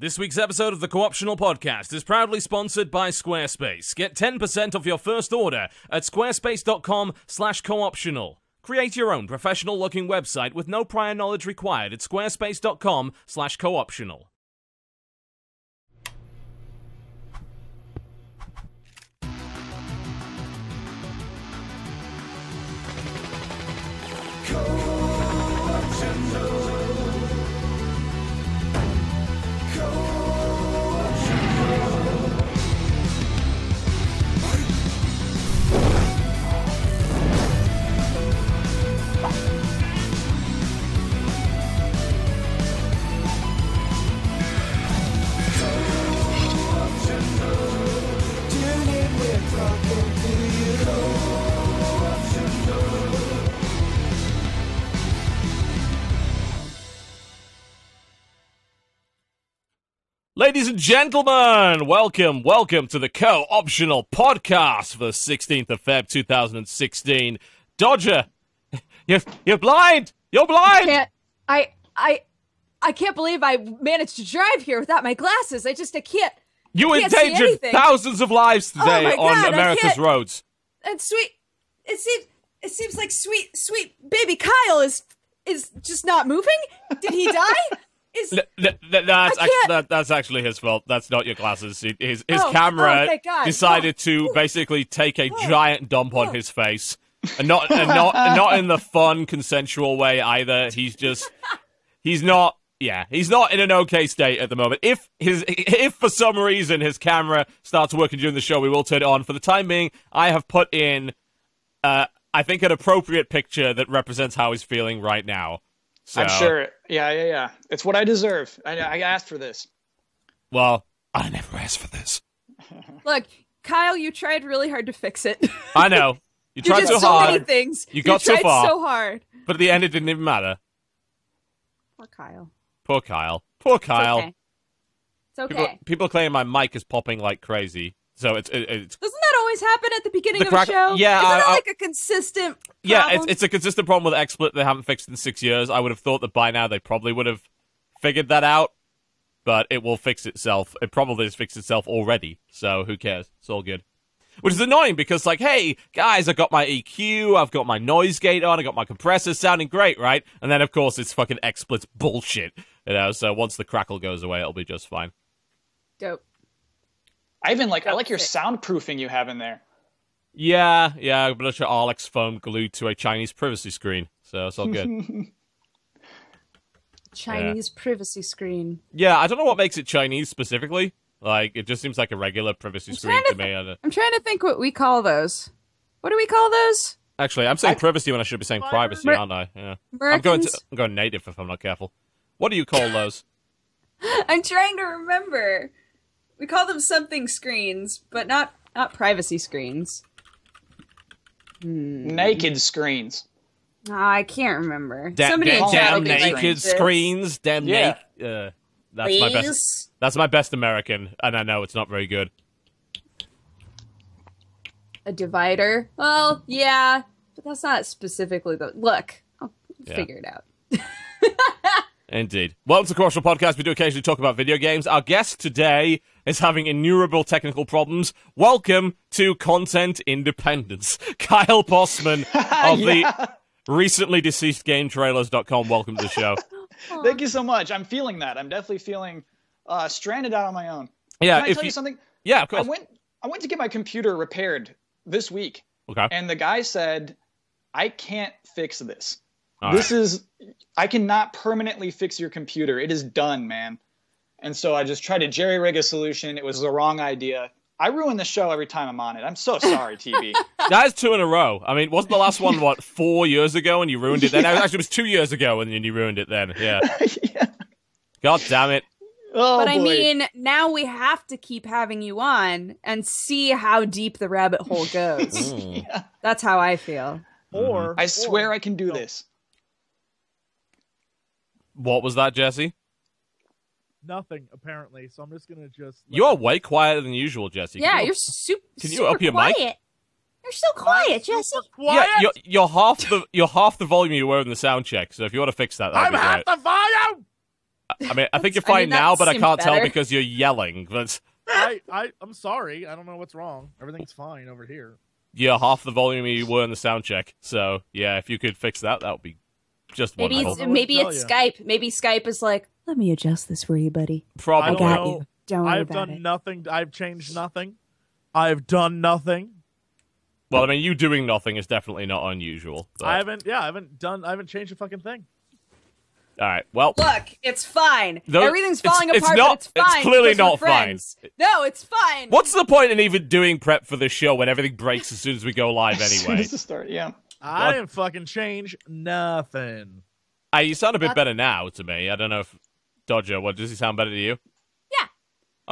This week's episode of the Co-optional Podcast is proudly sponsored by Squarespace. Get 10% off your first order at squarespace.com slash co-optional. Create your own professional-looking website with no prior knowledge required at squarespace.com slash co-optional. Ladies and gentlemen, welcome, welcome to the co-optional podcast for the 16th of Feb 2016. Dodger, you're, you're blind! You're blind! can't I I I can't believe I managed to drive here without my glasses. I just I can't You I can't endangered thousands of lives Oh today on God, I America's roads. and sweet it seems it seems like sweet sweet baby Kyle is is just not moving? Did he die? Is N- n- n- that's, I that, that's actually his fault. That's not your glasses. His, his Oh, camera oh, decided Oh. to basically take a giant dump on his face, and not and not and not in the fun, consensual way either. He's just he's not. Yeah, he's not in an okay state at the moment. If his if for some reason his camera starts working during the show, we will turn it on. For the time being, I have put in, uh, I think, an appropriate picture that represents how he's feeling right now. So, I'm sure. Yeah, yeah, yeah. It's what I deserve. I, I asked for this. Well, I never asked for this. look, Kyle, you tried really hard to fix it. I know. You you tried did so so many hard, things. You got so tried far. so hard. but at the end, it didn't even matter. Poor Kyle. Poor Kyle. Poor It's Kyle. okay. It's okay. People, people claim my mic is popping like crazy. So it's it, it's Doesn't that always happen at the beginning The of crack- a show? yeah, Isn't I- that like a consistent yeah, it's it's a consistent problem with XSplit they haven't fixed in six years. I would have thought that by now they probably would have figured that out, but it will fix itself. It probably has fixed itself already. So who cares? It's all good. Which is annoying because, like, hey, guys, I got my EQ, I've got my noise gate on, I got my compressor sounding great, right? And then, of course, it's fucking XSplit's bullshit, you know. So once the crackle goes away, it'll be just fine. dope. I even like. I like your That's soundproofing you have in there. Yeah, yeah, a bunch of Auralex foam glued to a Chinese privacy screen, so it's all good. Chinese privacy screen. yeah, I don't know what makes it Chinese specifically. Like, it just seems like a regular privacy I'm screen trying to to me. I don't- I'm trying to think what we call those. What do we call those? Actually, I'm saying I- privacy when I should be saying privacy, Mer- aren't I? Yeah. I'm going to I'm going native if I'm not careful. What do you call those? I'm trying to remember. We call them something screens, but not not privacy screens. Naked screens. Oh, I can't remember. Da- Somebody da- in chat damn will be like naked screens. Damn Yeah. naked. Uh, that's my best. That's my best American, and I know it's not very good. A divider. Well, yeah, but that's not specifically the look. I'll Yeah. figure it out. Indeed. Welcome to Crucial Podcast. We do occasionally talk about video games. Our guest today is having innumerable technical problems. Welcome to Content Independence. Kyle Bosman of Yeah. the recently deceased GameTrailers.com. Welcome to the show. Thank you so much. I'm feeling that. I'm definitely feeling uh, stranded out on my own. Yeah, Can I tell you, you, something? yeah, of I went. I went to get my computer repaired this week, Okay. and the guy said, "I can't fix this. All this is. I cannot permanently fix your computer. It is done, man." And so I just tried to jerry rig a solution. It was the wrong idea. I ruin the show every time I'm on it. I'm so sorry, TB. That is two in a row. I mean, wasn't the last one what four years ago and you ruined it then? Yeah. Actually, it was two years ago and then you ruined it then. Yeah. yeah. God damn it. Oh, but I mean, now we have to keep having you on and see how deep the rabbit hole goes. Mm. That's how I feel. Or I swear or- I can do no, this. What was that, Jesse? Nothing apparently. So I'm just gonna just. You are way quieter than usual, Jesse. Yeah, you- you're super. Can you super up your mic? You're so quiet, Jesse. Super Yeah, quiet. you're, you're half the you're half the volume you were in the sound check. So if you want to fix that, that'd I'm be half great. the volume. I mean, I think you're I mean, fine now, but I can't tell because you're yelling. But I, I, I'm sorry. I don't know what's wrong. Everything's fine over here. you're half the volume you were in the sound check. So yeah, if you could fix that, that would be just Maybe wonderful. it's I don't know what maybe oh, it's tell Skype. Maybe Skype is like, let me adjust this for you, buddy. Probably. I don't got know. you. Don't worry I've about done it. nothing. I've changed nothing. I've done nothing. Well, I mean, you doing nothing is definitely not unusual. but- I haven't. Yeah, I haven't done. I haven't changed a fucking thing. All right. Well, Look, it's fine. No, Everything's it's- falling it's apart, not- but it's it's fine. clearly not fine. friends. No, it's fine. what's the point in even doing prep for the show when everything breaks as soon as we go live As soon anyway? as the start, yeah. I What? didn't fucking change nothing. Uh, you sound a bit That's- better now to me. I don't know if Dodger. What does he sound better to you? Yeah.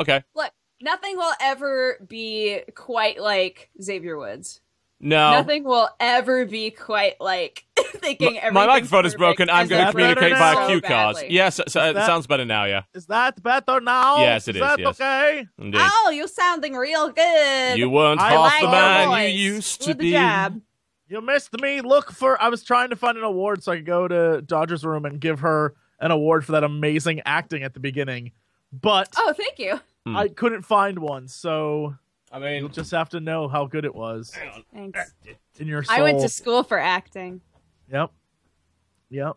Okay. Look, nothing will ever be quite like Xavier Woods. No. Nothing will ever be quite like thinking M- my microphone is broken. I'm going going to to communicate via now? cue cards. Yes, so, it that- sounds better now. Yeah, Is that better now? Yes, it is is, That yes. okay? indeed. Oh, you're sounding real good. You weren't I half like the man voice. you used to With the be. jab. You missed me. Look for. I was trying to find an award so I could go to Dodger's room and give her an award for that amazing acting at the beginning, but Oh, thank you. Hmm. I couldn't find one. So I mean, you'll mean, just have to know how good it was Thanks. in your soul. I went to school for acting. Yep. Yep.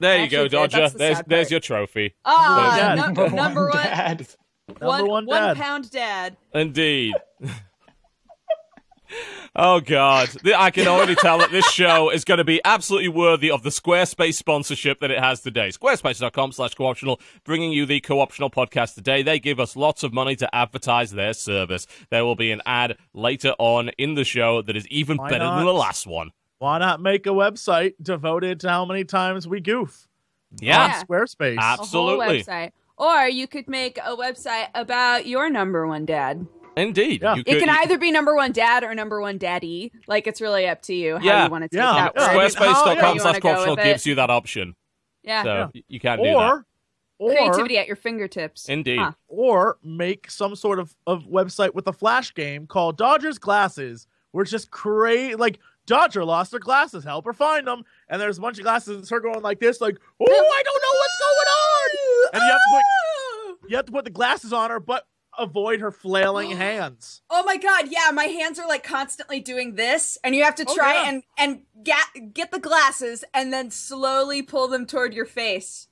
there you go, did. Dodger. That's the There's sad there's part. your trophy. Ah, Dad. nu- Number, number one, dad. Number one, one one dad. pound dad. Indeed. oh God, I can already tell that this show is going to be absolutely worthy of the Squarespace sponsorship that it has today. Squarespace.com/slash co-optional, bringing you the co-optional podcast today. They give us lots of money to advertise their service. There will be an ad later on in the show that is even Why better not? than the last one. Why not make a website devoted to how many times we goof Yeah, on Squarespace? A Absolutely. whole website. Or you could make a website about your number one dad. Indeed. Yeah. You It could- can either be number one dad or number one daddy. Like it's really up to you how Yeah. you want to take Yeah. that. Yeah. Squarespace.com How you slash wanna go with it. gives you that option. Yeah. So Yeah. you can do that. or, or, Creativity at your fingertips. Indeed. Huh. or make some sort of, of website with a flash game called Dodger's Glasses, where it's just crazy. Like Dodger lost her glasses, help her find them, and there's a bunch of glasses. It's her going like this, like, oh, I don't know what's going on. And you have to put you have to put the glasses on her, but avoid her flailing hands. Oh my god, yeah, my hands are like constantly doing this, and you have to Oh, try yeah. and and get get the glasses and then slowly pull them toward your face.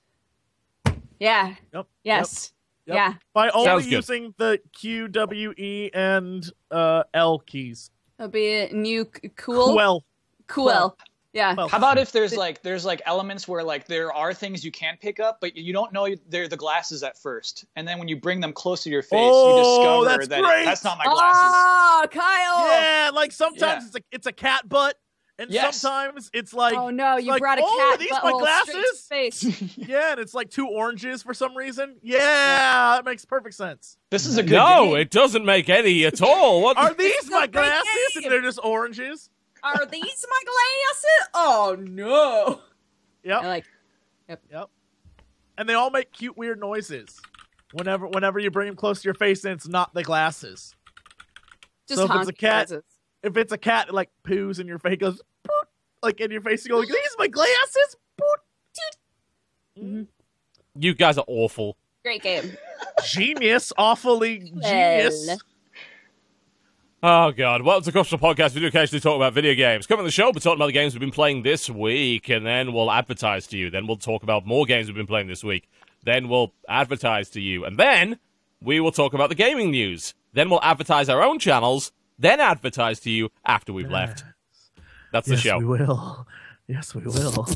Yeah. Yep. Yes. Yep. Yeah. By only Sounds good. using the Q, W, E, and uh, L keys. It'll be a new c- cool Well, cool. Yeah. well. How about if there's like there's like elements where like there are things you can pick up, but you don't know they're the glasses at first, and then when you bring them close to your face, Oh, you discover that's that great. that's not my glasses. Oh, Kyle. Yeah, like sometimes Yeah. it's a it's a cat butt, and Yes. sometimes it's like oh no, you like, brought a oh, cat are these my straight to glasses? face. yeah, and it's like two oranges for some reason. Yeah, that makes perfect sense. This is a good No, game. it doesn't make any at all. What? Are these my glasses? game. And they're just oranges. Are these my glasses? Oh no. Yep, I like yep. And they all make cute, weird noises. Whenever whenever you bring them close to your face, and it's not the glasses. just So if it's a cat- glasses. If it's a cat, it like poos in your face, goes poot, like in your face. You go, like, these are my glasses. Poot. Mm-hmm. You guys are awful. Great game. Genius, awfully genius. Well. Oh god, welcome to the Crossover Podcast. We do occasionally talk about video games. Coming on the show, we're talking about the games we've been playing this week, and then we'll advertise to you. Then we'll talk about more games we've been playing this week. Then we'll advertise to you, and then we will talk about the gaming news. Then we'll advertise our own channels. Then advertise to you after we've left. That's the yes, show. we will. Yes, we will.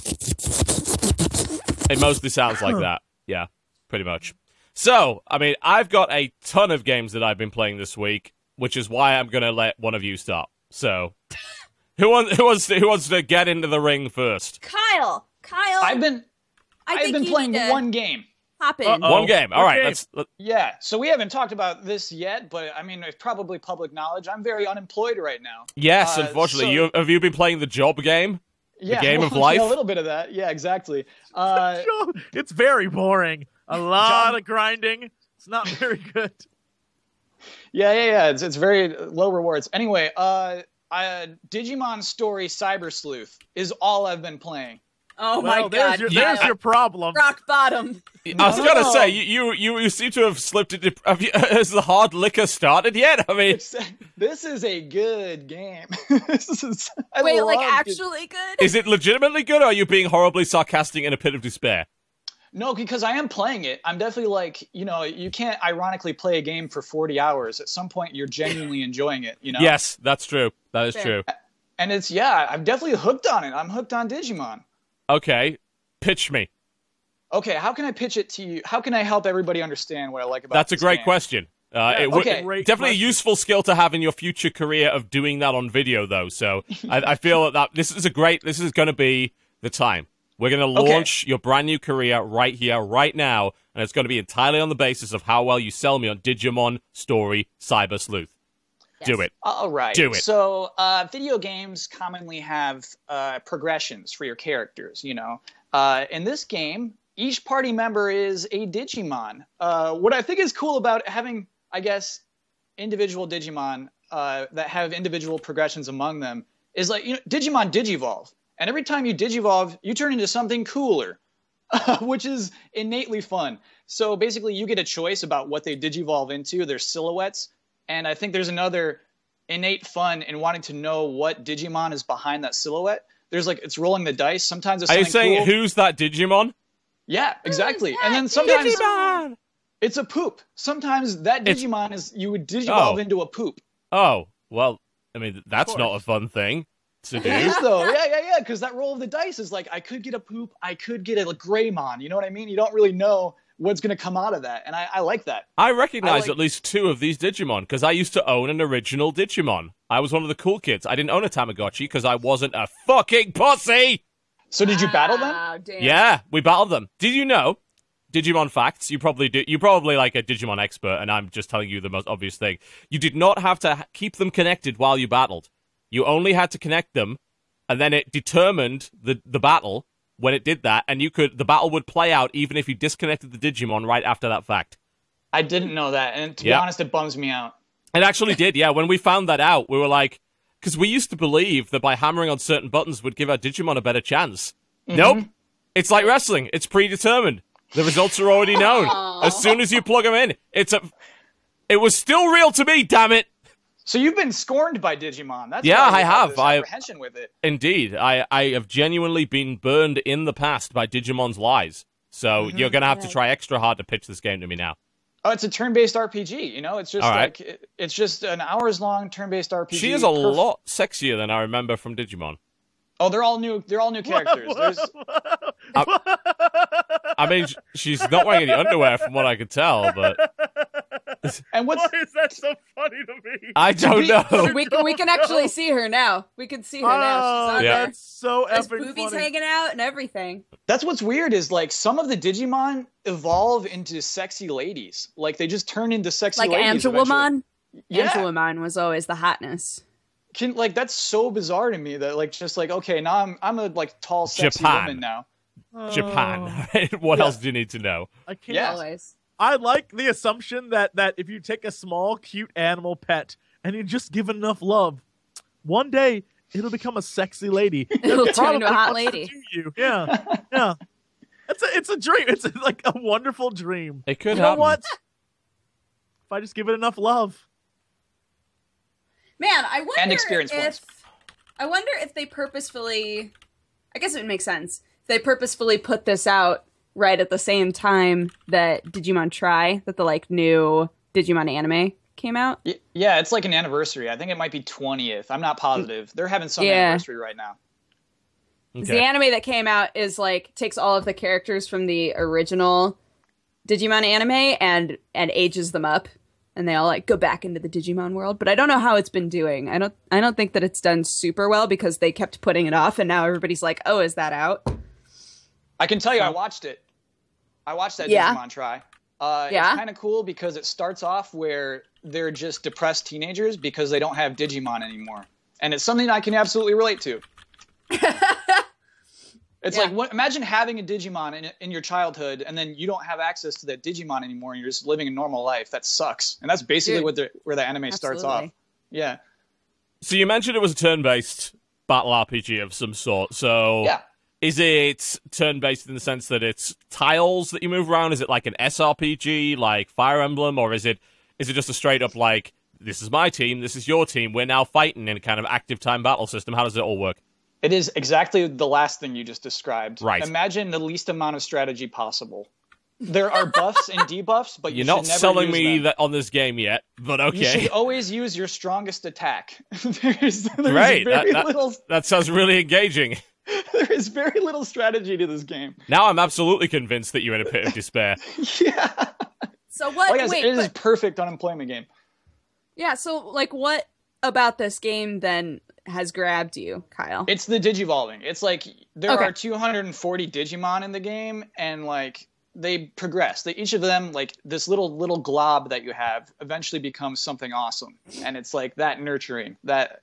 It mostly sounds like that. Yeah, pretty much. So, I mean, I've got a ton of games that I've been playing this week, which is why I'm going to let one of you start. So, who wants who wants to, who wants to get into the ring first? Kyle. Kyle. I've been I I've think been playing one game. hop in. Uh-oh. One game. All right, Okay. let's. Let, Yeah, so we haven't talked about this yet, but I mean, it's probably public knowledge. I'm very unemployed right now. yes, Uh, unfortunately, so- you have you been playing the job game? Yeah, game of well, life? A little bit of that. Yeah, exactly. Uh, it's very boring. A lot John- of grinding. It's not very good. Yeah, yeah, yeah. It's, it's very low rewards. Anyway, uh, uh, Digimon Story Cyber Sleuth is all I've been playing. Oh well, my there's god. your, Kyle. there's your problem. rock bottom. I was gonna say you, you you you seem to have slipped into. Have you, has the hard liquor started yet? I mean, It's, this is a good game. this is, I Wait, like love it. actually good? is it legitimately good, or are you being horribly sarcastic in a pit of despair? No, because I am playing it. I'm definitely like, you know, you can't ironically play a game for 40 hours. At some point, you're genuinely enjoying it, you know? Yes, that's true. That is Fair. true. And it's, yeah, I'm definitely hooked on it. I'm hooked on Digimon. Okay, pitch me. Okay, how can I pitch it to you? How can I help everybody understand what I like about That's a great game? question. Uh, Yeah, it would okay. Great definitely a useful skill to have in your future career of doing that on video, though. So I, I feel that, that this is a great. This is going to be the time. We're going to Okay. launch your brand new career right here, right now, and it's going to be entirely on the basis of how well you sell me on Digimon Story Cyber Sleuth. Do it. All right. Do it. So, uh, video games commonly have uh, progressions for your characters. You know, uh, in this game, each party member is a Digimon. Uh, what I think is cool about having, I guess, individual Digimon uh, that have individual progressions among them is like you know, Digimon Digivolve, and every time you Digivolve, you turn into something cooler. which is innately fun. So basically, you get a choice about what they digivolve into, their silhouettes, and I think there's another innate fun in wanting to know what Digimon is behind that silhouette. There's like it's rolling the dice. Sometimes it's Are you saying cool. who's that Digimon? yeah, exactly. And then sometimes Digimon. it's a poop. Sometimes that It's- Digimon is you would oh. digivolve Oh. into a poop. Oh well, I mean that's not a fun thing to do. is though, yeah, yeah, yeah. Because that roll of the dice is like I could get a poop, I could get a Greymon. You know what I mean? You don't really know what's gonna come out of that, and I, I like that. I recognize I like- at least two of these Digimon because I used to own an original Digimon. I was one of the cool kids. I didn't own a Tamagotchi because I wasn't a fucking pussy. So did you battle them? Wow. Yeah, we battled them. Did you know? Digimon facts. You probably do. You probably like a Digimon expert, and I'm just telling you the most obvious thing. You did not have to keep them connected while you battled. You only had to connect them, and then it determined the the battle when it did that, and you could the battle would play out even if you disconnected the Digimon right after that fact. I didn't know that, and to be Yeah. honest, it bums me out. It actually did, yeah. When we found that out, we were like, because we used to believe that by hammering on certain buttons would give our Digimon a better chance. Mm-hmm. Nope. It's like wrestling. It's predetermined. The results are already known. As soon as you plug them in, it's a. It was still real to me, damn it. So you've been scorned by Digimon. That's Yeah, why I have. This I- apprehension with it. Indeed, I, I have genuinely been burned in the past by Digimon's lies. So mm-hmm. you're gonna have to try extra hard to pitch this game to me now. Oh, it's a turn-based RPG. You know, it's just All right. like it- it's just an hours-long turn-based RPG. She is a Perf- lot sexier than I remember from Digimon. Oh, they're all new. They're all new characters. There's, I mean, she's not wearing any underwear from what I could tell, but and what's Why is that so funny to me? I don't be- know. We can we can actually see her now. We can see her now. She's Oh, on Yeah. there. that's so There's effing boobies funny. hanging out and everything. that's what's weird is like some of the Digimon evolve into sexy ladies. Like they just turn into sexy Like ladies. eventually. Angewomon. Yeah. Angewomon was always the hotness. Can, like that's so bizarre to me that like just like okay now I'm I'm a like tall sexy Japan. woman now. Japan. What Yeah. else do you need to know? I can't. Yes. Always. I like the assumption that that if you take a small, cute animal pet and you just give it enough love, one day it'll become a sexy lady. It'll turn into a hot lady. You. Yeah, yeah. It's a it's a dream. It's like a wonderful dream. It could you know happen. what? If I just give it enough love. Man, I wonder And experience if points. I wonder if they purposefully I guess it would make sense. If they purposefully put this out right at the same time that Digimon Tri, that the like new Digimon anime came out. Yeah, it's like an anniversary. I think it might be 20th. I'm not positive. They're having some Yeah. anniversary right now. Okay. The anime that came out is like takes all of the characters from the original Digimon anime and and ages them up and they all like go back into the Digimon world. But I don't know how it's been doing. I don't I don't think that it's done super well because they kept putting it off and now everybody's like, "Oh, is that out?" I can tell you, I watched it. I watched that Yeah. Digimon Tri. Uh, Yeah? It's kind of cool because it starts off where they're just depressed teenagers because they don't have Digimon anymore, and it's something I can absolutely relate to. It's Yeah. like what, imagine having a Digimon in, in your childhood, and then you don't have access to that Digimon anymore, and you're just living a normal life. That sucks, and that's basically Dude. what the, where the anime starts off. Yeah, So you mentioned it was a turn-based battle RPG of some sort. So yeah. Is it turn based in the sense that it's tiles that you move around? Is it like an SRPG, like Fire Emblem, or is it is it just a straight up like this is my team, this is your team, we're now fighting in a kind of active time battle system? How does it all work? It is exactly the last thing you just described. Right. Imagine the least amount of strategy possible. There are buffs and debuffs, but you You're should not never selling use me them. that on this game yet, but okay, You okay. should always use your strongest attack. there's there's Great. very That- that- little That sounds really engaging. there is very little strategy to this game. Now I'm absolutely convinced that you're in a pit of despair. Yeah. So what? Oh yes, wait, it is but- perfect unemployment game. yeah. So like, what about this game then has grabbed you, Kyle? It's the digivolving. It's like there Okay. are 240 Digimon in the game, and like they progress. They each of them like this little little glob that you have eventually becomes something awesome, and it's like that nurturing, that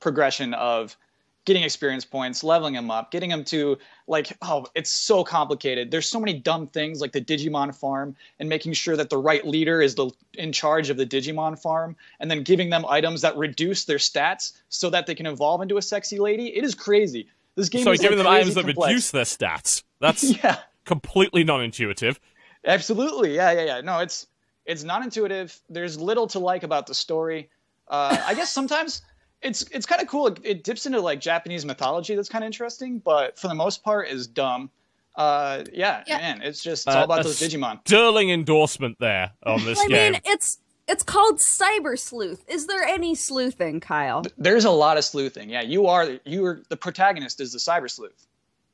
progression of getting experience points, leveling them up, getting them to like oh, it's so complicated. There's so many dumb things like the Digimon farm and making sure that the right leader is the in charge of the Digimon farm and then giving them items that reduce their stats so that they can evolve into a sexy lady. It is crazy. This game is So is giving like, them items that reduce their stats. That's Yeah, completely non-intuitive. absolutely. Yeah, yeah, yeah. No, it's it's non-intuitive. There's little to like about the story. Uh, I guess sometimes it's it's kind of cool. It, it dips into like Japanese mythology. That's kind of interesting, but for the most part, is dumb. Uh, yeah, Yeah. man, it's just it's Uh, all about a those Digimon. Sterling endorsement there on this I game. mean, it's it's called cyber sleuth. Is there any sleuthing, Kyle? There's a lot of sleuthing. Yeah, you are you are the protagonist is the cyber sleuth.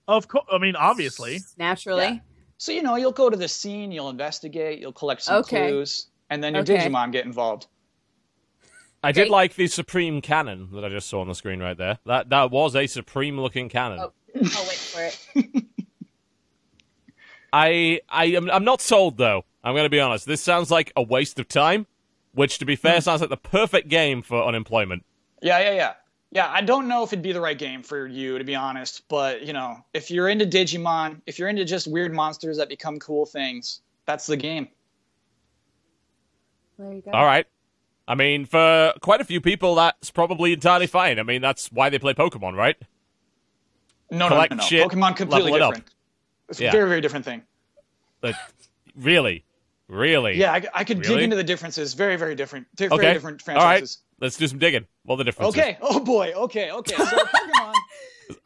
Of course, I mean, obviously. Naturally. Yeah. So you know you'll go to the scene, you'll investigate, you'll collect some Okay. clues, and then your Okay. Digimon get involved. I did like the supreme cannon that I just saw on the screen right there. That that was a supreme looking cannon. Oh. I'll wait for it. I I am I'm not sold though. I'm going to be honest. This sounds like a waste of time, which to be fair sounds like the perfect game for unemployment. Yeah, yeah, yeah. Yeah, I don't know if it'd be the right game for you, to be honest. But, you know, if you're into Digimon, if you're into just weird monsters that become cool things, that's the game. There you go. All right. I mean, for quite a few people, that's probably entirely fine. I mean, that's why they play Pokemon, right? No, Collect no, no, no. shit, Pokemon completely level it up. different. It's Yeah. a very, very different thing. But really, really. Yeah, I, I could dig into the differences. Very, very different. Di- Okay. Very different All right. franchises. Let's do some digging. What the difference? Okay. Oh boy. Okay. Okay. So Pokemon.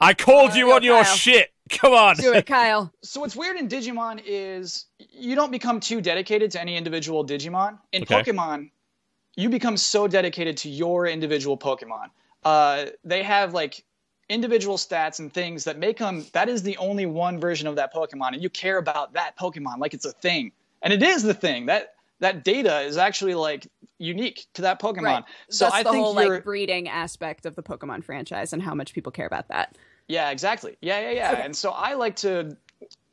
I called Uh, you go, on your Kyle. shit. Come on. Do it, Kyle. So what's weird in Digimon is you don't become too dedicated to any individual Digimon. In Okay. Pokemon, you become so dedicated to your individual Pokemon. Uh, they have like individual stats and things that make them. That is the only one version of that Pokemon, and you care about that Pokemon like it's a thing, and it is the thing. That that data is actually like unique to that Pokemon. Right. So That's I the think whole you're. like breeding aspect of the Pokemon franchise and how much people care about that. Yeah, exactly. Yeah, yeah, yeah. And so I like to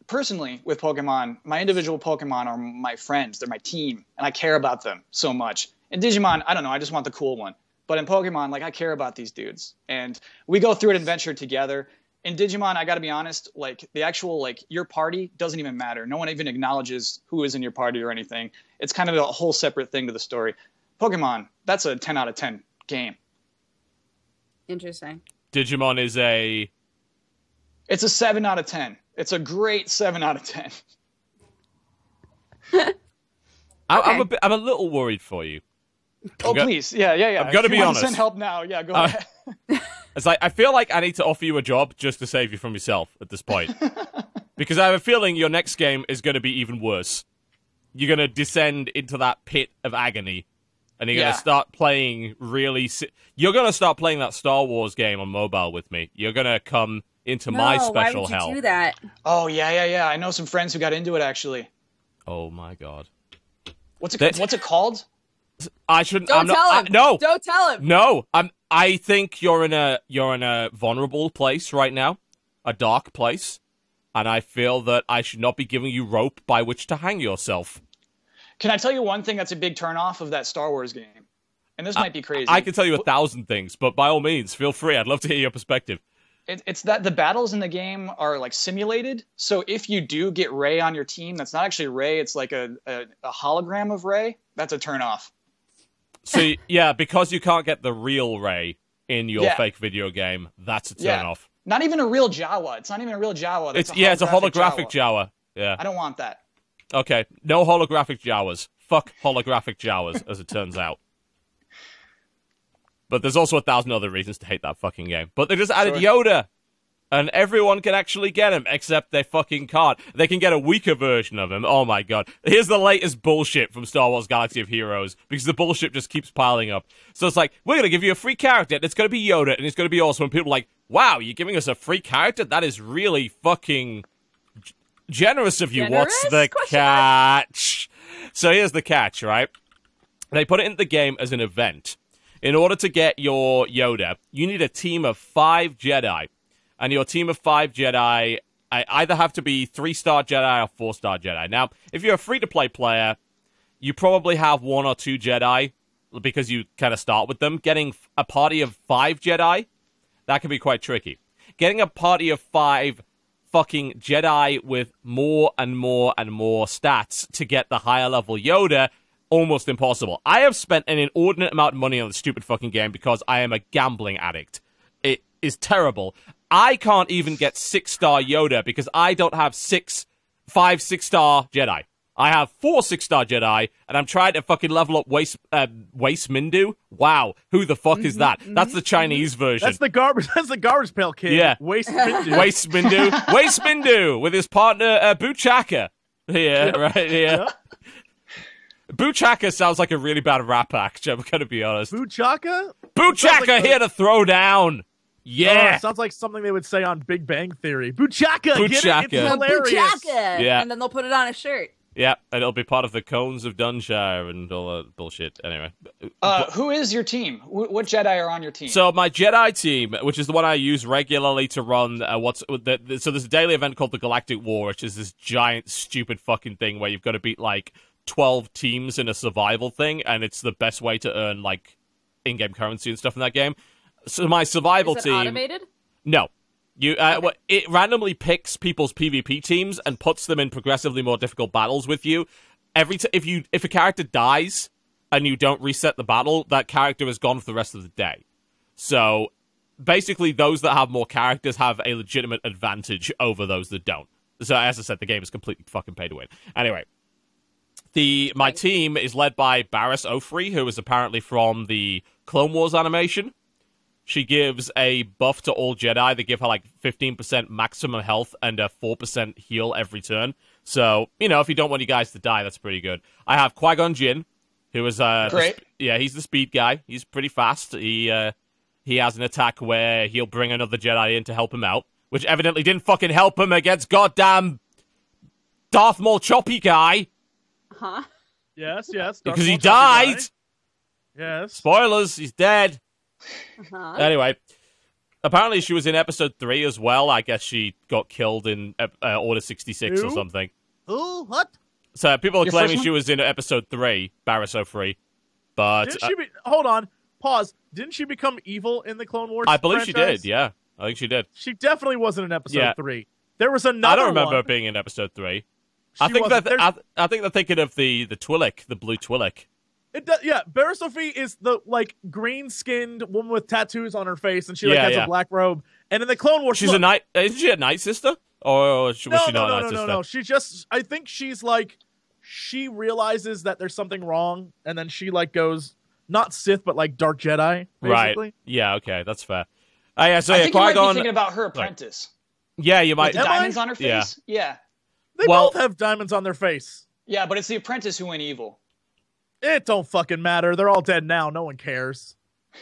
personally with Pokemon, my individual Pokemon are my friends, they're my team, and I care about them so much. In Digimon, I don't know, I just want the cool one. But in Pokemon, like I care about these dudes. And we go through an adventure together. In Digimon, I got to be honest, like the actual like your party doesn't even matter. No one even acknowledges who is in your party or anything. It's kind of a whole separate thing to the story. Pokemon, that's a 10 out of 10 game. Interesting. Digimon is a. It's a 7 out of 10. It's a great 7 out of 10. I, I'm, a bit, I'm a little worried for you. Oh, go- please. Yeah, yeah, yeah. I'm gonna be honest. Send help now. Yeah, go Uh, ahead. It's like I feel like I need to offer you a job just to save you from yourself at this point, because I have a feeling your next game is going to be even worse. You're going to descend into that pit of agony, and you're gonna start playing really. Si- you're going to start playing that Star Wars game on mobile with me. You're going to come into my no, special why would you hell. do that? Oh, yeah, yeah, yeah. I know some friends who got into it actually. Oh my god! What's it? That- What's it called? I shouldn't. Don't I'm not, tell I- him. no, Don't tell him. No, I'm. I think you're in a you're in a vulnerable place right now, a dark place, and I feel that I should not be giving you rope by which to hang yourself. Can I tell you one thing that's a big turnoff of that Star Wars game? And this might be crazy. I can tell you a thousand things, but by all means, feel free. I'd love to hear your perspective. It, it's that the battles in the game are like simulated. So if you do get Rey on your team, that's not actually Rey. It's like a, a, a hologram of Rey. That's a turnoff. See, yeah, because you can't get the real Rey in your Yeah. fake video game, that's a turnoff. Yeah. Not even a real Jawa. It's not even a real Jawa. That's It's yeah, it's a holographic Jawa. Jawa. Yeah. I don't want that. Okay. No holographic Jawas. Fuck holographic Jawas, as it turns out. But there's also a thousand other reasons to hate that fucking game. But they just added Sure. Yoda. And everyone can actually get him, except they fucking can't. They can get a weaker version of him. Oh my god. Here's the latest bullshit from Star Wars Galaxy of Heroes, because the bullshit just keeps piling up. So it's like, we're gonna give you a free character, and it's gonna be Yoda, and it's gonna be awesome. And people are like, wow, you're giving us a free character? That is really fucking generous of you. What's the Question mark. catch? So here's the catch, right? They put it in the game as an event. In order to get your Yoda, you need a team of five Jedi. And your team of five Jedi I either have to be three star Jedi or four star Jedi. Now, if you're a free to play player, you probably have one or two Jedi because you kind of start with them. Getting a party of five Jedi, that can be quite tricky. Getting a party of five fucking Jedi with more and more and more stats to get the higher level Yoda, almost impossible. I have spent an inordinate amount of money on this stupid fucking game because I am a gambling addict. It is terrible. I can't even get six star Yoda because I don't have six, five six star Jedi. I have four six star Jedi, and I'm trying to fucking level up Waste uh, Waste Mindu. Wow, who the fuck is that? That's the Chinese version. That's the garbage. That's the garbage pail kid. Yeah. Waste Mindu. Waste Mindu. Waste Mindu with his partner uh, Buchaka. Yeah, right. Yeah. Buchaka sounds like a really bad rap act. I'm gonna be honest. Buchaka? Buchaka like the- here to throw down. Yeah. Oh, sounds like something they would say on Big Bang Theory. Buchaka. Get it? It's hilarious. Buchaka! Yeah. And then they'll put it on a shirt. Yeah, and it'll be part of the cones of Dunshire and all that bullshit. Anyway, Uh, who is your team? Wh- What Jedi are on your team? So my Jedi team, which is the one I use regularly to run, uh, what's the, the, so there's a daily event called the Galactic War, which is this giant, stupid fucking thing where you've got to beat like twelve teams in a survival thing, and it's the best way to earn like in-game currency and stuff in that game. So my survival Is it team, automated? no. You, uh, well, it randomly picks people's PvP teams and puts them in progressively more difficult battles with you. Every t- if you if a character dies and you don't reset the battle, that character is gone for the rest of the day. So basically, those that have more characters have a legitimate advantage over those that don't. So as I said, the game is completely fucking pay to win. Anyway, the my team is led by Barriss Offee, who is apparently from the Clone Wars animation. She gives a buff to all Jedi. They give her like 15% maximum health and a 4% heal every turn. So, you know, if you don't want you guys to die, that's pretty good. I have Qui Gon Jinn, who is uh, Great. sp- yeah, he's the speed guy. He's pretty fast. He uh, he has an attack where he'll bring another Jedi in to help him out, which evidently didn't fucking help him against goddamn Darth Maul choppy guy Huh? Yes, yes. Darth because he Maul Choppy died. guy. Yes. Spoilers, he's dead. Uh-huh. Anyway, apparently she was in episode three as well. I guess she got killed in uh, Order 66 or something. Who? What? So people are Your claiming she was in episode three, Barriss Offee. But Didn't uh, she be? Hold on. Pause. Didn't she become evil in the Clone Wars? I believe she did, yeah. I think she did. She definitely wasn't in episode Yeah. three. There was another. I don't remember one. being in episode three. She I think that I, I think they're thinking of the the Twi'lek, the blue Twi'lek. It does, yeah, Barriss Offee is the like green skinned woman with tattoos on her face, and she like Yeah, has yeah. a black robe. And in the Clone Wars, She's look, a night. Isn't she a night sister? Or was she, No, was she no, not no, a night no, no, sister? no. She just, I think she's like, she realizes that there's something wrong, and then she like goes not Sith, but like Dark Jedi, basically. Right. Yeah. Okay. That's fair. Oh yeah. So I yeah, think you might Qui be Gon. thinking about her apprentice. Yeah, you might. With the Am I? diamonds on her Yeah. face? Yeah. They Well- both have diamonds on their face. Yeah, but it's the apprentice who went evil. It don't fucking matter. They're all dead now. No one cares.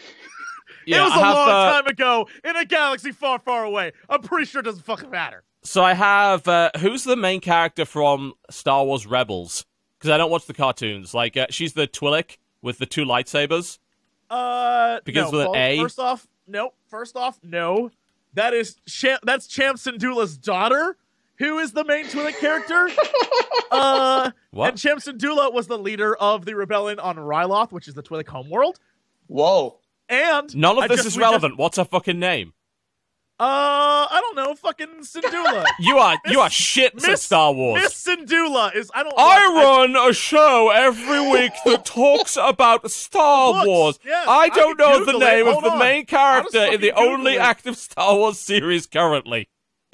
Yeah, it was a have, long uh, time ago in a galaxy far, far away. I'm pretty sure it doesn't fucking matter. So I have uh, who's the main character from Star Wars Rebels? Because I don't watch the cartoons. Like uh, she's the Twi'lek with the two lightsabers. Uh, Begins no, with an well, A? First off, no. First off, no. That is Cham- that's Cham Syndulla's daughter, who is the main Twi'lek character. uh, What? and Cham Syndulla was the leader of the rebellion on Ryloth, which is the Twi'lek homeworld. Whoa. And None of I this just- is we just- relevant. What's her fucking name? Uh, I don't know. Fucking Syndulla. You are you are Miss- shit at Miss- Star Wars. Miss Syndulla is. I don't. I watch- run a show every week that talks about Star Looks, Wars. yes, I I don't can know the Google it. name of Hold the on. main character in the Google only it. active Star Wars series currently.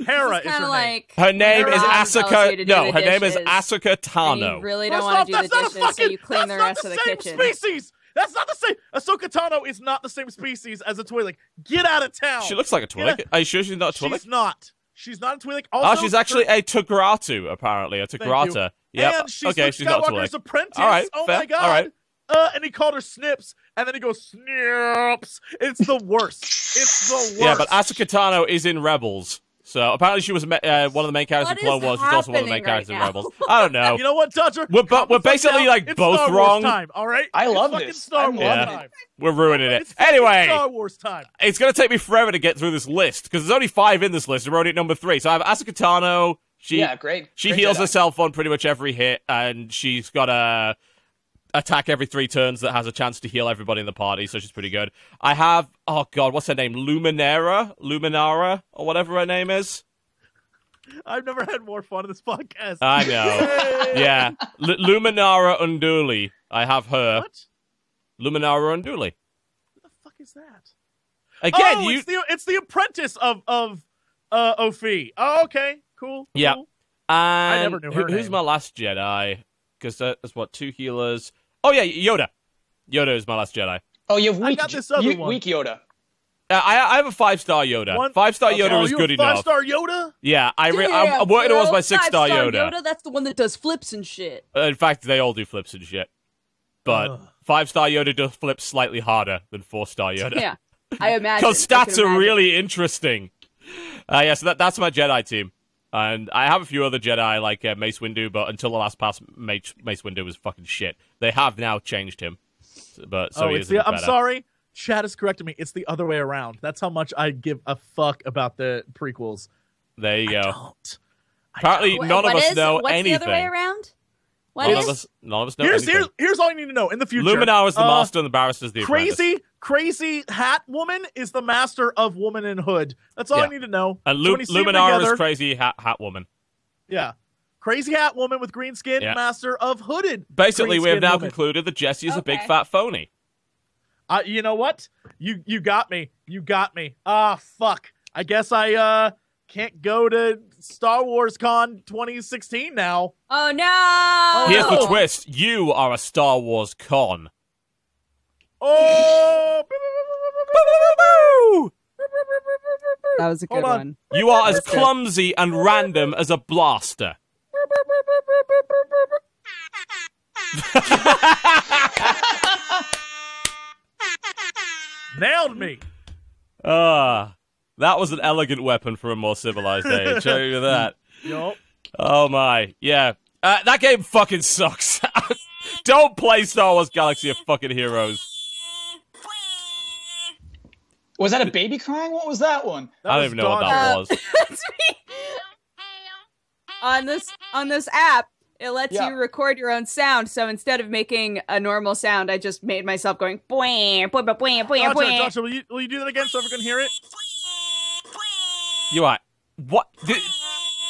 Hera is kind her of name. like Her name when is your mom tells you Ahsoka. No, her name is Asuka and Tano. You really don't want to do the that's not a dishes, so fucking- you clean that's the not rest of the same kitchen. Species. That's not the same. Ahsoka Tano is not the same species as a Twi'lek. Get out of town. She looks like a Yeah. Twi'lek. Are you sure she's not a Twi'lek? She's not. She's not a Twi'lek. Oh, she's actually her- a Togruta, apparently. A you. Togruta. Yep. And she's okay, Luke she's not a Skywalker's Twi'lek. apprentice. All right, oh fair. my god. All right. Uh, and he called her Snips, and then he goes Snips. It's the worst. It's the worst. Yeah, but Ahsoka Tano is in Rebels. So apparently she was uh, one of the main characters What in Clone is Wars. She's also one of the main happening characters in Rebels. I don't know. You know what, Dodger? We're bu- we're basically, down. like, It's both Star Wars wrong. Time, all right. I love it's this. Star I'm Wars loving it. time. We're ruining it. It's Anyway, Star Wars time. it's going to take me forever to get through this list because there's only five in this list. and We're only at number three. So I have Ahsoka Tano. She yeah, great. she great heals Jedi. herself on pretty much every hit, and she's got a attack every three turns that has a chance to heal everybody in the party. So she's pretty good. I have oh god, what's her name? Luminara, Luminara, or whatever her name is. I've never had more fun in this podcast. I know. Yeah, L- Luminara Unduli. I have her. What? Luminara Unduli. Who the fuck is that? Again, oh, you it's the it's the apprentice of of uh Offee. Oh, okay, cool. Yeah. cool. And never knew who- her who's my last Jedi? Because that's what two healers. Oh yeah, Yoda. Yoda is my last Jedi. Oh, you have I weak, got this other you- one. weak Yoda. Uh, I I have a five star Yoda. One- Five star Okay. Yoda oh, was you good have five enough. star Yoda. Yeah, I re- I'm, I'm working towards my six star Yoda. Yoda. That's the one that does flips and shit. Uh, In fact, they all do flips and shit. But Ugh. five star Yoda does flips slightly harder than four star Yoda. Yeah, I imagine. Because stats can are really interesting. Uh, yeah, so that, that's my Jedi team. And I have a few other Jedi like uh, Mace Windu, but until the last pass, Mace, Mace Windu was fucking shit. They have now changed him. But so oh, he it's is the. I'm sorry. Chad has corrected me. It's the other way around. That's how much I give a fuck about the prequels. There you I go. don't. I Apparently, Wh- none of us is- know what's anything. the other way around? What None is? of us, none of us know Here's anything. here's here's all you need to know in the future. Luminar is the Uh, master, and the barrister is the apprentice. Crazy, crazy hat woman is the master of woman in hood. That's all Yeah. I need to know. And So Lu- when you see 'em Luminar together- is crazy hat, hat woman. Yeah, crazy hat woman with green skin, Yeah. master of hooded. Basically, we have now woman. concluded that Jesse is a big fat phony. Uh, you know what? You you got me. You got me. Ah, fuck. I guess I uh can't go to Star Wars Con 2016 now. Oh no! Here's the Oh. twist: you are a Star Wars con. Oh, That was a good on. one. You are as clumsy and random as a blaster. nailed me. Ah, that was an elegant weapon for a more civilized age. Show you that. Yup. Oh my, yeah. Uh, that game fucking sucks. Don't play Star Wars Galaxy of fucking Heroes. Was that a baby crying? What was that one? That I don't even know what that Uh, was. That's me. on this on this app, it lets Yeah. you record your own sound. So instead of making a normal sound, I just made myself going boing, boing, boing, boing, boing, Dodger, boing. Dodger, will you will you do that again so everyone can hear it? You are what? Thi-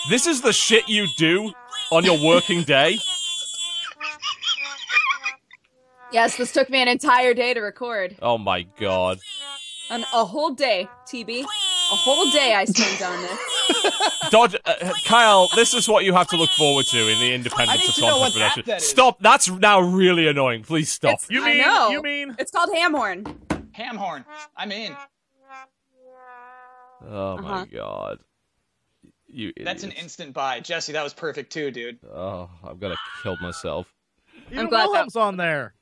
This is the shit you do on your working day. Yes, this took me an entire day to record. Oh my god. An, a whole day, TB. A whole day I spent on this. Dodge, uh, Kyle, this is what you have to look forward to in the independence of to content production. that is. Stop! That's now really annoying. Please stop. It's- You I mean know. you mean It's called Hamhorn. Hamhorn. I'm in. Oh my Uh-huh. god. You. That's an instant buy. Jesse, that was perfect too, dude. Oh, I'm gonna kill myself. even glad that- on there?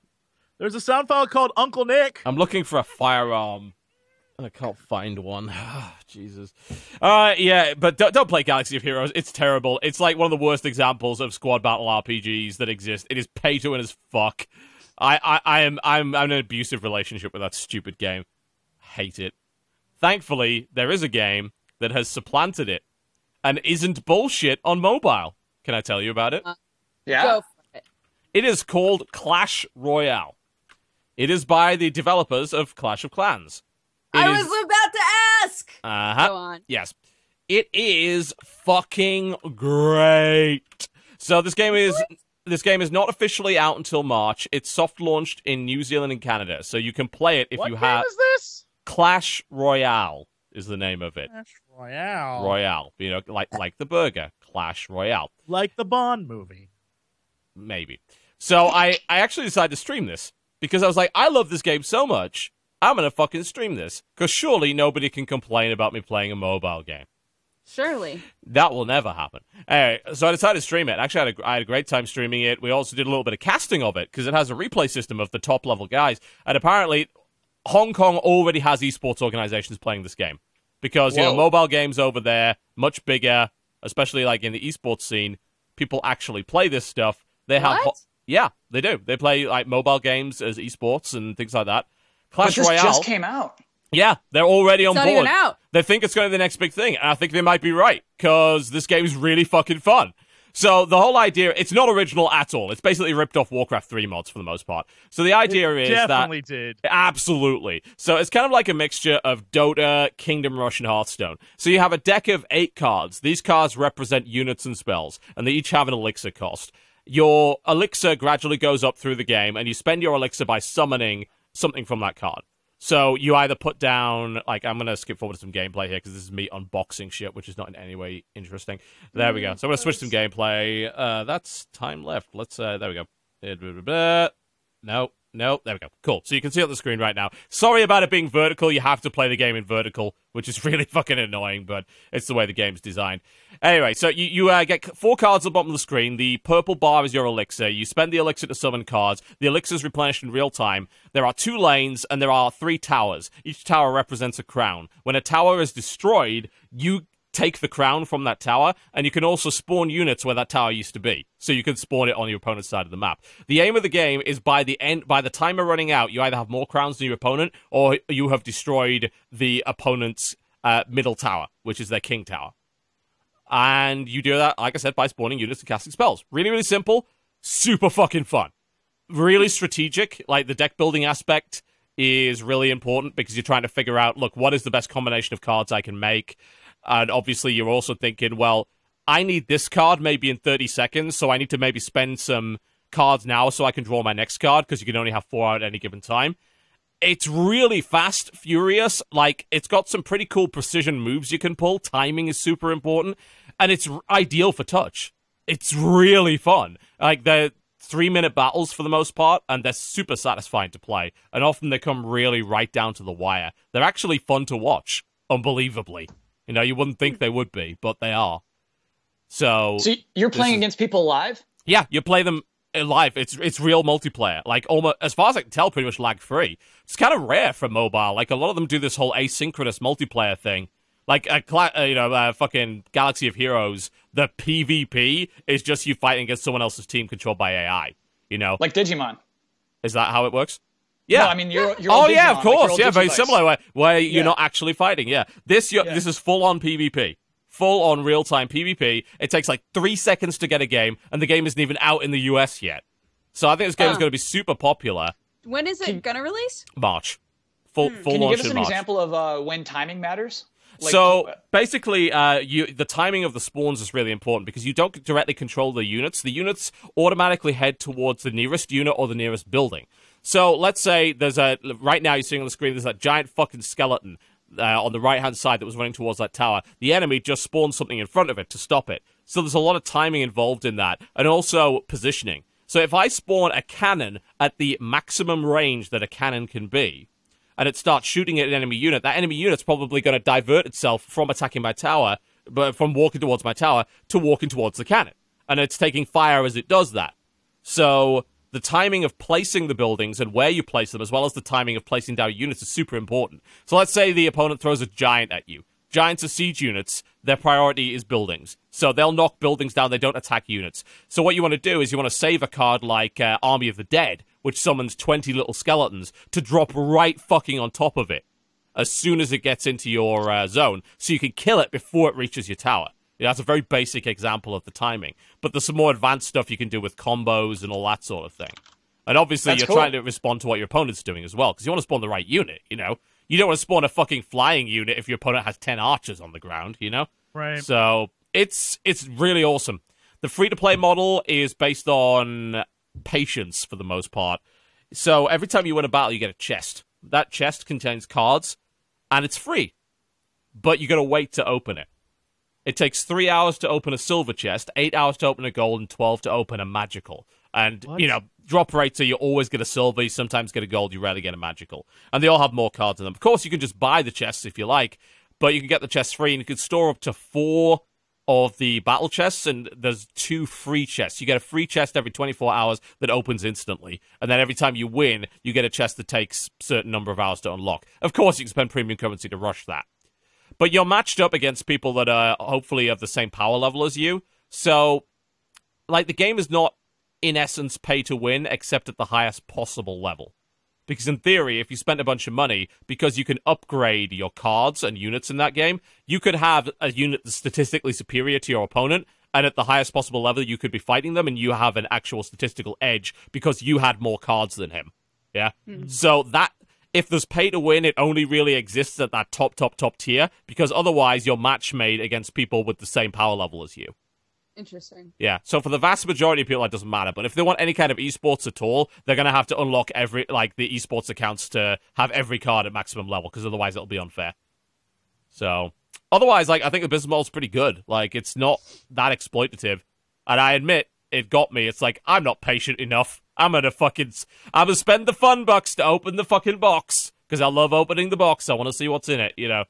There's a sound file called Uncle Nick. I'm looking for a firearm. And I can't find one. Jesus. Uh, yeah, but don't, don't play Galaxy of Heroes. It's terrible. It's like one of the worst examples of squad battle RPGs that exist. It is pay to win as fuck. I, I, I am I'm, I'm in an abusive relationship with that stupid game. Hate it. Thankfully, there is a game that has supplanted it and isn't bullshit on mobile. Can I tell you about it? Yeah. Go for it. It is called Clash Royale. It is by the developers of Clash of Clans. It I is- was about to ask. ask. Uh huh. Go on. Yes. It is fucking great. So this game is this game is not officially out until March. It's soft launched in New Zealand and Canada, so you can play it if what you game have is this? Clash Royale is the name of it. Clash Royale. Royale, you know, like like the burger, Clash Royale, Like the Bond movie. maybe. So I I actually decided to stream this because I was like, I love this game so much. I'm gonna fucking stream this because surely nobody can complain about me playing a mobile game. Surely. That will never happen. Anyway, so I decided to stream it. Actually, I had, a, I had a great time streaming it. We also did a little bit of casting of it because it has a replay system of the top level guys. And apparently, Hong Kong already has esports organizations playing this game because you know mobile games over there much bigger, especially like in the esports scene. People actually play this stuff. They have, What? yeah, they do. They play like mobile games as esports and things like that. But Clash this Royale, just came out. yeah, they're already on It's not board. even out. They think it's going to be the next big thing, and I think they might be right because this game is really fucking fun. So the whole idea, it's not original at all. It's basically ripped off Warcraft 3 mods for the most part. So the idea is that Definitely did. Absolutely. So it's kind of like a mixture of Dota, Kingdom Rush, and Hearthstone. So you have a deck of eight cards. These cards represent units and spells, and they each have an elixir cost. Your elixir gradually goes up through the game, and you spend your elixir by summoning something from that card. So you either put down, like, I'm going to skip forward to some gameplay here because this is me unboxing shit, which is not in any way interesting. There we go. So I'm to switch some gameplay. Uh, that's time left. Let's, uh, there we go. No, no, there we go. Cool. So you can see on the screen right now. Sorry about it being vertical. You have to play the game in vertical, which is really fucking annoying, but it's the way the game's designed. Anyway, so you, you uh, get four cards at the bottom of the screen. The purple bar is your elixir. You spend the elixir to summon cards. The elixir is replenished in real time. There are two lanes and there are three towers. Each tower represents a crown. When a tower is destroyed, you take the crown from that tower, and you can also spawn units where that tower used to be. So you can spawn it on your opponent's side of the map. The aim of the game is by the end, by the timer running out, you either have more crowns than your opponent, or you have destroyed the opponent's uh, middle tower, which is their king tower. And you do that, like I said, by spawning units and casting spells. Really, really simple, super fucking fun. Really strategic, like the deck building aspect is really important because you're trying to figure out, look, what is the best combination of cards I can make? And obviously, you're also thinking, well, I need this card maybe in 30 seconds, so I need to maybe spend some cards now so I can draw my next card because you can only have four out at any given time. It's really fast, furious. Like, it's got some pretty cool precision moves you can pull. Timing is super important, and it's ideal for touch. It's really fun. Like, they're three minute battles for the most part, and they're super satisfying to play. And often they come really right down to the wire. They're actually fun to watch, unbelievably. You know, you wouldn't think they would be, but they are. So, So you're playing is- against people live? yeah, you play them live. It's it's real multiplayer. Like almost as far as I can tell, pretty much lag free. It's kind of rare for mobile. Like a lot of them do this whole asynchronous multiplayer thing. Like a cla- uh, you know, uh, fucking Galaxy of Heroes. The PvP is just you fighting against someone else's team controlled by AI. You know, Like Digimon? is that how it works? Yeah. No, I mean, you're, you're oh yeah, Digimon, of course. old yeah, very Digivice. similar. Where, where you're Yeah. not actually fighting. Yeah, this you're, Yeah. this is full on PvP, full on real time PvP. It takes like three seconds to get a game, and the game isn't even out in the US yet. So I think this game is Huh. going to be super popular. When is it gonna release? March, full full Hmm. Can you give us an March. example of uh, when timing matters? Like, so uh, basically, uh, you the timing of the spawns is really important because you don't directly control the units. The units automatically head towards the nearest unit or the nearest building. So let's say there's a right now you're seeing on the screen there's that giant fucking skeleton uh, on the right hand side that was running towards that tower. The enemy just spawned something in front of it to stop it. So there's a lot of timing involved in that, and also positioning. So if I spawn a cannon at the maximum range that a cannon can be, and it starts shooting at an enemy unit, that enemy unit's probably going to divert itself from attacking my tower, but from walking towards my tower to walking towards the cannon. And it's taking fire as it does that. So the timing of placing the buildings and where you place them, as well as the timing of placing down units, is super important. So let's say the opponent throws a giant at you. Giants are siege units. Their priority is buildings. So they'll knock buildings down. They don't attack units. So what you want to do is you want to save a card like uh, Army of the Dead, which summons 20 little skeletons, to drop right fucking on top of it as soon as it gets into your uh, zone, so you can kill it before it reaches your tower. That's a very basic example of the timing. But there's some more advanced stuff you can do with combos and all that sort of thing. And obviously, That's you're cool. trying to respond to what your opponent's doing as well, because you want to spawn the right unit. You know, You don't want to spawn a fucking flying unit if your opponent has 10 archers on the ground, you know? Right. So it's it's really awesome. The free to play model is based on patience for the most part. So every time you win a battle, you get a chest. That chest contains cards, and it's free, but you got to wait to open it. It takes three hours to open a silver chest, eight hours to open a gold, and twelve to open a magical. And What? you know, drop rates are you always get a silver, you sometimes get a gold, you rarely get a magical. And they all have more cards in them. Of course, you can just buy the chests if you like, but you can get the chests free, and you can store up to four of the battle chests, and there's two free chests. You get a free chest every 24 hours that opens instantly, and then every time you win, you get a chest that takes certain number of hours to unlock. Of course, you can spend premium currency to rush that, but you're matched up against people that are hopefully of the same power level as you. So, like, the game is not in essence pay to win, except at the highest possible level. Because in theory, if you spent a bunch of money, because you can upgrade your cards and units in that game, you could have a unit that's statistically superior to your opponent, and at the highest possible level, you could be fighting them, and you have an actual statistical edge because you had more cards than him. Yeah. Hmm. So that if there's pay to win, it only really exists at that top, top, top tier because otherwise you're match made against people with the same power level as you. Interesting. Yeah. So for the vast majority of people, that doesn't matter. But if they want any kind of esports at all, they're gonna have to unlock every like the esports accounts to have every card at maximum level because otherwise it'll be unfair. So otherwise, like I think the business model's pretty good. Like it's not that exploitative, and I admit it got me. It's like I'm not patient enough. I'm gonna fucking I'm gonna spend the fun bucks to open the fucking box because I love opening the box. I want to see what's in it. You know.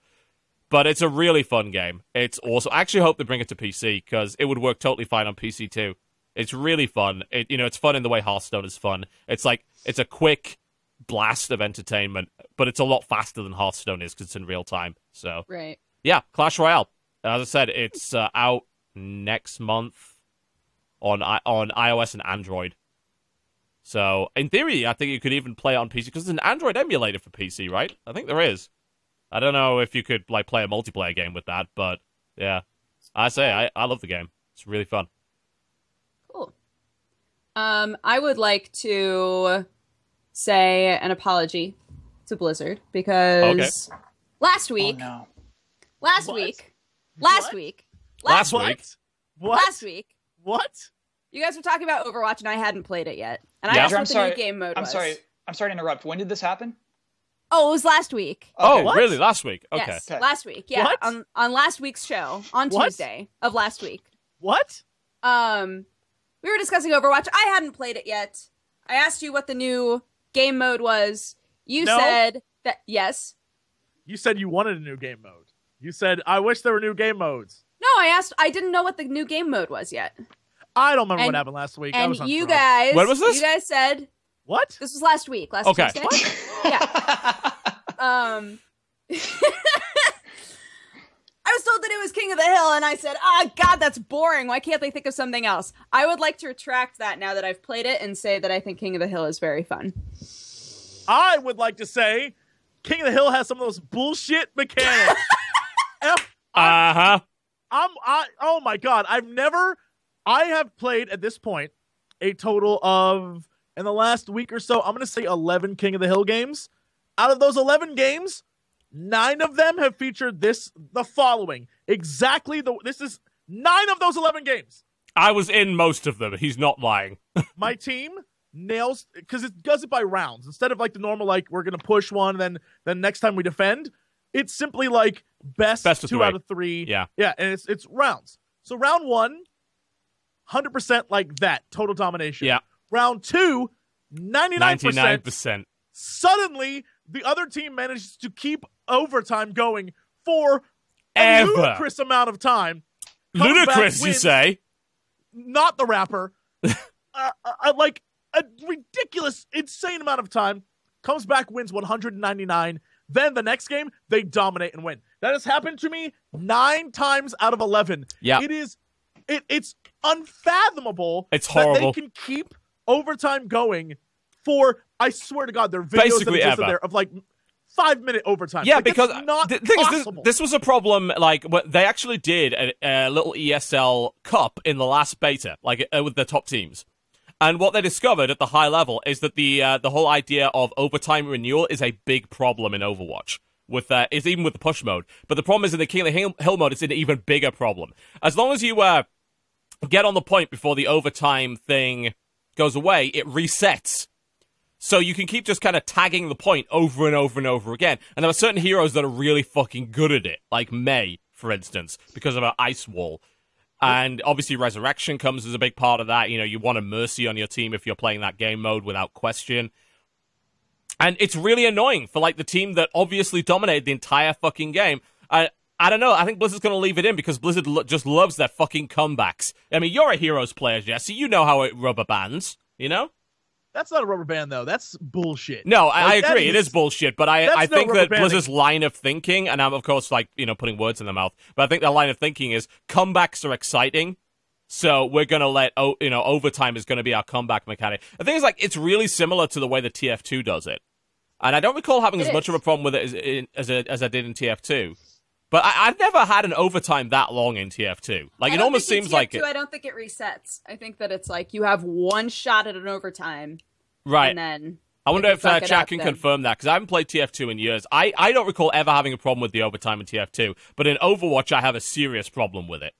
But it's a really fun game. It's awesome. I actually hope they bring it to PC because it would work totally fine on PC too. It's really fun. It you know, it's fun in the way Hearthstone is fun. It's like it's a quick blast of entertainment, but it's a lot faster than Hearthstone is because it's in real time. So Right. yeah, Clash Royale. As I said, it's uh, out next month on I- on iOS and Android. So in theory, I think you could even play it on PC because there's an Android emulator for PC, right? I think there is. I don't know if you could like play a multiplayer game with that, but yeah, I say I, I love the game. It's really fun. Cool. Um, I would like to say an apology to Blizzard because last Oh week, no. last What? week, last What? week, Last last, week? What? What? last week, What? you guys were talking about Overwatch and I hadn't played it yet, and I asked I'm what the new game mode I'm was. sorry. I'm sorry to interrupt. When did this happen? Oh, it was last week. Oh, What? really? Last week? Okay. Yes, Okay. last week. Yeah, What? on on last week's show on What? Tuesday of last week. What? Um, we were discussing Overwatch. I hadn't played it yet. I asked you what the new game mode was. You No. said that yes. You said you wanted a new game mode. You said I wish there were new game modes. No, I asked. I didn't know what the new game mode was yet. I don't remember what happened last week. I And was on you drugs. guys, When was this? You guys said What? this was last week. Last week. Okay. Tuesday. Yeah. Um. I was told that it was King of the Hill, and I said, "Ah, God, that's boring. Why can't they think of something else?" I would like to retract that now that I've played it and say that I think King of the Hill is very fun. I would like to say King of the Hill has some of those bullshit mechanics. F Uh huh. I'm I oh my god, I've never I have played at this point a total of in the last week or so, I'm going to say 11 King of the Hill games. Out of those 11 games, 9 of them have featured this the following. Exactly the this is 9 of those 11 games. I was in most of them. He's not lying. My team nails cuz it does it by rounds instead of like the normal like we're going to push one then then next time we defend. It's simply like best, Best 2 three. out of 3. Yeah. Yeah, and it's it's rounds. So round one, 100% like that, total domination. Yeah. Round two, 99%. Ninety-nine percent. Suddenly, the other team manages to keep overtime going for a ludicrous amount of time. Back, Ludicrous, you say? Not the rapper. uh, uh, like a ridiculous, insane amount of time. Comes back, wins 199. Then the next game, they dominate and win. That has happened to me nine times out of 11. Yeah. It is, it, it's unfathomable. It's that horrible. they can keep overtime going for, I swear to God, there are videos Basically that ever. there of like five minute overtime. Yeah, Like, because not thing this, this was a problem. Like, what they actually did a, a little ESL Cup in the last beta, like uh, with the top teams. And what they discovered at the high level is that the uh, the whole idea of overtime renewal is a big problem in Overwatch. with that is even with the push mode. But the problem is in the King of the Hill, mode, it's an even bigger problem. As long as you uh, get on the point before the overtime thing goes away, it resets. So you can keep just kind of tagging the point over and over and over again. And there are certain heroes that are really fucking good at it, like Mei, for instance, because of her ice wall. And obviously, resurrection comes as a big part of that. You know, you want a mercy on your team if you're playing that game mode without question. And it's really annoying for like the team that obviously dominated the entire fucking game. I I don't know. I think Blizzard's going to leave it in because Blizzard lo- just loves their fucking comebacks. I mean, you're a Heroes player, Jesse. You know how it rubber bands. You know? That's not a rubber band though. That's bullshit. No, I, I Like, that agree. it is bullshit, but I, I think rubber that banding. Blizzard's line of thinking, and I'm of course like you know putting words in their mouth, but I think their line of thinking is comebacks are exciting, so we're gonna let oh you know overtime is gonna be our comeback mechanic. The thing is like it's really similar to the way the TF2 does it, and I don't recall having It as much of a problem with it as as, a, as I did in TF2. But I, I've never had an overtime that long in TF2. Like it almost seems like TF2, it, I don't think it resets. I think that it's like you have one shot at an overtime, right. and then I wonder If if uh, chat can then- confirm that because I haven't played TF2 in years. I, I don't recall ever having a problem with the overtime in TF2, but in Overwatch I have a serious problem with it.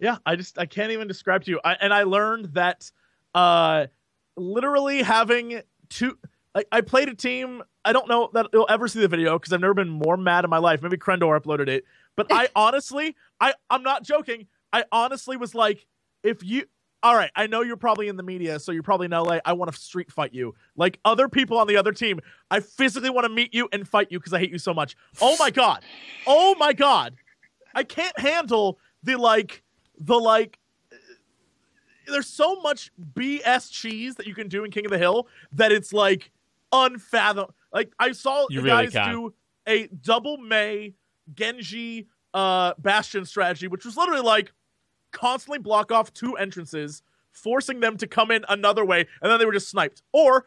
Yeah, I just I can't even describe to you. I, and I learned that uh literally having two like I played a team. I don't know that you'll ever see the video because I've never been more mad in my life. Maybe Krendor uploaded it, but I honestly, I I'm not joking. I honestly was like, if you. All right, I know you're probably in the media, so you're probably in LA. I want to street fight you. Like other people on the other team, I physically want to meet you and fight you because I hate you so much. Oh my god. Oh my god. I can't handle the like the like there's so much BS cheese that you can do in King of the Hill that it's like unfathomable. Like I saw You really guys can. do a double Mei Genji uh Bastion strategy, which was literally like constantly block off two entrances, forcing them to come in another way, and then they were just sniped. Or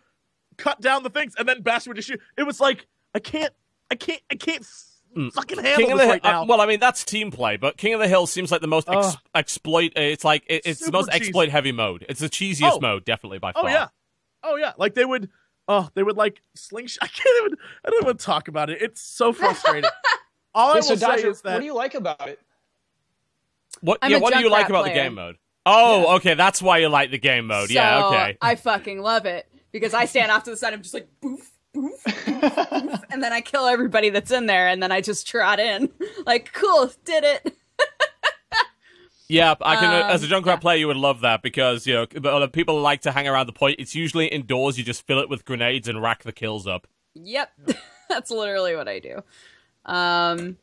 cut down the things and then Bastion would just shoot. It was like I can't I can't I can't f- fucking handle Mm. King this right Hill, now. uh, well, I mean that's team play, but King of the Hill seems like the most ex- exploit. uh, It's like it, it's the most cheesy. exploit heavy mode. It's the cheesiest Oh. mode, definitely by far. Oh far. yeah, oh yeah. Like they would, oh they would like slingshot. I can't even. I don't even talk about it. It's so frustrating. All I will so say Dodger, is that what do you like about it? What? I'm yeah. What do you like Junkrat about the game mode? Oh, okay. That's why you like the game mode. So, yeah. Okay. I fucking love it because I stand off to the side. I'm just like boof, boof, boof, boof, and then I kill everybody that's in there, and then I just trot in. Like, cool, did it. Yeah, I can. Um, as a Junkrat yeah. player, you would love that because you know people like to hang around the point. It's usually indoors. You just fill it with grenades and rack the kills up. Yep, that's literally what I do. Um,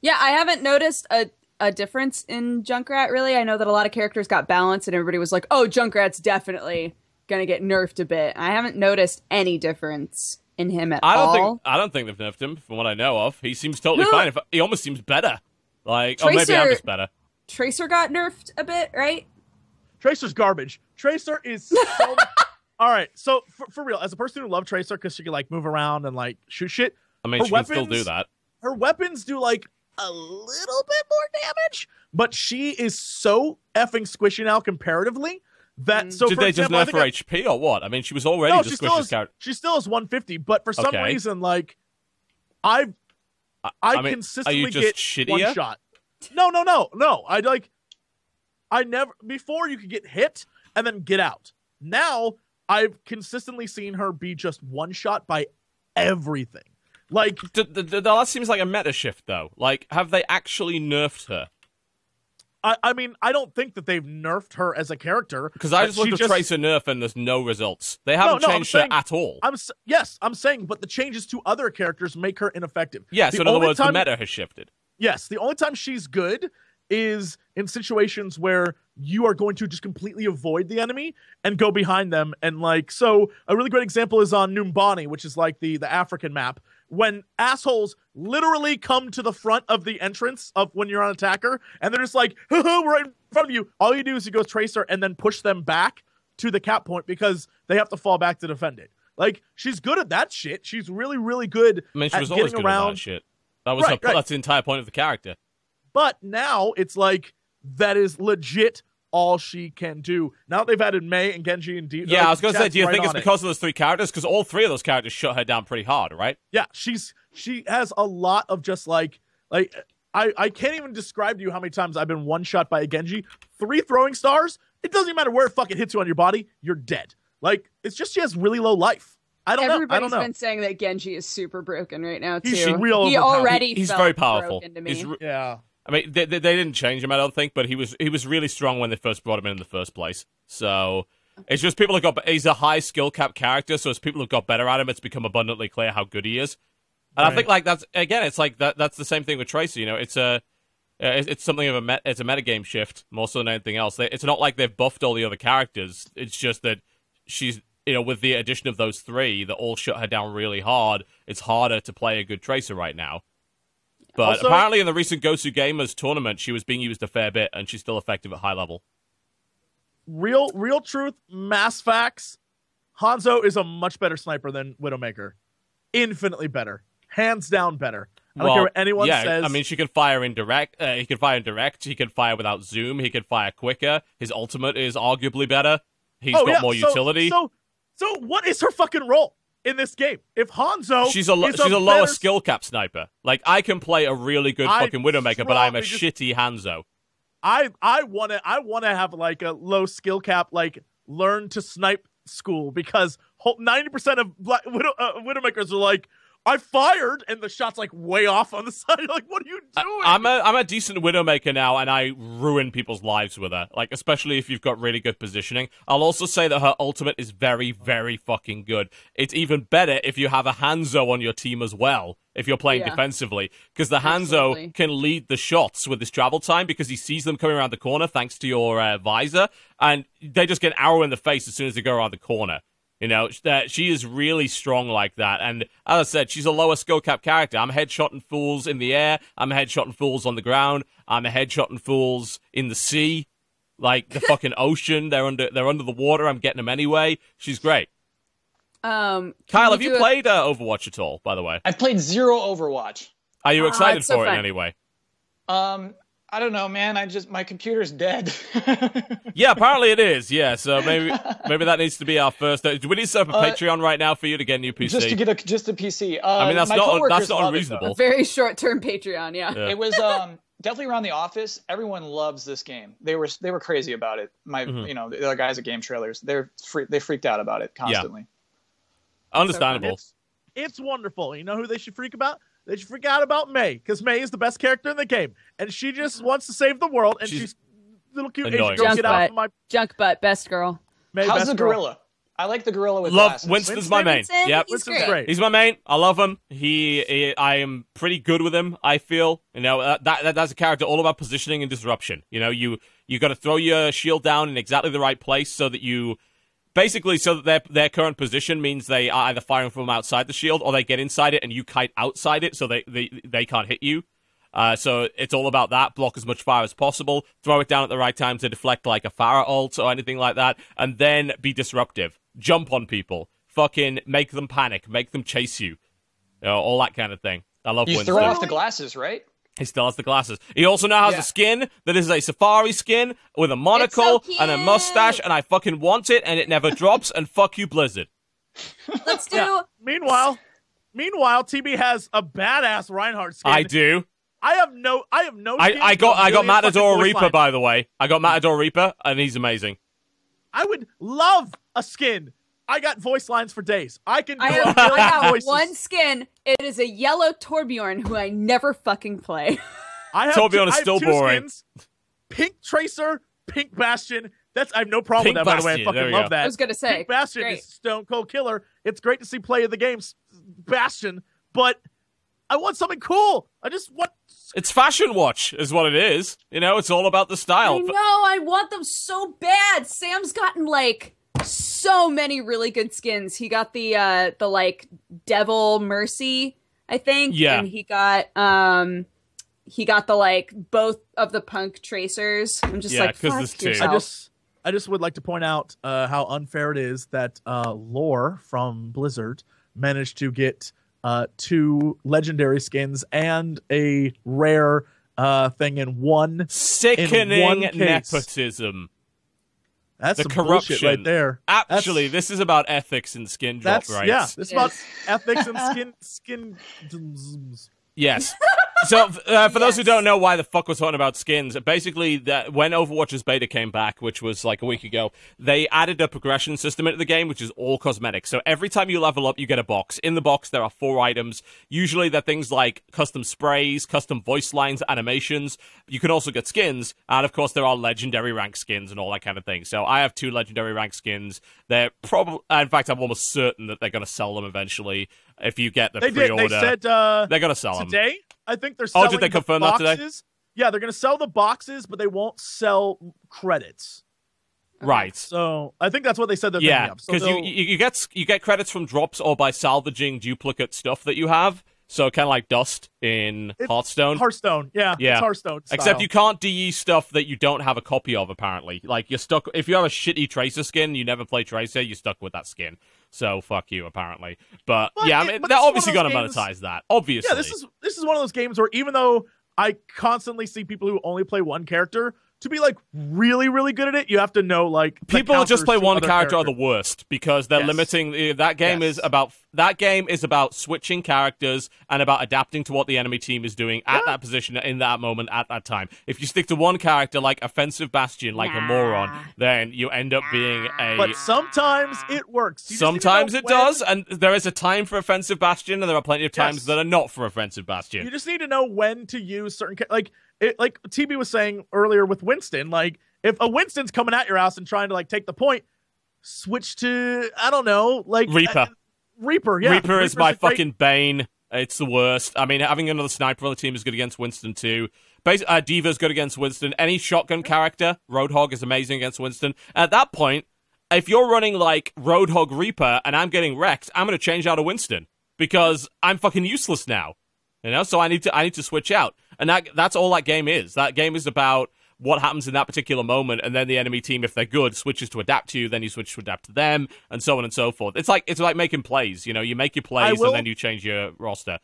yeah, I haven't noticed a a difference in Junkrat. Really, I know that a lot of characters got balanced, and everybody was like, "Oh, Junkrat's definitely gonna get nerfed a bit." I haven't noticed any difference in him at I don't all. think I don't think they've nerfed him from what I know of. He seems totally No. fine. He almost seems better. Like, or maybe I'm just better. Tracer got nerfed a bit, right? Tracer's garbage. Tracer is so. All right, so for, for real, as a person who loved Tracer because she could like move around and like shoot shit, I mean, Her she can still do that. her weapons do like a little bit more damage, but she is so effing squishy now comparatively that. Mm. So Did for they example, just nerf her I- HP or what? I mean, she was already no, the she still squishiest is. character. She still is 150, but for some Okay. reason, like I've I, I mean, consistently are you just get shittier? one shot. No, no, no, no. I like. I never before you could get hit and then get out. Now I've consistently seen her be just one shot by everything. Like D- d- d- that seems like a meta shift, though. Like, have they actually nerfed her? I, I mean, I don't think that they've nerfed her as a character Because I just looked at just- Tracer nerf and there's no results. They haven't no, I'm changed saying- her at all. I'm s- yes, I'm saying, but the changes to other characters make her ineffective. yeah, The so in other words, time- the meta has shifted. Yes, the only time she's good is in situations where you are going to just completely avoid the enemy and go behind them. And like so a really great example is on Numbani, which is like the the African map. When assholes literally come to the front of the entrance of when you're on attacker and they're just like we're right in front of you. All you do is you go tracer and then push them back to the cap point because they have to fall back to defend it. Like she's good at that shit. She's really really good I mean, she at was always getting good around at that shit. That was Right, right. that's the entire point of the character. But now it's like that is legit all she can do. Now they've added Mei and Genji and D. Yeah, like, I was uh, going to say, do you right think it's on it. because of those three characters? Because all three of those characters shut her down pretty hard, right? Yeah, she's she has a lot of just like like I I can't even describe to you how many times I've been one shot by a Genji. Three throwing stars. It doesn't even matter where it fucking hits you on your body. You're dead. Like it's just she has really low life. I don't know. I Everybody's don't know. been saying that Genji is super broken right now too. He's real he overpowered. already He's felt very powerful. to me. He's re- yeah. I mean, they, they, they didn't change him, I don't think, but he was he was really strong when they first brought him in in the first place. So it's just people have got. He's a high skill cap character, so as people have got better at him, it's become abundantly clear how good he is. And I think like that's again, it's like that. That's the same thing with Tracer. You know, it's a uh, it's it's something of a met, it's a metagame shift more so than anything else. It's not like they've buffed all the other characters. It's just that she's you know with the addition of those three that all shut her down really hard. It's harder to play a good Tracer right now. But Also- apparently, in the recent Gosu Gamers tournament, she was being used a fair bit, and she's still effective at high level. Real real truth, mass facts. Hanzo is a much better sniper than Widowmaker. Infinitely better. Hands down better. I don't care what anyone yeah, says. I mean, she can fire in direct. Uh, he can fire in direct. He can fire without zoom. He can fire quicker. His ultimate is arguably better. He's oh, got yeah, more so- utility. So, so what is her fucking role in this game? If Hanzo, she's a lo- she's a, lower better- skill cap sniper. Like I can play a really good I fucking Widowmaker, but I'm a dis- shitty Hanzo. I I want to I want to have like a low skill cap like learn to snipe school because ninety percent of Black Widow, uh, Widowmakers are like I fired and the shot's like way off on the side. Like what are you doing? I, am a I'm a decent Widowmaker now, and I ruin people's lives with her. Like especially if you've got really good positioning. I'll also say that her ultimate is very very fucking good. It's even better if you have a Hanzo on your team as well. If you're playing Yeah. defensively, because the Absolutely. Hanzo can lead the shots with his travel time because he sees them coming around the corner thanks to your uh, visor, and they just get an arrow in the face as soon as they go around the corner. You know, that she is really strong like that. And as I said, she's a lower skill cap character. I'm headshotting fools in the air. I'm headshotting fools on the ground. I'm headshotting fools in the sea, like the fucking ocean. They're under they're under the water. I'm getting them anyway. She's great. Um, Kyle, have you a- played uh, Overwatch at all? By the way, I've played zero Overwatch. are you Ah, excited it's so for it in any way? Um, I don't know, man. I just my computer's dead. Yeah, apparently it is. Yeah, so maybe maybe that needs to be our first. Do we need to set up a Uh, Patreon right now for you to get a new PC? just to get a just a PC. Uh, I mean, that's my not- coworkers that's not love it, unreasonable. a very short term Patreon? Yeah. Yeah. It was um definitely around the office. Everyone loves this game. They were they were crazy about it. My Mhm. you know the other guys at Game Trailers. They're free, they freaked out about it constantly. Understandable. It's it's wonderful. You know who they should freak about? They should freak out about Mei because Mei is the best character in the game, and she just wants to save the world. And She's she's, little cute annoying. Asian girl. Junk Get out butt. of my Junk butt, best girl. Mei How's best the girl. gorilla? I like the gorilla with Love glasses. Winston's my main. Winston, Yep. he's Winston's great. great. He's my main. I love him. He, he- I am pretty good with him. I feel, you know, uh, that, that that's a character all about positioning and disruption. You know, you you got to throw your shield down in exactly the right place so that you, basically, so that their their current position means they are either firing from outside the shield or they get inside it and you kite outside it so they they they can't hit you. Uh, so it's all about that. Block as much fire as possible. Throw it down at the right time to deflect like a Pharah ult or anything like that, and then be disruptive. Jump on people. Fucking make them panic. Make them chase you. You know, all that kind of thing. I love you Winston. throw off the glasses, right? He still has the glasses. He also now has Yeah. a skin that is a safari skin with a monocle so and a mustache, and I fucking want it, and it never drops. And fuck you, Blizzard. Let's do. Yeah. Meanwhile, meanwhile, TB has a badass Reinhardt skin. I do. I have no. I have no. I, I got I got Matador Reaper lines. by the way. I got Matador Reaper, and he's amazing. I would love a skin. I got voice lines for days. I can do I a have, million I have voices. one skin. It is a yellow Torbjorn who I never fucking play. I have Torbjorn two, is I have still two boring. Skins. Pink Tracer, Pink Bastion. That's I have no problem Pink with that. By the way, I fucking love go. I was gonna say. Pink Bastion great. is Stone Cold Killer. It's great to see play of the game, Bastion, but I want something cool. I just want. It's fashion watch, is what it is. You know, it's all about the style. I style. know. I want them so bad. Sam's gotten like so many really good skins. He got the uh the like Devil Mercy, I think. Yeah. And he got um he got the like both of the punk tracers. I'm just Yeah, like 'cause fuck there's two. yourself. I just. I just would like to point out uh, how unfair it is that uh, Lore from Blizzard managed to get uh, two legendary skins and a rare uh, thing in one Sickening in one case. nepotism. That's The some corruption. right there. Actually, this is about ethics and skin drop That's rights. yeah. This is about ethics and skin skin. Yes. So, uh, for those who don't know why the fuck we're talking about skins, basically, that when Overwatch's beta came back, which was like a week ago, they added a progression system into the game, which is all cosmetic. So every time you level up, you get a box. In the box, there are four items. Usually, they're things like custom sprays, custom voice lines, animations. You can also get skins, and of course, there are legendary rank skins and all that kind of thing. So I have two legendary rank skins. They're probably, in fact, I'm almost certain that they're going to sell them eventually. If you get the They did. pre-order, They said uh, they're going to sell them. today. I think they're Selling Oh, did they the confirm that today? boxes. Yeah, they're going to sell the boxes, but they won't sell credits. Right. So I think that's what they said they're Yeah, thinking of. So because you, you you get you get credits from drops or by salvaging duplicate stuff that you have. So kind of like dust in It's Hearthstone. Hearthstone. Yeah, Yeah. it's Hearthstone. Except you can't de stuff that you don't have a copy of. Apparently, like you're stuck. If you have a shitty Tracer skin, you never play Tracer, you're stuck with that skin. So fuck you, apparently. But But yeah, I mean, but they're this is one obviously going to monetize that. Obviously, Yeah, this is this is one of those games where even though I constantly see people who only play one character to be like really really good at it, you have to know like people just play one character are the worst because they're Yes. limiting uh, that game is about that game is about switching characters and about adapting to what the enemy team is doing at Yeah. that position in that moment at that time if you stick to one character like offensive bastion like a moron then you end up being a But sometimes it works. You just need to sometimes it when- does and there is a time for offensive bastion and there are plenty of times Yes. that are not for offensive bastion You just need to know when to use certain like it, like TB was saying earlier with Winston. Like if a Winston's coming at your house and trying to like take the point, switch to I don't know like Reaper. uh, Reaper, yeah. Reaper is my great- fucking bane. It's the worst. I mean, having another sniper on the team is good against Winston too. Bas- uh, D.Va's good against Winston. Any shotgun character, Roadhog is amazing against Winston. At that point, if you're running like Roadhog Reaper and I'm getting wrecked, I'm gonna change out of Winston because I'm fucking useless now. You know, so I need to I need to switch out, and that that's all that game is. That game is about what happens in that particular moment, and then the enemy team, if they're good, switches to adapt to you. Then you switch to adapt to them, and so on and so forth. It's like it's like making plays. You know, you make your plays, will- and then you change your roster.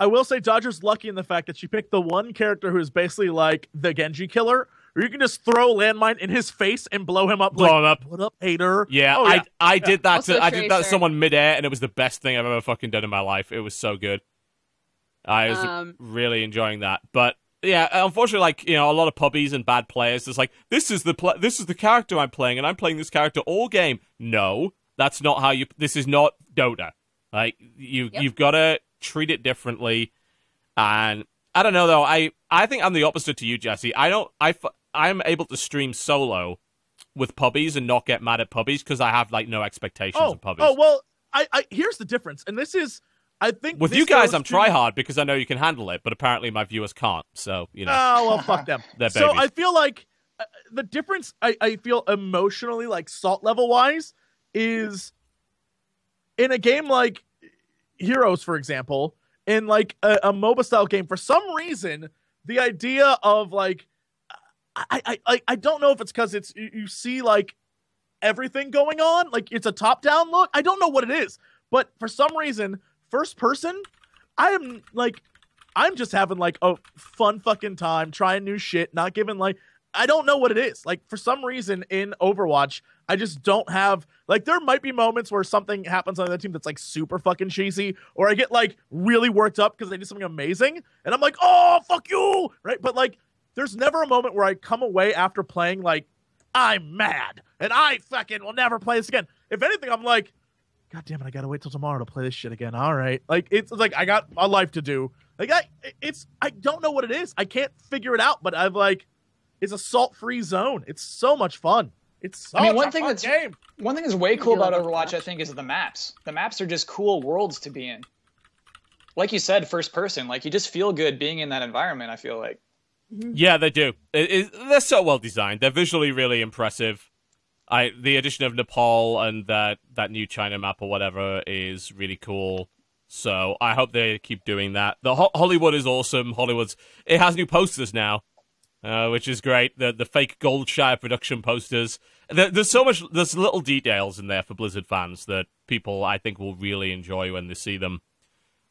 I will say Dodger's lucky in the fact that she picked the one character who is basically like the Genji killer, where you can just throw a landmine in his face and blow him up. Blow like, him up. What up, hater? Yeah, Oh, I I did that. Also To, I did that to someone midair, and it was the best thing I've ever fucking done in my life. It was so good. I was Um, really enjoying that, but yeah, unfortunately, like you know, a lot of puppies and bad players. It's like this is the pl- this is the character I'm playing, and I'm playing this character all game. No, that's not how you. This is not Dota. Like you, Yep. you've got to treat it differently. And I don't know though. I I think I'm the opposite to you, Jesse. I don't. I I'm able to stream solo with puppies and not get mad at puppies because I have like no expectations Oh, of puppies. oh well. I, I here's the difference, and this is I think with you guys, I'm to- try hard because I know you can handle it, but apparently my viewers can't. So you know, Oh well, fuck them. They're so. I feel like uh, the difference I, I feel emotionally, like salt level wise, is in a game like Heroes, for example, in like a, a MOBA style game. For some reason, the idea of like I I I, I don't know if it's because it's you, you see like everything going on, like it's a top down look. I don't know what it is, but for some reason, first person, I am like I'm just having like a fun fucking time trying new shit, not giving like I don't know what it is. Like for some reason in Overwatch, I just don't have like there might be moments where something happens on the team that's like super fucking cheesy, or I get like really worked up because they did something amazing, and I'm like, oh fuck you, right? But like, there's never a moment where I come away after playing like I'm mad and I fucking will never play this again. If anything, I'm like, God damn it, I gotta wait till tomorrow to play this shit again. All right, like it's like I got a life to do. Like I, it's I don't know what it is. I can't figure it out. But I've like, it's a salt free zone. It's so much fun. It's such I mean, one a thing fun that's- game. One thing that's way cool about Overwatch. I think, is the maps. The maps are just cool worlds to be in. Like you said, first person. Like you just feel good being in that environment. I feel like. yeah, they do. It, it, they're so well designed. They're visually really impressive. I the addition of Nepal and that that new China map or whatever is really cool. So I hope they keep doing that. The Ho- Hollywood is awesome. Hollywood's it has new posters now, uh, which is great. The the fake Goldshire production posters. There, there's so much. There's little details in there for Blizzard fans that people I think will really enjoy when they see them.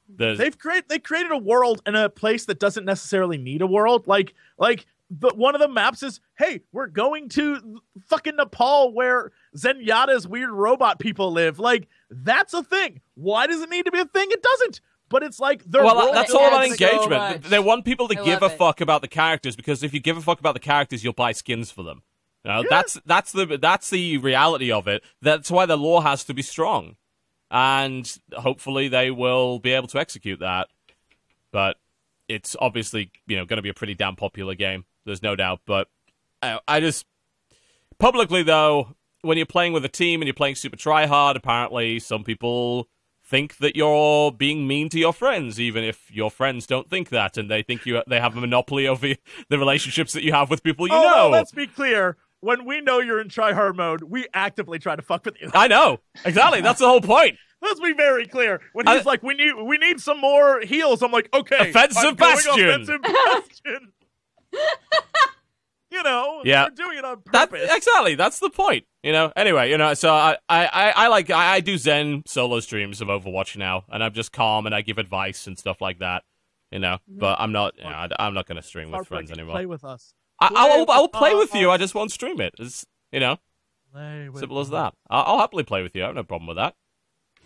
There's, They've created they created a world in a place that doesn't necessarily need a world. Like like the one of the maps is, hey, we're going to fucking Nepal where Zenyatta's weird robot people live. Like that's a thing. Why does it need to be a thing? It doesn't. But it's like they're well, rolling that's all about adds so engagement. they want people to I give a it. fuck about the characters because if you give a fuck about the characters, you'll buy skins for them. You know, that's that's the that's the reality of it. That's why the law has to be strong, and hopefully they will be able to execute that. But it's obviously you know going to be a pretty damn popular game. There's no doubt. But I, I just publicly though, when you're playing with a team and you're playing super try hard, apparently some people think that you're being mean to your friends, even if your friends don't think that, and they think you they have a monopoly over the relationships that you have with people you oh, know. no, let's be clear. When we know you're in try hard mode, we actively try to fuck with you. I know exactly. That's the whole point. Let's be very clear. When I- he's like, "We need, we need some more heels," I'm like, "Okay, Offensive bastion. offensive bastion." you know, Yeah. we're doing it on That purpose. exactly. That's the point. You know. Anyway, you know. So I, I, I, I like I, I do Zen solo streams of Overwatch now, and I'm just calm and I give advice and stuff like that. You know, mm-hmm. but I'm not. You know, I, I'm not going to stream with friends anymore. Play with us. I, I'll, Play I'll with play with you. us. I just won't stream it. It's you know simple as that. I'll, I'll happily play with you. I have no problem with that.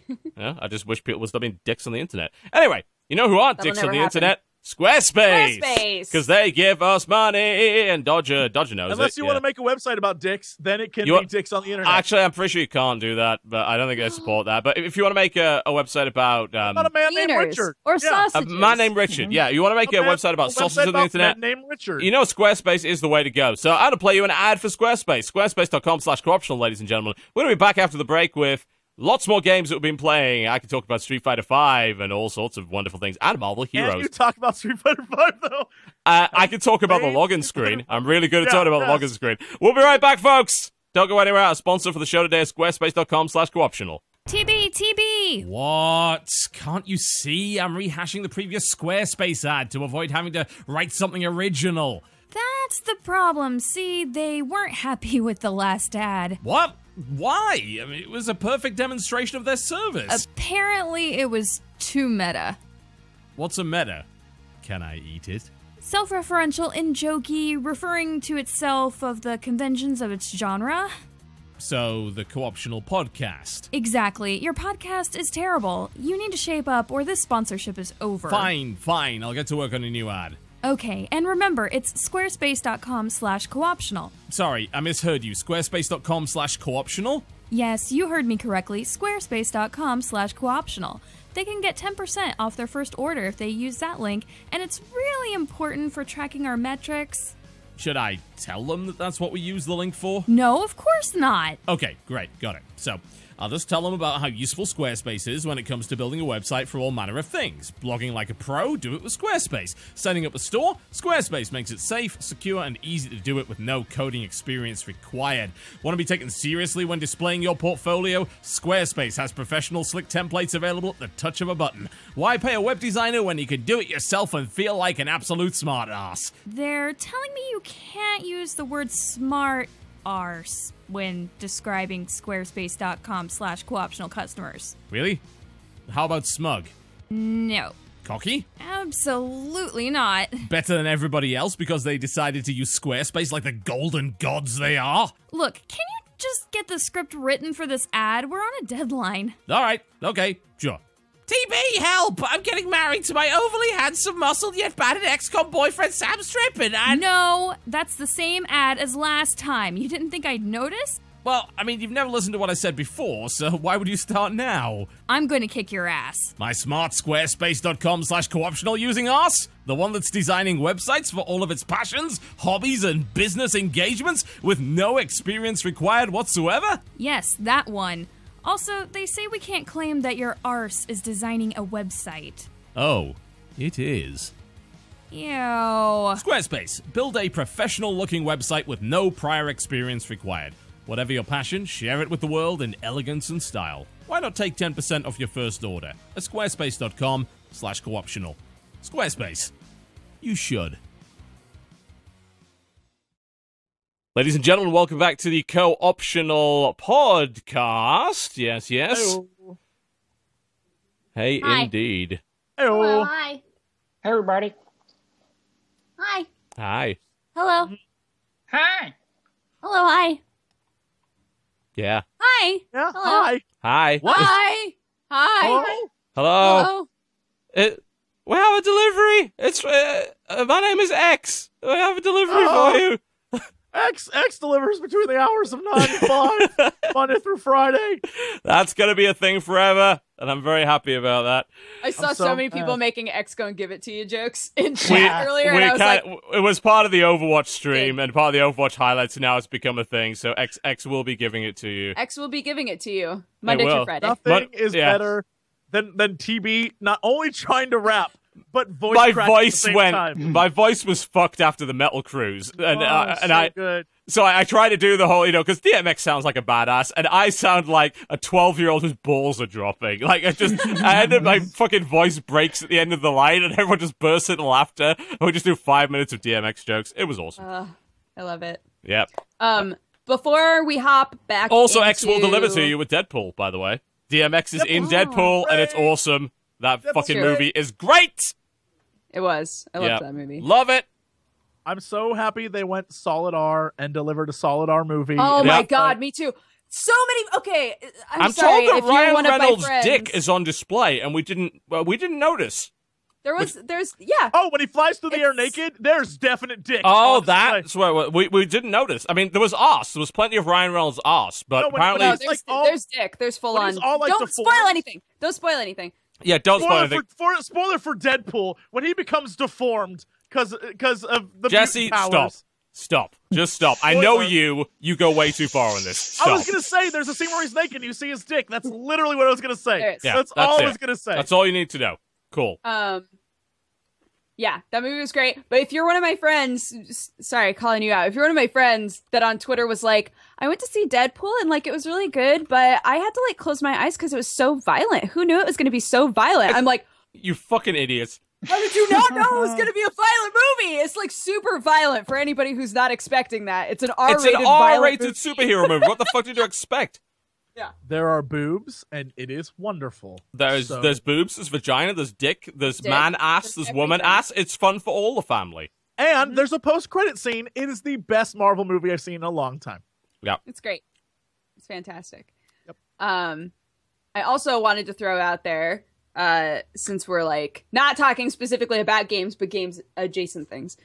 yeah, I just wish people would stop being dicks on the internet. Anyway, you know who aren't That'll dicks on the happen. internet? Squarespace. Squarespace. Because they give us money and Dodger Dodger knows it. Unless it. you yeah. want to make a website about dicks, then it can You be want- dicks on the internet. Actually, I'm pretty sure you can't do that, but I don't think they support that. But if you want to make a, a website about um, Not a man named Wieners Richard or yeah. a sausages. man named Richard, yeah, you want to make a, man- website about a sausages website on the about internet, man named Richard. You know, Squarespace is the way to go. So I'm going to play you an ad for Squarespace. Squarespace.com slash co-optional, ladies and gentlemen. We're going to be back after the break with lots more games that we've been playing. I could talk about Street Fighter V and all sorts of wonderful things and Marvel and Heroes. you talk about Street Fighter Five though. Uh, I could talk about the login screen. I'm really good at Yeah, talking about the login screen. We'll be right back, folks. Don't go anywhere. Our sponsor for the show today is squarespace.com slash co-optional. TB, TB. What? Can't you see? I'm rehashing the previous Squarespace ad to avoid having to write something original. That's the problem. See, they weren't happy with the last ad. What? Why? I mean, it was a perfect demonstration of their service. Apparently, it was too meta. What's a meta? Can I eat it? Self referential in jokey, referring to itself of the conventions of its genre. So, the co-optional podcast. Exactly. Your podcast is terrible. You need to shape up, or this sponsorship is over. Fine, fine. I'll get to work on a new ad. Okay, and remember, it's squarespace.com slash cooptional. Sorry, I misheard you. Squarespace.com slash co-optional? Yes, you heard me correctly. Squarespace.com slash cooptional. They can get 10% off their first order if they use that link, and it's really important for tracking our metrics. Should I tell them that that's what we use the link for? No, of course not. Okay, great, got it. So, Just tell them about how useful Squarespace is when it comes to building a website for all manner of things. Blogging like a pro, do it with Squarespace. Setting up a store, Squarespace makes it safe, secure, and easy to do it with no coding experience required. Want to be taken seriously when displaying your portfolio? Squarespace has professional slick templates available at the touch of a button. Why pay a web designer when you can do it yourself and feel like an absolute smartass? They're telling me you can't use the word smart arse when describing squarespace.com slash cooptional customers. Really? How about smug? No, Cocky? absolutely not. better than everybody else because they decided to use Squarespace like the golden gods they are? Look, can you just get the script written for this ad? We're on a deadline. All right, okay, sure. TB, help! I'm getting married to my overly handsome, muscled yet battered ex-con boyfriend Sam Strippin, and No, that's the same ad as last time. You didn't think I'd notice? well, I mean, you've never listened to what I said before, so why would you start now? I'm going to kick your ass. My smart squarespace.com slash co-optional using us? The one that's designing websites for all of its passions, hobbies, and business engagements with no experience required whatsoever? Yes, that one. Also, they say we can't claim that your arse is designing a website. Oh, it is. Ew. Squarespace. Build a professional looking website with no prior experience required. Whatever your passion, share it with the world in elegance and style. Why not take 10% off your first order at squarespace.com slash cooptional. Squarespace. You should. Ladies and gentlemen, welcome back to the co-optional podcast. Yes, yes. Hey, Hi. indeed. Hello, Ayo. hi. Hey, everybody. Hi. Hi. Hello. Hi. Hello. Hi. Yeah. Hi. Yeah. Hello. Hi. Hi. What? Hi. Hi. Hello? Hello. Hello. It, we have a delivery. It's uh, uh, my name is X. We have a delivery Oh. for you. X X delivers between the hours of nine and five, Monday through Friday. That's gonna be a thing forever, and I'm very happy about that. I saw so, so many people mad. making X go and give it to you jokes in We, chat earlier, we and I was like, it was part of the Overwatch stream and part of the Overwatch highlights. and Now it's become a thing, so X X will be giving it to you. X will be giving it to you Monday through Friday. Nothing But- is yeah. better than than TB not only trying to rap but voice my crack at the voice same went. time. My voice was fucked after the Metal Cruise, and Oh, uh, and so I good. so I, I try to do the whole, you know, because DMX sounds like a badass, and I sound like a twelve-year-old whose balls are dropping. Like I just, I ended my fucking voice breaks at the end of the line, and everyone just bursts into laughter. And we just do five minutes of DMX jokes. It was awesome. Uh, I love it. yep. Um, before we hop back, Also, into... X will deliver to you with Deadpool. By the way, DMX is in Deadpool, and it's awesome. That Deadpool's fucking great. movie is great. It was. I loved Yep. that movie. Love it. I'm so happy they went solid R and delivered a solid R movie. Oh my Yeah. god, me too. So many. Okay, I'm, I'm, sorry told if that you're Ryan one of Reynolds' my friends. dick is on display, and we didn't. Well, we didn't notice. There was. There's. Yeah. Oh, when he flies through the air It's- naked, there's definite dick. Oh, on display. that's what we we didn't notice. I mean, there was arse. There was plenty of Ryan Reynolds' arse, but No, when- when apparently, No, it's there's, like all- there's dick. There's full when on. it's all, like, Don't deformed. spoil anything. Don't spoil anything. Yeah. Don't spoil spoiler anything. for, for spoiler for Deadpool when he becomes deformed because because of the Jesse, stop. Stop. Just stop. I know you. You go way too far on this. Stop. I was gonna say there's a scene where he's naked and you see his dick. That's literally what I was gonna say. There it is. Yeah, that's, that's all it. I was gonna say. That's all you need to know. Cool. Um. Yeah, that movie was great. But if you're one of my friends, sorry, calling you out. If you're one of my friends that on Twitter was like, I went to see Deadpool and like it was really good, but I had to like close my eyes because it was so violent. Who knew it was going to be so violent? I'm like, You fucking idiots. how did you not know it was going to be a violent movie? It's like super violent for anybody who's not expecting that. It's an R-rated, an R-rated movie. superhero movie. What the fuck did you expect? There are boobs and it is wonderful. There's So- there's boobs, there's vagina, there's dick, there's Dick, man ass, there's there's woman ass. It's fun for all the family. and there's a post credit scene. It is the best Marvel movie I've seen in a long time. Yeah. It's great. It's fantastic. Yep. Um, I also wanted to throw out there, uh, since we're like not talking specifically about games, but games adjacent things.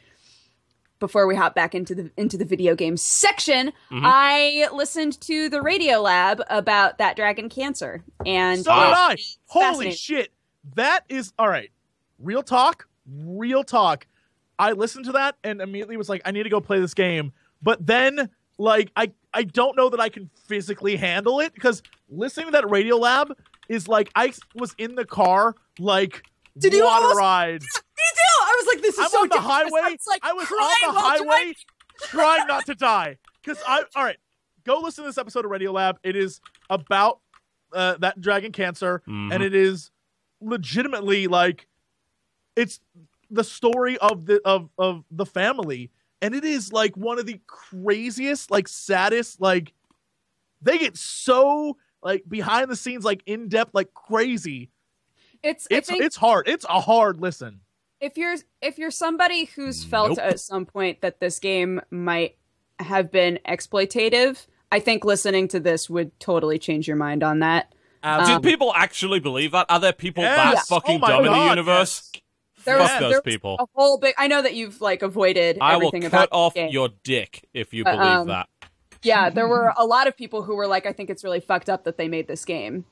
Before we hop back into the into the video game section, Mm-hmm. I listened to the Radiolab about that dragon cancer, and So did I. Holy shit. That is all right. Real talk. Real talk. I listened to that and immediately was like, I need to go play this game. But then, like, I I don't know that I can physically handle it because listening to that Radiolab is like I was in the car, like Did you water almost- ride. Me too. I was like, this is I'm so on the dangerous. highway. was, like, I was on the highway driving. trying not to die. Because I all right, go listen to this episode of Radiolab. It is about uh, that dragon cancer, Mhm. and it is legitimately like it's the story of the of of the family, and it is like one of the craziest, like saddest, like they get so like behind the scenes, like in depth, like crazy. It's It's think it's hard. It's a hard listen. if you're if you're somebody who's felt Nope. at some point that this game might have been exploitative, I think listening to this would totally change your mind on that. Did Um, people actually believe that? Are there people Yes. that Yes. fucking Oh my dumb in the God, universe? There Fuck was- those there people. A whole big. I know that you've like avoided I will cut about off your dick if you But, believe um, that. Yeah, there were a lot of people who were like, "I think it's really fucked up that they made this game."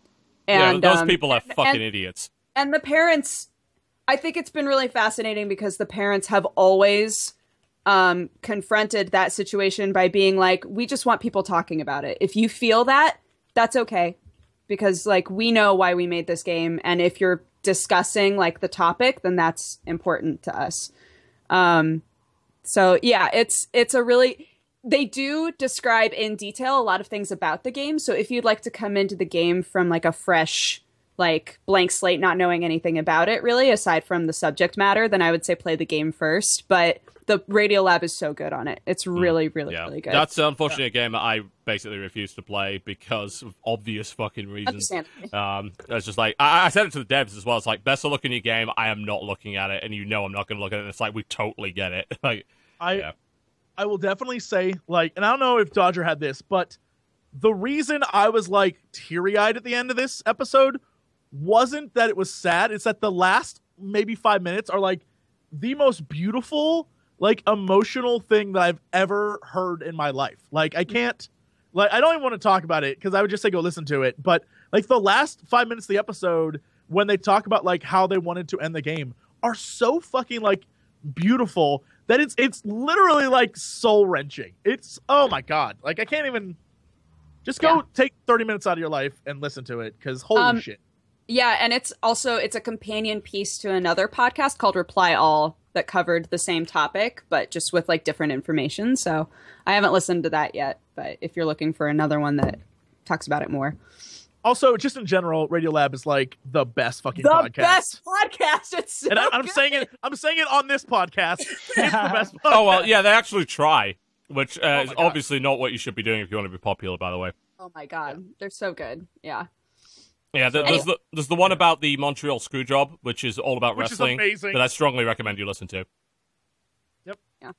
yeah, And those um, people are and- fucking and- idiots. And the parents i think it's been really fascinating because the parents have always um, confronted that situation by being like we just want people talking about it. If you feel that that's okay. Because like we know why we made this game. And if you're discussing like the topic then that's important to us. Um so yeah it's it's a really they do describe in detail a lot of things about the game. So if you'd like to come into the game from like a fresh like blank slate not knowing anything about it really aside from the subject matter then i would say play the game first but the radio lab is so good on it it's really really Yeah, really good that's unfortunately a game that I basically refused to play because of obvious fucking reasons. Understandably. Um, it's just like I, I said it to the devs as well. It's like best of look in your game. I am not looking at it, and you know I'm not going to look at it. And it's like we totally get it. like, I Yeah. I will definitely say like, and I don't know if Dodger had this, but the reason I was like teary eyed at the end of this episode wasn't that it was sad. It's that the last maybe five minutes are like the most beautiful, like emotional thing that I've ever heard in my life. Like I can't, like I don't even want to talk about it because I would just say go listen to it. But like the last five minutes of the episode when they talk about like how they wanted to end the game are so fucking like beautiful that it's it's literally like soul wrenching. It's oh my god, like I can't even. Just go Yeah. take thirty minutes out of your life and listen to it because holy Um, shit. Yeah, and it's also it's a companion piece to another podcast called Reply All that covered the same topic, but just with like different information. So I haven't listened to that yet, but if you're looking for another one that talks about it more, Also, just in general, Radiolab is like the best fucking the podcast. best podcast. It's so and I, I'm good. saying it. I'm saying it on this podcast. It's the best. Podcast. Oh well, yeah, they actually try, which uh, is God. obviously not what you should be doing if you want to be popular. By the way, Oh my god, they're so good. Yeah. Yeah, there, there's the there's the one about the Montreal Screwjob, which is all about Which is wrestling amazing. that I strongly recommend you listen to. Yep. Yeah.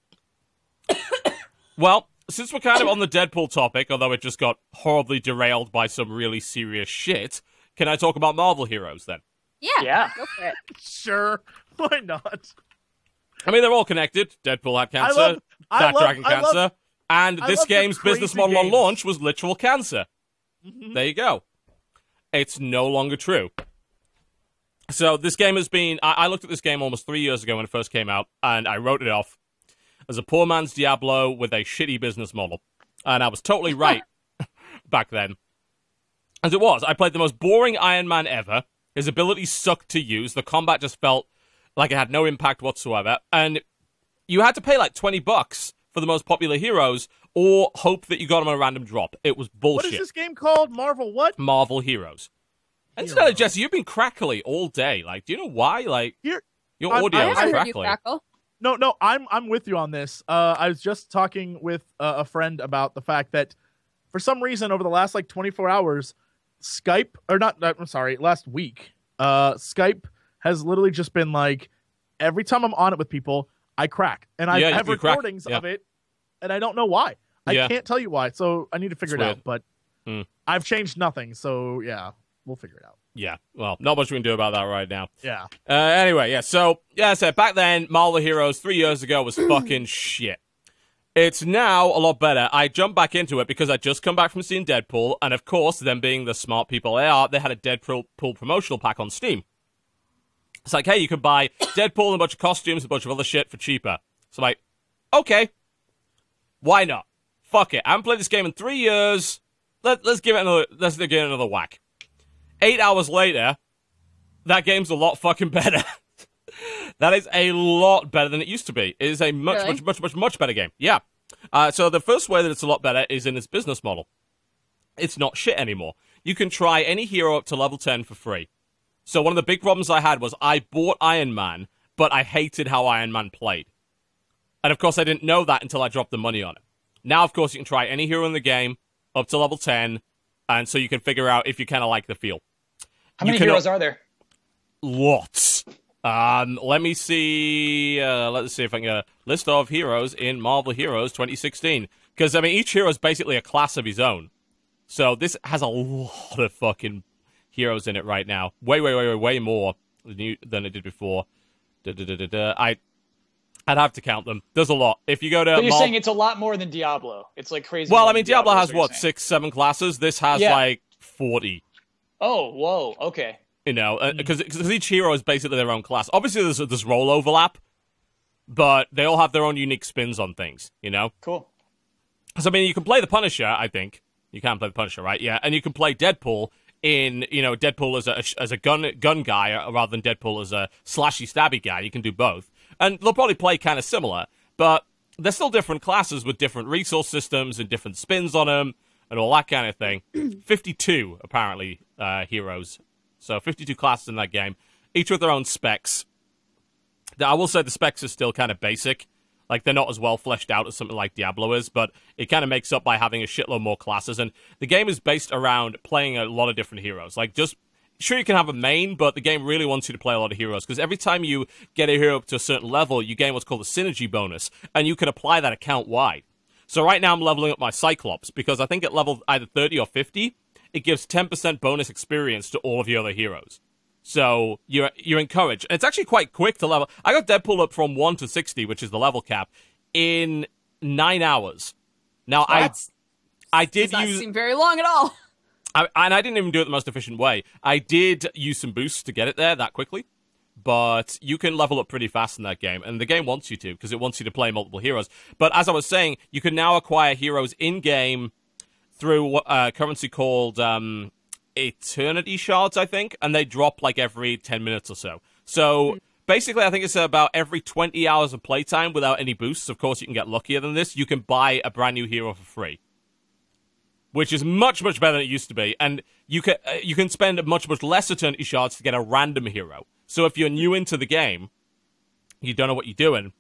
Well, since we're kind of on the Deadpool topic, although it just got horribly derailed by some really serious shit, can I talk about Marvel heroes then? Yeah. Yeah. Go for it. Sure, why not? I mean, they're all connected. Deadpool had cancer. love- I that love- dragon I love- cancer. and this game's business crazy model on launch was literal cancer. Mhm. There you go. It's no longer true. So this game has been. I, I looked at this game almost three years ago when it first came out, and I wrote it off as a poor man's Diablo with a shitty business model, and I was totally right back then. As it was, I played the most boring Iron Man ever. His abilities sucked to use. The combat just felt like it had no impact whatsoever, and you had to pay like twenty bucks for the most popular heroes, or hope that you got them on a random drop. It was What bullshit. is this game called? Marvel what? Marvel Heroes. And Heroes. Incidentally, Jesse, you've been crackly all day. Like, do you know why? Like, Here- your I'm- audio I is haven't heard you crackly. crackle. No, no, I'm I'm with you on this. Uh, I was just talking with uh, a friend about the fact that for some reason over the last like 24 hours, Skype or not, not I'm sorry, last week, uh, Skype has literally just been like every time I'm on it with people, I crack, and I Yeah, have recordings yeah. of it, and I don't know why. I Yeah. can't tell you why, so I need to figure It's it out. But Hmm. I've changed nothing, so yeah, we'll figure it out. Yeah, well, not much we can do about that right now. Yeah, Uh, anyway, yeah, so, yeah, I said, back then, Marvel Heroes three years ago was fucking shit. It's now a lot better. I jumped back into it because I just come back from seeing Deadpool, and of course, them being the smart people they are, they had a Deadpool promotional pack on Steam. It's like, hey, you could buy Deadpool and a bunch of costumes, a bunch of other shit for cheaper. So I'm like, okay, why not? Fuck it. I haven't played this game in three years. Let, let's give it another. Let's give it another whack. Eight hours later, that game's a lot fucking better. that is a lot better than it used to be. It is a much, Really? much, much, much, much better game. Yeah. Uh, so the first way that it's a lot better is in its business model. It's not shit anymore. You can try any hero up to level 10 for free. So one of the big problems I had was I bought Iron Man, but I hated how Iron Man played. And of course, I didn't know that until I dropped the money on it. Now, of course, you can try any hero in the game up to level 10, and so you can figure out if you kind of like the feel. How You many heroes are there? Lots. Um, let me see. Uh, let's see if I can get a list of heroes in Marvel Heroes 2016. Because I mean, each hero is basically a class of his own. So this has a lot of fucking heroes in it right now. Way, way, way, way, way more than, you, than it did before. Da, da, da, da, da. I, I'd have to count them. There's a lot. If you go to But you're Mar- saying it's a lot more than Diablo. It's like crazy. well, I mean, than Diablo has what six, seven classes. This has Yeah. like forty. Oh, whoa. Okay. You know, because each hero is basically their own class. Obviously, there's there's role overlap, but they all have their own unique spins on things. You know, Cool. so I mean, you can play the Punisher. I think you can play the Punisher, right? Yeah, and you can play Deadpool in you know Deadpool as a as a gun gun guy uh, rather than Deadpool as a slashy stabby guy. You can do both, and they'll probably play kind of similar, but they're still different classes with different resource systems and different spins on them and all that kind of thing. Fifty-two apparently uh, heroes, so fifty-two classes in that game, each with their own specs. I will say the specs are still kind of basic. Like they're not as well fleshed out as something like Diablo is, but it kind of makes up by having a shitload more classes. And the game is based around playing a lot of different heroes. Like just sure you can have a main, but the game really wants you to play a lot of heroes because every time you get a hero up to a certain level, you gain what's called a synergy bonus, and you can apply that account wide. So right now I'm leveling up my Cyclops because I think at level either 30 or 50, it gives 10% bonus experience to all of your other heroes. So you're you're encouraged. It's actually quite quick to level. I got Deadpool up from 1 to 60, which is the level cap, in 9 hours. Now I I did does not use seem very long at all. I, and I didn't even do it the most efficient way. I did use some boosts to get it there that quickly, but you can level up pretty fast in that game, and the game wants you to because it wants you to play multiple heroes. But as I was saying, you can now acquire heroes in game through a currency called um, Eternity Shards, I think, and they drop like every 10 minutes or so. So. Basically, I think it's about every 20 hours of playtime without any boosts. Of course, you can get luckier than this. You can buy a brand new hero for free which is much much better than it used to be, and you can uh, you can spend much much less eternity shards to get a random hero. So if you're new into the game, you don't know what you're doing,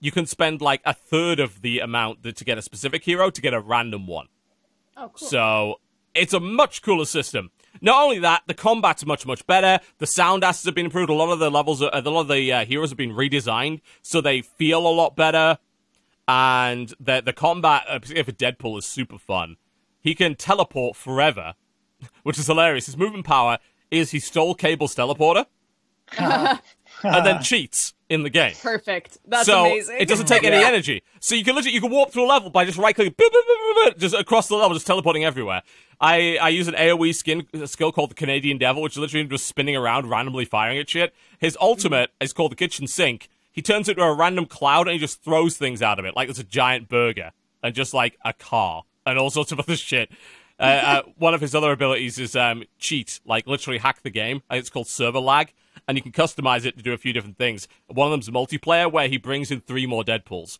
you can spend like a third of the amount that, to get a specific hero to get a random one. Oh, cool. So it's a much cooler system. Not only that, the combat's much much better. The sound assets have been improved. A lot of the levels, are, a lot of the uh, heroes have been redesigned, so they feel a lot better. And the the combat, uh, particularly for Deadpool, is super fun. He can teleport forever, which is hilarious. His movement power is he stole Cable's teleporter and then cheats in the game. Perfect. That's so amazing. it doesn't take any Yeah. energy. So you can literally you can warp through a level by just right clicking, boop, boop, boop, boop, boop, just across the level, just teleporting everywhere. I, I use an AOE skin a skill called the Canadian Devil, which is literally him just spinning around, randomly firing at shit. His ultimate is called the Kitchen Sink. He turns it into a random cloud and he just throws things out of it, like it's a giant burger and just like a car and all sorts of other shit. Uh, uh, one of his other abilities is um, cheat, like literally hack the game. It's called server lag, and you can customize it to do a few different things. One of them's multiplayer, where he brings in three more Deadpools.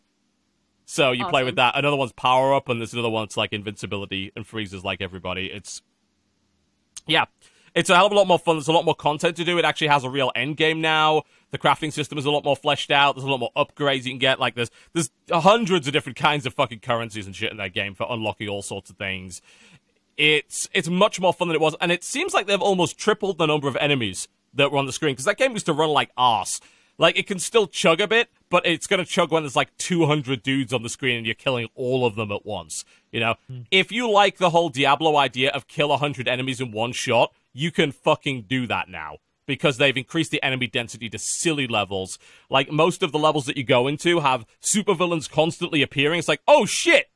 So you play with that. Another one's power up, and there's another one that's like invincibility and freezes like everybody. It's yeah, it's a hell of a lot more fun. There's a lot more content to do. It actually has a real end game now. The crafting system is a lot more fleshed out. There's a lot more upgrades you can get. Like there's there's hundreds of different kinds of fucking currencies and shit in that game for unlocking all sorts of things. It's it's much more fun than it was, and it seems like they've almost tripled the number of enemies that were on the screen because that game used to run like ass. Like it can still chug a bit, but it's gonna chug when there's like 200 dudes on the screen and you're killing all of them at once. You know, hmm. if you like the whole Diablo idea of kill 100 enemies in one shot, you can fucking do that now because they've increased the enemy density to silly levels. Like most of the levels that you go into have supervillains constantly appearing. It's like, oh shit,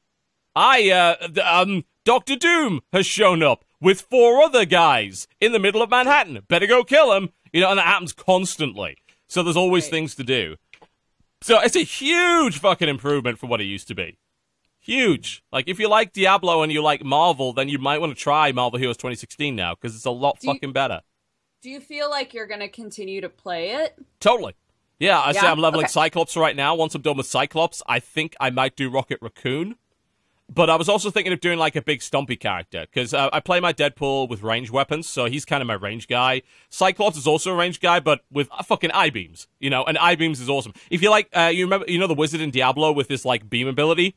I uh, th- um, Doctor Doom has shown up with four other guys in the middle of Manhattan. Better go kill him. You know, and that happens constantly. So there's always Right. things to do. So it's a huge fucking improvement from what it used to be. Huge. Like if you like Diablo and you like Marvel, then you might want to try Marvel Heroes 2016 now because it's a lot Do you- fucking better. Do you feel like you're gonna continue to play it? Totally. Yeah, I say I'm leveling Okay. Cyclops right now. Once I'm done with Cyclops, I think I might do Rocket Raccoon. But I was also thinking of doing like a big stompy character because uh, I play my Deadpool with range weapons, so he's kind of my range guy. Cyclops is also a range guy, but with uh, fucking eye beams, you know. And eye beams is awesome. If you like, uh, you remember, you know, the wizard in Diablo with this like beam ability.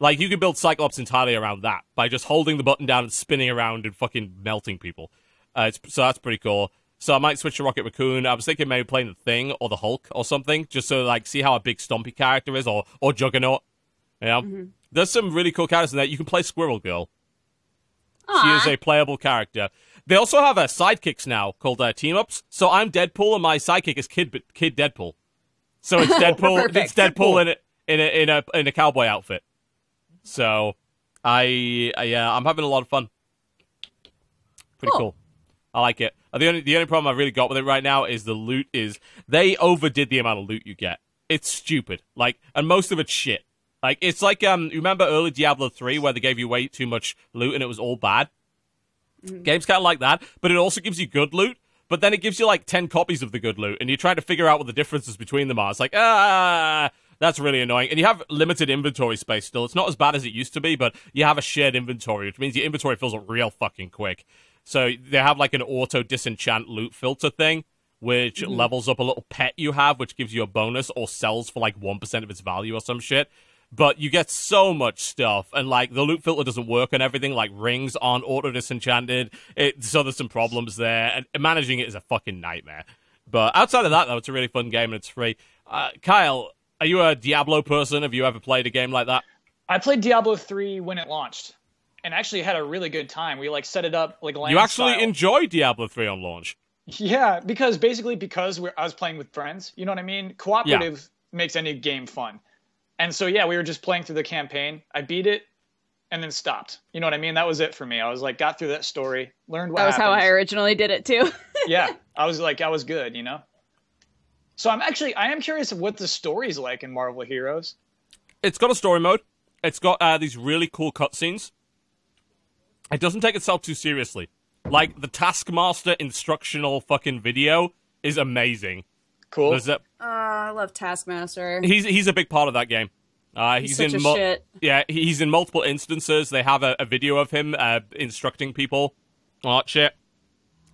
Like you can build Cyclops entirely around that by just holding the button down and spinning around and fucking melting people. Uh, it's, so that's pretty cool. So I might switch to Rocket Raccoon. I was thinking maybe playing the Thing or the Hulk or something, just so like see how a big stompy character is, or or Juggernaut. Yeah, there's some really cool characters in there. You can play Squirrel Girl. She is a playable character. They also have uh, sidekicks now called uh, team ups. So I'm Deadpool and my sidekick is Kid Kid Deadpool. So it's Deadpool. it's. Deadpool in a in a in a in a cowboy outfit. So I, I yeah, I'm having a lot of fun. Pretty Cool. cool. I like it. Uh, The only the only problem I've really got with it right now is the loot is they overdid the amount of loot you get. It's stupid. Like and most of it's shit. Like it's like um you remember early Diablo 3 where they gave you way too much loot and it was all bad? Games kind of like that, but it also gives you good loot. But then it gives you like 10 copies of the good loot, and you're trying to figure out what the differences between them are. It's like, ah, that's really annoying. And you have limited inventory space still. It's not as bad as it used to be, but you have a shared inventory, which means your inventory fills up real fucking quick. So they have like an auto disenchant loot filter thing, which levels up a little pet you have, which gives you a bonus or sells for like 1% of its value or some shit. but you get so much stuff, and like the loot filter doesn't work and everything. Like rings aren't auto disenchanted, it, so there's some problems there, and managing it is a fucking nightmare. But outside of that, though, it's a really fun game and it's free. Uh, Kyle, are you a Diablo person? Have you ever played a game like that? I played Diablo 3 when it launched and actually had a really good time. We like set it up like land you actually style. enjoyed Diablo 3 on launch. Yeah, because basically because I was playing with friends, you know what I mean? Cooperative yeah. makes any game fun. And so yeah, we were just playing through the campaign. I beat it and then stopped. You know what I mean? That was it for me. I was like got through that story, learned what That was happens. how I originally did it too. yeah. I was like I was good, you know? So I'm actually I am curious of what the story's like in Marvel Heroes. It's got a story mode. It's got uh, these really cool cutscenes. It doesn't take itself too seriously. Like the Taskmaster instructional fucking video is amazing. Cool. There's a, uh, I love Taskmaster. he's he's a big part of that game. Uh, he's, such in a mul- shit. yeah he's in multiple instances. They have a, a video of him uh, instructing people on that shit.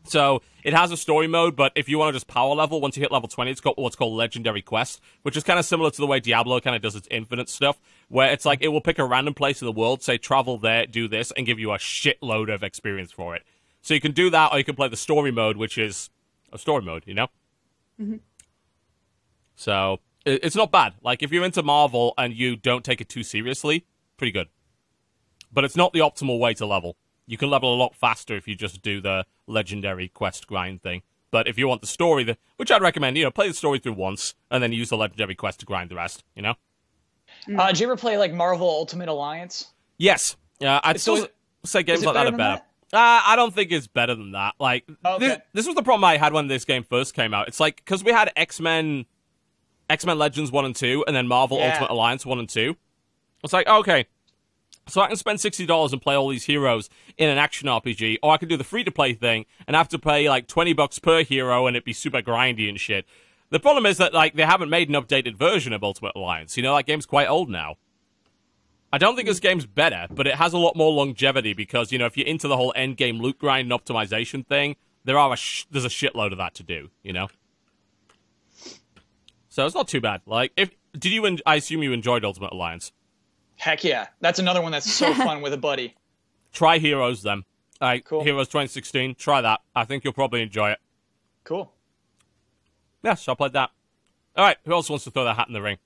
So it has a story mode, but if you want to just power level, once you hit level 20, it's got what's called Legendary Quest, which is kind of similar to the way Diablo kind of does its infinite stuff, where it's like it will pick a random place in the world, say travel there, do this, and give you a shitload of experience for it. So you can do that, or you can play the story mode, which is a story mode, you know? Mm-hmm. So it's not bad. Like if you're into Marvel and you don't take it too seriously, pretty good. But it's not the optimal way to level. You can level a lot faster if you just do the legendary quest grind thing. But if you want the story, the, which I'd recommend, you know, play the story through once and then use the legendary quest to grind the rest. You know? Uh, did you ever play like Marvel Ultimate Alliance? Yes. Yeah, I'd still is- say games like that are than better. Uh, I don't think it's better than that. Like Okay. this, this was the problem I had when this game first came out. It's like because we had X Men, X Men Legends one and two, and then Marvel Yeah. Ultimate Alliance one and two. It's like okay, so I can spend sixty dollars and play all these heroes in an action RPG, or I can do the free to play thing and have to pay like twenty bucks per hero, and it'd be super grindy and shit. The problem is that like they haven't made an updated version of Ultimate Alliance. You know, that game's quite old now. I don't think this game's better, but it has a lot more longevity because you know if you're into the whole end game loot grind and optimization thing, there are a sh- there's a shitload of that to do. You know, so it's not too bad. Like, if did you? En- I assume you enjoyed Ultimate Alliance. Heck yeah. That's another one that's so fun with a buddy. Try Heroes then. Like Cool. Heroes 2016. Try that. I think you'll probably enjoy it. Cool. Yeah, so I played that. All right, who else wants to throw their hat in the ring?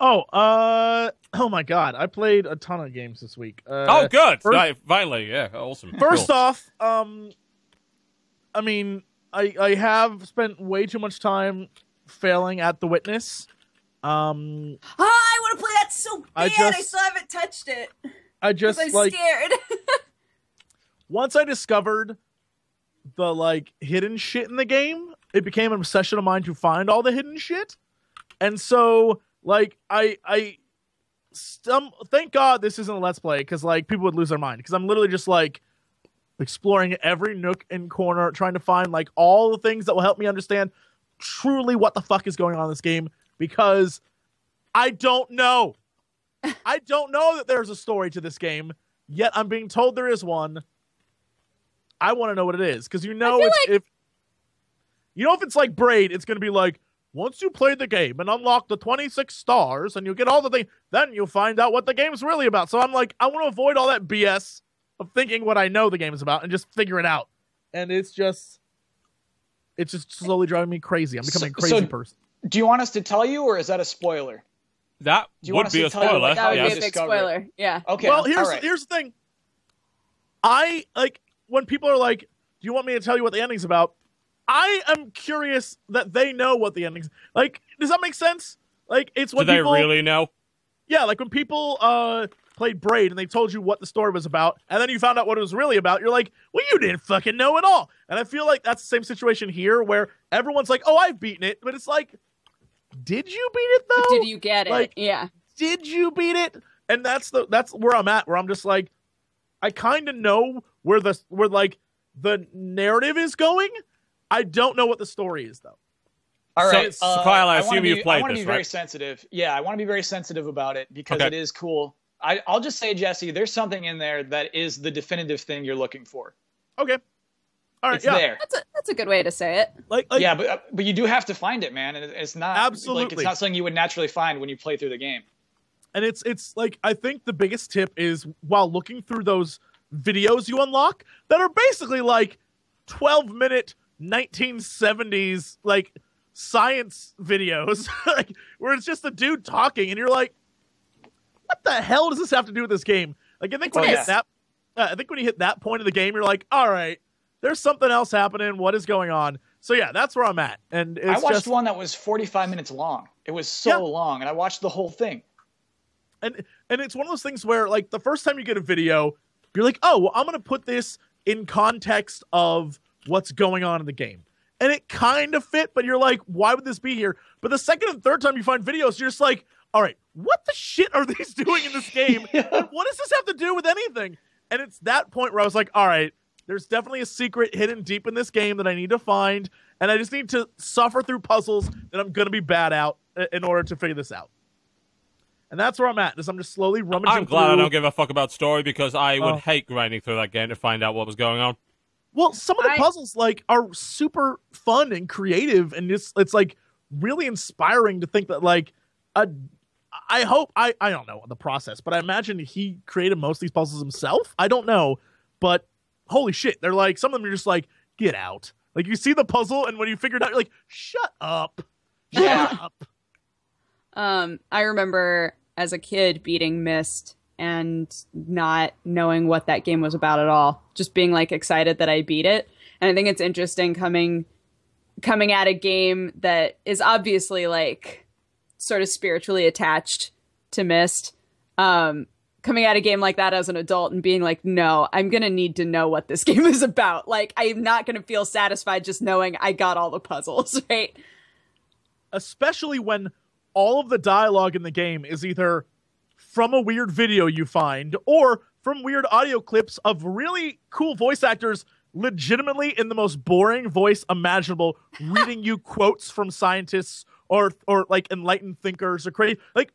Oh, uh, oh my God! I played a ton of games this week. Uh, oh, good. first- right, finally, yeah, awesome. First Cool. off, um, I mean, I I have spent way too much time failing at The Witness. Um, Oh, I want to play that so bad. I I, still haven't touched it. I just I'm like scared. once I discovered the like hidden shit in the game, it became an obsession of mine to find all the hidden shit. And so like I I some thank God this isn't a let's play because like people would lose their mind because I'm literally just like exploring every nook and corner trying to find like all the things that will help me understand truly what the fuck is going on in this game because I don't know. I don't know that there's a story to this game, yet I'm being told there is one. I want to know what it is because you know it's like- if you know if it's like Braid, it's going to be like once you play the game and unlock the 26 stars and you get all the things, then you'll find out what the game's really about. So I'm like, I want to avoid all that BS of thinking what I know the game is about and just figure it out. And it's just, it's just slowly driving me crazy. I'm becoming a crazy so- person. Do you want us to tell you, or is that a spoiler? That you would be a tell you spoiler. what that would Yeah, be a big discover it. spoiler. Yeah. Okay. well, here's all right. here's the thing. I like when people are like, "Do you want me to tell you what the ending's about?" I am curious that they know what the ending's like. Does that make sense? Like it's Do when they really know? yeah, like when people uh played Braid and they told you what the story was about, and then you found out what it was really about. You're like, well, you didn't fucking know at all. And I feel like that's the same situation here, where everyone's like, "Oh, I've beaten it," but it's like, did you beat it though? Did you get it? like- yeah. did you beat it? And that's the that's where I'm at, where I'm just like, I kind of know where the where like the narrative is going. I don't know what the story is though. All right, So- uh, Kyle, I wanna assume be, you've played I want to be very right? sensitive. Yeah, I want to be very sensitive about it because Okay. it is cool. I, I'll just say, Jesse, there's something in there that is the definitive thing you're looking for. Okay. All right, it's yeah. there. That's a that's a good way to say it. Like, like yeah, but uh, but you do have to find it, man. And it's not like Absolutely. it's not something you would naturally find when you play through the game. and it's it's like I think the biggest tip is while looking through those videos you unlock that are basically like 12 minute 1970s like science videos like where it's just a dude talking and you're like what the hell does this have to do with this game like I think when you hit that uh, I think when you hit that point of the game you're like all right there's something else happening. What is going on? So yeah that's where I'm at. And it's I watched just one that was 45 minutes long. It was so Yeah. long, and I watched the whole thing. and and it's one of those things where like the first time you get a video you're like oh well i'm gonna put this in context of what's going on in the game. And it kind of fit but you're like why would this be here? But the second and third time you find videos you're just like all right what the shit are these doing in this game? And what does this have to do with anything? And it's that point where i was like all right there's definitely a secret hidden deep in this game that i need to find and i just need to suffer through puzzles that i'm gonna be bad out uh, in order to figure this out and that's where I'm at. Is I'm just slowly rummaging. I'm glad I don't give a fuck about story because I would Oh. hate grinding through that game to find out what was going on. Well, some of the I- puzzles like are super fun and creative, and it's it's like really inspiring to think that like a. I hope I I don't know the process, but I imagine he created most of these puzzles himself. I don't know, but holy shit, they're like some of them You're just like get out. Like you see the puzzle, and when you figure it out, you're like shut up, shut Yeah. up. Um, I remember as a kid beating Myst and not knowing what that game was about at all. Just being like excited that I beat it. And I think it's interesting coming coming at a game that is obviously like sort of spiritually attached to Myst. Um, coming at a game like that as an adult and being like, no, I'm gonna need to know what this game is about. Like, I'm not gonna feel satisfied just knowing I got all the puzzles, right? especially when all of the dialogue in the game is either from a weird video you find or from weird audio clips of really cool voice actors legitimately in the most boring voice imaginable reading you quotes from scientists or or like enlightened thinkers or crazy like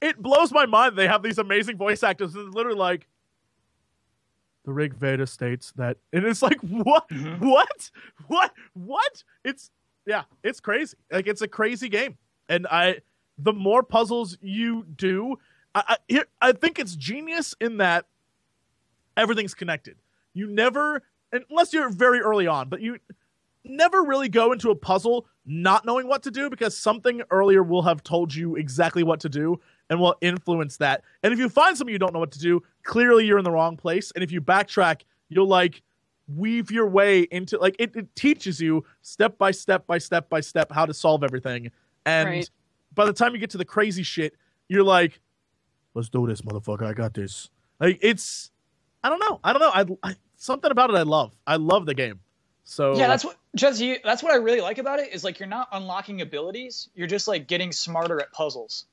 it blows my mind they have these amazing voice actors and it's literally like the Rig Veda states that and it's like what? Mm-hmm. What? What? What? It's yeah it's crazy. Like it's a crazy game. And I the more puzzles you do I I, I think it's genius in that everything's connected. You never unless you're very early on but you never really go into a puzzle not knowing what to do because something earlier will have told you exactly what to do and will influence that. And if you find something you don't know what to do, clearly you're in the wrong place. And if you backtrack, you'll like weave your way into like it, it teaches you step by step by step by step how to solve everything. And Right. by the time you get to the crazy shit, you're like, let's do this, motherfucker. I got this. Like it's I don't know. I don't know. I, I something about it I love. I love the game. So Yeah, that's what Jesse. That's what I really like about it is like you're not unlocking abilities. You're just like getting smarter at puzzles.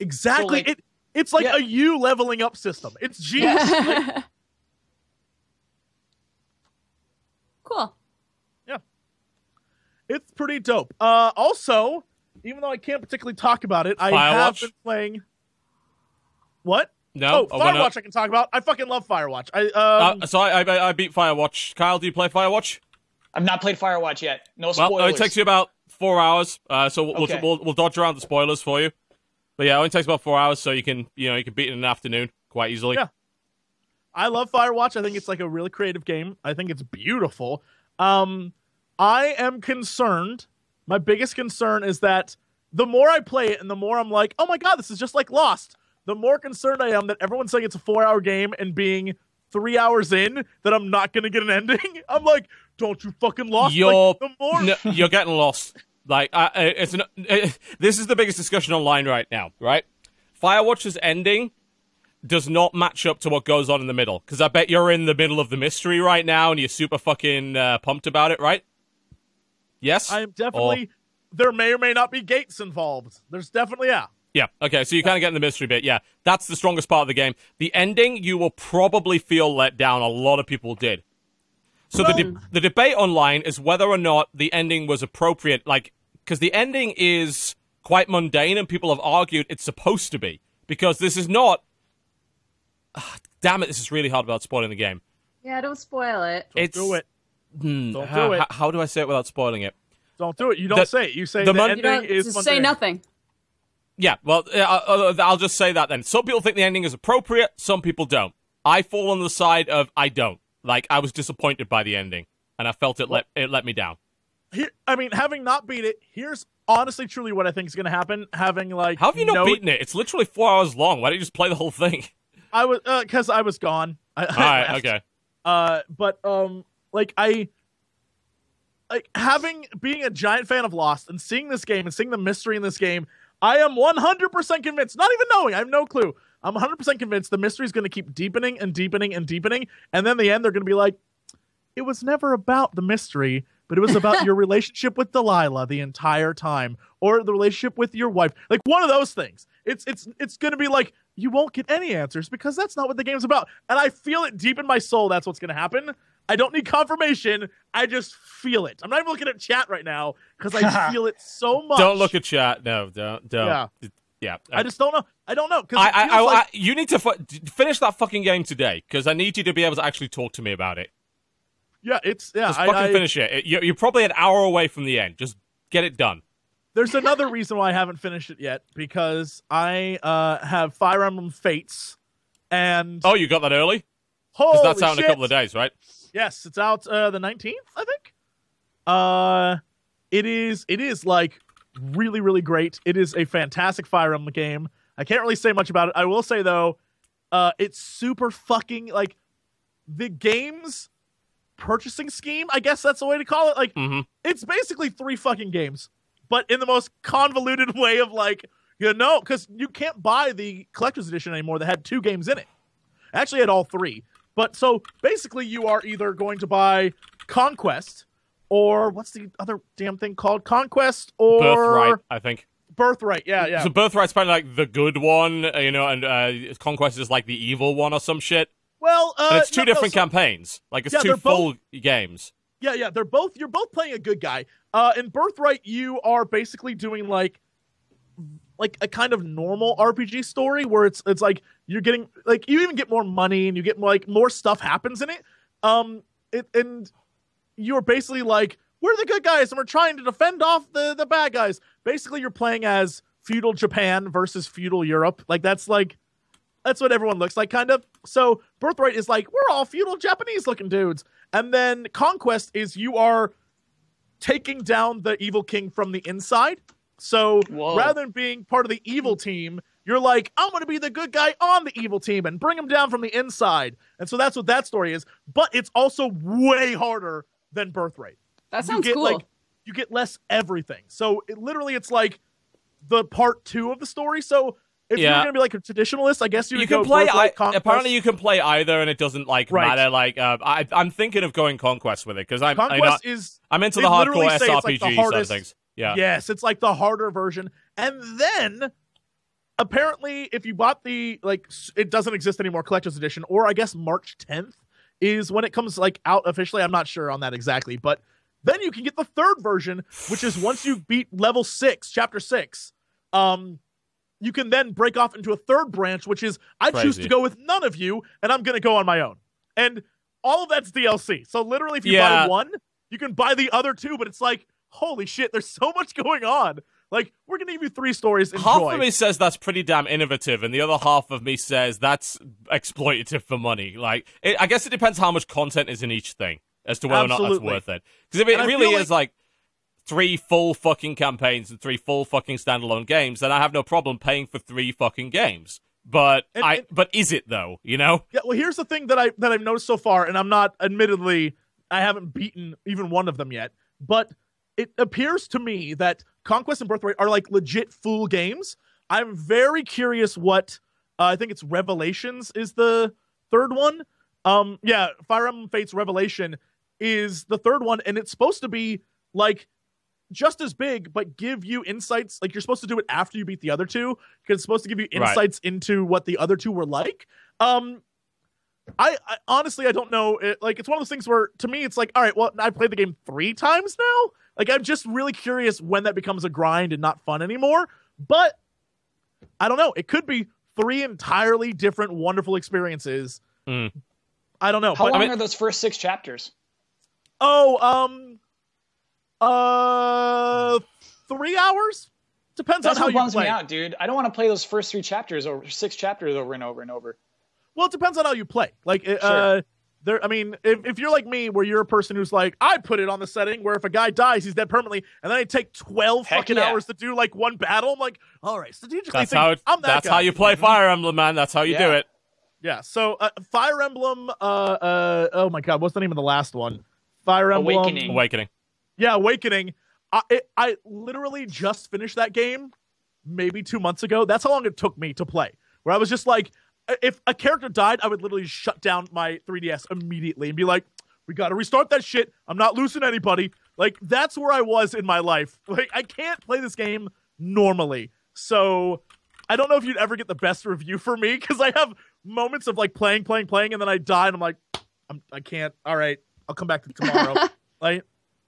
Exactly. like- it it's like Yeah. a you leveling up system. It's genius. Like, cool. Yeah. It's pretty dope. Uh also, even though I can't particularly talk about it, I have been playing What? No, oh, I wanna- Firewatch I can talk about. I fucking love Firewatch. I um Uh, so I, I I beat Firewatch. Kyle, do you play Firewatch? I've not played Firewatch yet. No Well, spoilers. it takes you about four hours. Uh, so we'll, Okay. we'll we'll dodge around the spoilers for you. But yeah, it only takes about four hours, so you can you know you can beat it in an afternoon quite easily. Yeah. I love Firewatch. I think it's like a really creative game. I think it's beautiful. Um, I am concerned. My biggest concern is that the more I play it and the more I'm like, oh my god, this is just like Lost. The more concerned I am that everyone's saying it's a four hour game and being three hours in that I'm not gonna get an ending. I'm like, don't you fucking lost? You're like, the more no, you're getting lost. Like it's an, this is the biggest discussion online right now, right? Firewatch's ending does not match up to what goes on in the middle because I bet you're in the middle of the mystery right now and you're super fucking uh, pumped about it, right? Yes, I am definitely there may or may not be gates involved. There's definitely yeah. Yeah. Okay. So you kind of get in the mystery bit. Yeah. That's the strongest part of the game. The ending, you will probably feel let down. A lot of people did. So the de- the debate online is whether or not the ending was appropriate. Like, because the ending is quite mundane, and people have argued it's supposed to be because this is not. Ah, damn it! This is really hard about spoiling the game. Yeah, don't spoil it. it's Do it. Hmm, Don't how, do it. how- How do I say it without spoiling it? Don't do it. You don't The- say it. You say the the, mon- ending is just say nothing. Yeah, well, uh, I'll, I'll just say that then. Some people think the ending is appropriate, some people don't. I fall on the side of I don't. Like, I was disappointed by the ending, and I felt it let it let me down. Here, I mean, having not beat it, here's honestly, truly what I think is going to happen. Having like, How have you not beaten it? It's literally four hours long. Why don't you just play the whole thing? I was because I was gone. I, All I right, okay. Uh, but um, like I, like having being a giant fan of Lost and seeing this game and seeing the mystery in this game, I am 100% convinced. Not even knowing, I have no clue. I'm 100% convinced the mystery is going to keep deepening and deepening and deepening, and then the end they're going to be like, it was never about the mystery. But it was about your relationship with Delilah the entire time, or the relationship with your wife, like one of those things. It's it's it's going to be like you won't get any answers because that's not what the game's about. And I feel it deep in my soul that's what's going to happen. I don't need confirmation. I just feel it. I'm not even looking at chat right now because I feel it so much. Don't look at chat. No, don't. don't. Yeah. Yeah. I just don't know. I don't know because I, I, I, I, you need to fu- finish that fucking game today because I need you to be able to actually talk to me about it. yeah, it's yeah. Just fucking I- finish it. It- You're, you're probably an hour away from the end. Just get it done. There's another reason why I haven't finished it yet because I uh, have Fire Emblem Fates, and Oh, you got that early? holy Because that's out in a couple of days, right? Yes, it's out uh, the 19th, I think. Uh, it is. It is like really, really great. It is a fantastic Fire Emblem game. I can't really say much about it. I will say though, uh, it's super fucking like the game's purchasing scheme. I guess that's the way to call it. Like, Mhm. it's basically three fucking games, but in the most convoluted way of like, you know, because you can't buy the collector's edition anymore that had two games in it. Actually, had all three. But so basically, you are either going to buy Conquest or what's the other damn thing called? Conquest or Birthright, I think. Birthright. Yeah, yeah. So Birthright's probably like the good one, uh, you know, and uh, Conquest is like the evil one or some shit. well, uh, And it's two no, no, different so- campaigns. Like it's Yeah, two full games. Yeah, yeah, they're both you're both playing a good guy. Uh in Birthright you are basically doing like like a kind of normal RPG story where it's it's like you're getting like you even get more money and you get more, like more stuff happens in it. Um it and you're basically like we're the good guys and we're trying to defend off the the bad guys. Basically you're playing as feudal Japan versus feudal Europe. Like that's like that's what everyone looks like, kind of. So Birthright is like, we're all feudal Japanese looking dudes. And then Conquest is you are taking down the evil king from the inside. So Whoa. rather than being part of the evil team, you're like, I'm going to be the good guy on the evil team and bring him down from the inside. And so that's what that story is. But it's also way harder than Birthright That you sounds get cool. like you get less everything. So it literally it's like the part two of the story. So if you're gonna be like a traditionalist, I guess you, You would can go play. I, apparently, you can play either, and it doesn't like Right. matter. Like uh, I, I'm thinking of going Conquest with it because I'm I know, Conquest is I'm into the literally hardcore say like SRPG the side of things. Yeah. yes, it's like the harder version. And then apparently, if you bought the like, it doesn't exist anymore, collector's edition, or I guess March 10th is when it comes like out officially. I'm not sure on that exactly, but then you can get the third version, which is once you beat level six, chapter six. Um, you can then break off into a third branch, which is I choose to go with none of you, and I'm gonna go on my own. And all of that's DLC. So literally, if you Yeah. buy one, you can buy the other two. But it's like, holy shit, there's so much going on. Like, we're gonna give you three stories. Enjoy. Half of me says that's pretty damn innovative, and the other half of me says that's exploitative for money. Like, it, I guess it depends how much content is in each thing as to whether or not Absolutely. that's worth it. Because if it And really is like three full fucking campaigns and three full fucking standalone games, then I have no problem paying for three fucking games. But And- I, and- but is it though? You know? Yeah, well, here's the thing that I that I've noticed so far, and I'm not admittedly I haven't beaten even one of them yet, but it appears to me that Conquest and Birthright are like legit full games. I'm very curious what uh, I think it's Revelations is the third one. Um, yeah, Fire Emblem Fates Revelation is the third one, and it's supposed to be like just as big, but give you insights. Like you're supposed to do it after you beat the other two, because it's supposed to give you Right. insights into what the other two were like. Um, I, I honestly I don't know. It, like it's one of those things where to me it's like, all right, well I played the game three times now. Like I'm just really curious when that becomes a grind and not fun anymore. But I don't know. It could be three entirely different wonderful experiences. Mm. I don't know. How but long mean- are those first six chapters? Oh, um, uh, three hours. Depends That's on how what you bums play. me out, dude. I don't want to play those first three chapters or six chapters over and over and over. Well, it depends on how you play. Like, it- uh, there. I mean, if, if you're like me, where you're a person who's like, I put it on the setting where if a guy dies, he's dead permanently, and then I take twelve Heck fucking yeah. hours to do like one battle. I'm like, all right, strategically, That's think, how it, I'm that that's guy. how you play Fire Emblem, man. That's how you do it. Yeah. So, uh, Fire Emblem. Uh, uh, oh my God, what's the name of the last one? Fire Emblem Awakening. Awakening. Yeah, Awakening. I it, I literally just finished that game maybe two months ago. That's how long it took me to play. Where I was just like, if a character died, I would literally shut down my 3DS immediately and be like, "We got to restart that shit. I'm not losing anybody." Like that's where I was in my life. Like I can't play this game normally. So I don't know if you'd ever get the best review for me because I have moments of like playing, playing, playing, and then I die and I'm like, I'm, I can't. All right, I'll come back to tomorrow. like,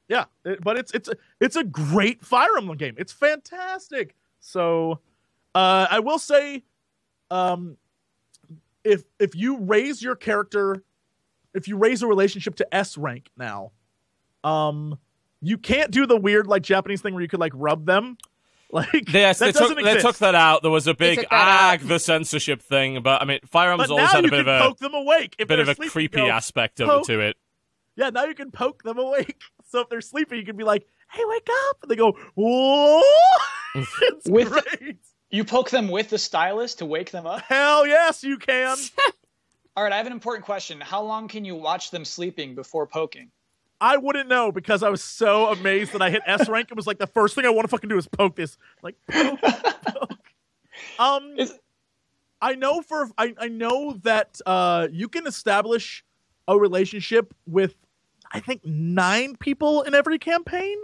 yeah, it- but it's it's a, it's a great Fire Emblem game. It's fantastic. So, uh, I will say, um, if if you raise your character, if you raise a relationship to S rank now, um, you can't do the weird like Japanese thing where you could like rub them. Like Yes, that they doesn't took, they took that out. There was a big took that ag the censorship thing, but I mean, firearms but always had a bit of a poke them awake. If bit of they're a you creepy aspect poke. to it. Yeah, now you can poke them awake. So if they're sleeping, you can be like, "Hey, wake up!" And they go, "Whoa!" it's With- great. You poke them with the stylus to wake them up. Hell yes, you can. All right, I have an important question. How long can you watch them sleeping before poking? I wouldn't know because I was so amazed that I hit S rank and was like, the first thing I want to fucking do is poke this. Like, poke, poke. Um, Is- I know for I, I know that uh, you can establish a relationship with I think nine people in every campaign,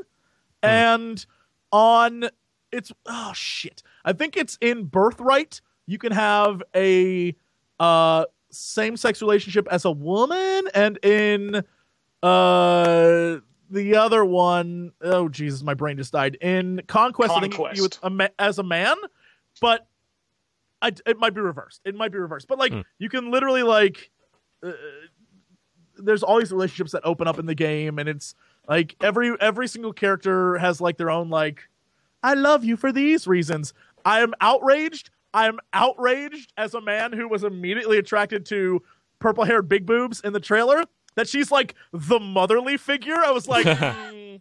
and on it's oh shit. I think it's in Birthright. You can have a uh, same sex relationship as a woman, and in uh the other one oh jesus my brain just died in conquest, i think you Conquest. with a ma- as a man but I, it might be reversed it might be reversed but like Hmm. you can literally like uh, there's all these relationships that open up in the game and it's like every every single character has like their own like i love you for these reasons i am outraged. I am outraged as a man who was immediately attracted to purple haired big boobs in the trailer that she's like the motherly figure. I was like mm,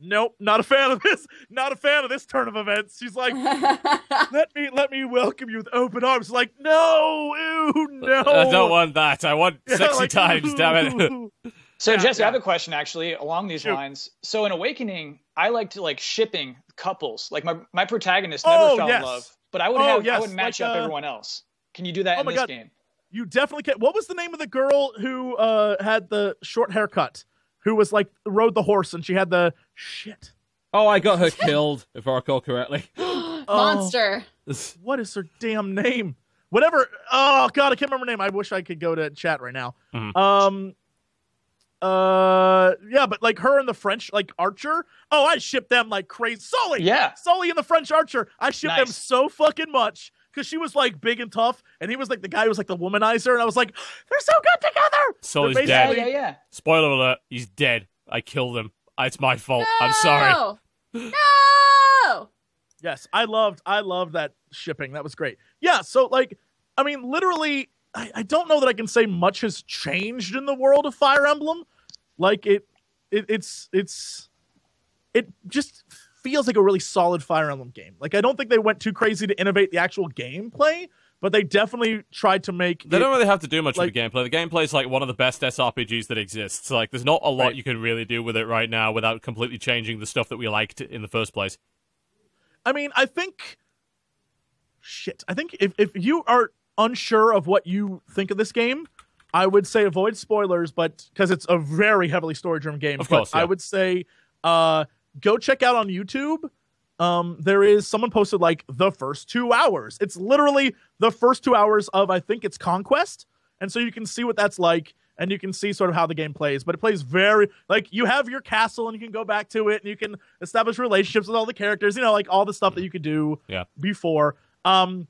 nope not a fan of this not a fan of this turn of events. She's like let me let me welcome you with open arms. Like no ew no I don't want that. I want Yeah, sexy like, times, damn it. Ooh. So Yeah, Jesse, I have a question actually along these Shoot. lines. So in Awakening, I liked like shipping couples. Like my my protagonist Oh, never fell yes. in love, but I would Oh, have I yes, would match like, up uh, everyone else. Can you do that Oh in my this God. game? You definitely can. What was the name of the girl who uh, had the short haircut? Who was like rode the horse and she had the shit. oh, I got her killed, if I recall correctly. Monster. What is her damn name? Whatever. Oh god, I can't remember her name. I wish I could go to chat right now. Mhm. Um. Uh. Yeah, but like her and the French like Archer. Oh, I ship them like crazy. Sully. Yeah. Sully and the French Archer. I ship them so fucking much because she was like big and tough, and he was like the guy who was like the womanizer, and I was like, they're so good together. Sully's They're Yeah, dead. yeah, yeah. Spoiler alert, he's dead. I killed him. It's my fault. I'm sorry. No! No! Yes, I loved I loved that shipping. That was great. Yeah, so like I mean literally I, I don't know that I can say much has changed in the world of Fire Emblem. Like it, it it's it's it just feels like a really solid Fire Emblem game. Like I don't think they went too crazy to innovate the actual gameplay, but they definitely tried to make They it- don't really have to do much like- with the gameplay. The gameplay is like one of the best SRPGs that exists. Like, there's not a lot Right. you can really do with it right now without completely changing the stuff that we liked in the first place. I mean, I think shit. I think if if you are unsure of what you think of this game, I would say avoid spoilers, but because it's a very heavily story driven game. Of but course, yeah. I would say uh go check out on YouTube. Um, there is someone posted like the first two hours. It's literally the first two hours of I think it's Conquest, and so you can see what that's like, and you can see sort of how the game plays. But it plays very like you have your castle, and you can go back to it, and you can establish relationships with all the characters. You know, like all the stuff that you could do Yeah. before. Um,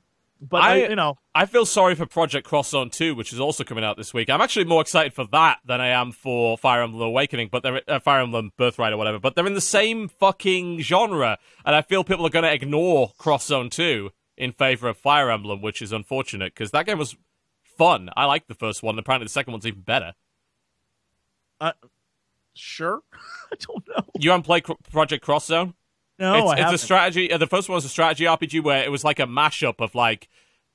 but I, I- you know, I feel sorry for Project Cross Zone 2, which is also coming out this week. I'm actually more excited for that than I am for Fire Emblem Awakening, but they're uh, Fire Emblem Birthright or whatever. But they're in the same fucking genre, and I feel people are going to ignore Cross Zone 2 in favor of Fire Emblem, which is unfortunate because that game was fun. I liked the first one. Apparently, the second one's even better. Uh, sure. I don't know. You haven't played Project Cross Zone? No, it's, it's a strategy. Uh, the first one was a strategy RPG where it was like a mashup of like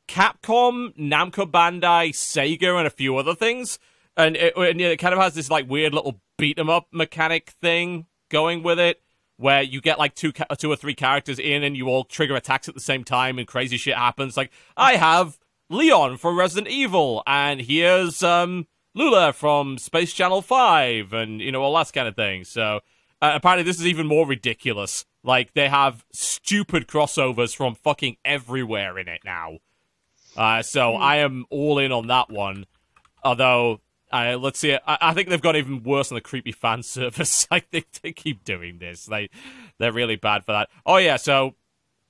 Capcom, Namco Bandai, Sega, and a few other things. And it, and it kind of has this like weird little beat 'em up mechanic thing going with it, where you get like two, ca- two or three characters in, and you all trigger attacks at the same time, and crazy shit happens. Like I have Leon from Resident Evil, and here's um Lula from Space Channel Five, and you know all that kind of thing. So uh, apparently, this is even more ridiculous. Like they have stupid crossovers from fucking everywhere in it now. Uh, so I am all in on that one. Although, uh, let's see, I, I think they've got even worse on the creepy fan service. I think they keep doing this. They they're really bad for that. Oh yeah, so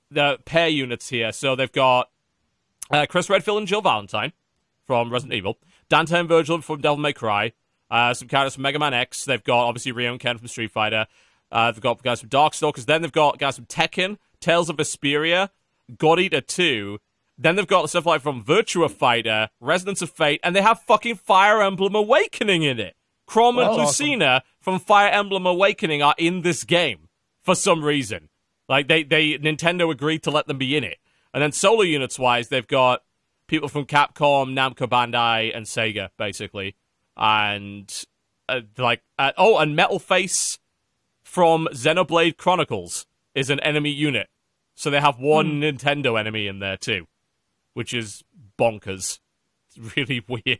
the pair units here. So they've got uh, Chris Redfield and Jill Valentine from Resident Evil, Dante and Vergil from Devil May Cry, uh, some characters from Mega Man X. They've got obviously Ryu and Ken from Street Fighter. Uh, they've got guys from Darkstalkers. Then they've got guys from Tekken, Tales of Vesperia, God Eater 2. Then they've got stuff like from Virtua Fighter, Resonance of Fate, and they have fucking Fire Emblem Awakening in it. Chrom and That's awesome. Lucina from Fire Emblem Awakening are in this game for some reason. Like they, they Nintendo agreed to let them be in it. And then solo units wise, they've got people from Capcom, Namco Bandai, and Sega basically, and uh, like uh, oh, and Metal Face from Xenoblade Chronicles is an enemy unit. So they have one Nintendo enemy in there too, which is bonkers. It's really weird.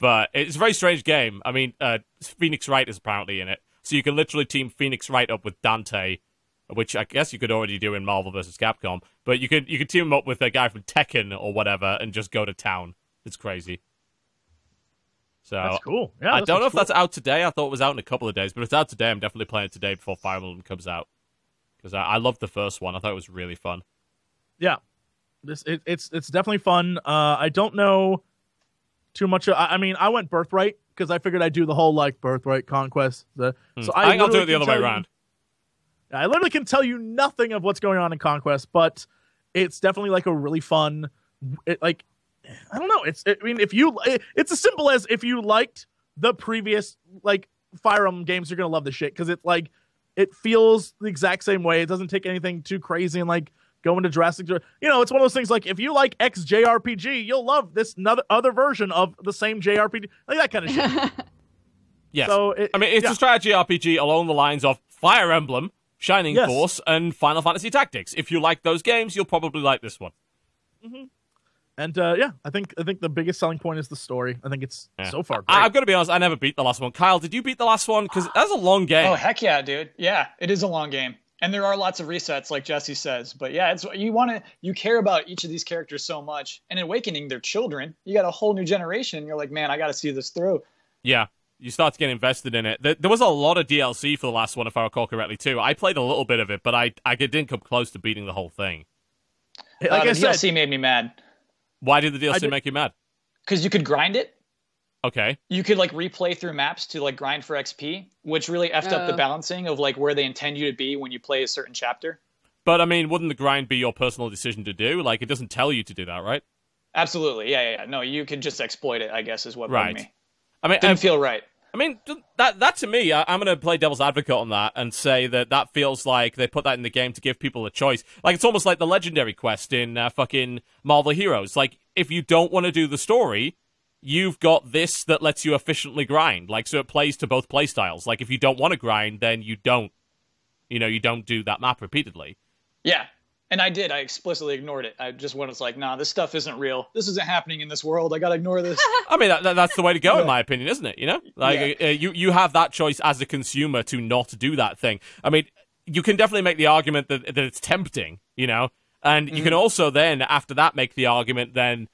But it's a very strange game. I mean, uh, Phoenix Wright is apparently in it. So you can literally team Phoenix Wright up with Dante, which I guess you could already do in Marvel vs. Capcom. But you could you could team him up with a guy from Tekken or whatever and just go to town. It's crazy. So That's cool. Yeah, I don't know if looks that's out today. I thought it was out in a couple of days, but if it's out today. I'm definitely playing it today before Fire Emblem comes out because I, I loved the first one. I thought it was really fun. yeah this it, it's it's definitely fun uh i don't know too much i, I mean i went birthright because i figured i'd do the whole like birthright conquest the, so Hmm. I, think I'll do it the other way tell you- around. i literally can tell you nothing of what's going on in conquest but it's definitely like a really fun it, like i don't know it's i mean if you eh, it's as simple as if you liked the previous like fire emblem games you're gonna love the shit because it's like it feels the exact same way it doesn't take anything too crazy and like going to Jurassic. You know, it's one of those things like if you like X JRPG, you'll love this another other version of the same JRPG, like that kind of shit. Yes. So it, I mean, it's yeah. a strategy RPG along the lines of Fire Emblem, Shining Yes. Force, and Final Fantasy Tactics. If you like those games, you'll probably like this one. Mm-hmm. And uh, yeah, I think I think the biggest selling point is the story. I think it's Yeah. so far. I, Great. I've got to be honest, I never beat the last one. Kyle, did you beat the last one? Because that's a long game. Oh heck yeah, dude! Yeah, it is a long game, and there are lots of resets, like Jesse says. But yeah, it's you want to you care about each of these characters so much, and Awakening, they're children. You got a whole new generation. And you're like, man, I got to see this through. Yeah, you start to get invested in it. There, there was a lot of DLC for the last one, if I recall correctly, too. I played a little bit of it, but I, I didn't come close to beating the whole thing. like uh, I the said, DLC made me mad Why did the DLC did- make you mad? because you could grind it. Okay. You could like replay through maps to like grind for XP, which really effed up the Oh. balancing of like where they intend you to be when you play a certain chapter. But, I mean, wouldn't the grind be your personal decision to do? Like, it doesn't tell you to do that, right? Absolutely, yeah, yeah, yeah. No, you could just exploit it. I guess is what Right. bugged me. I mean, Didn't um, feel right. I mean, that that to me, I, I'm going to play devil's advocate on that and say that that feels like they put that in the game to give people a choice. Like it's almost like the legendary quest in uh, fucking Marvel Heroes. Like if you don't want to do the story, you've got this that lets you efficiently grind. Like so, it plays to both playstyles. Like if you don't want to grind, then you don't. You know, you don't do that map repeatedly. Yeah. And I did. I explicitly ignored it. I just went. It's like, nah, this stuff isn't real. This isn't happening in this world. I gotta ignore this. I mean, that, that- that's the way to go, in my opinion, isn't it? You know, like Yeah. uh, you you have that choice as a consumer to not do that thing. I mean, you can definitely make the argument that that it's tempting, you know, and you can also then after that make the argument then,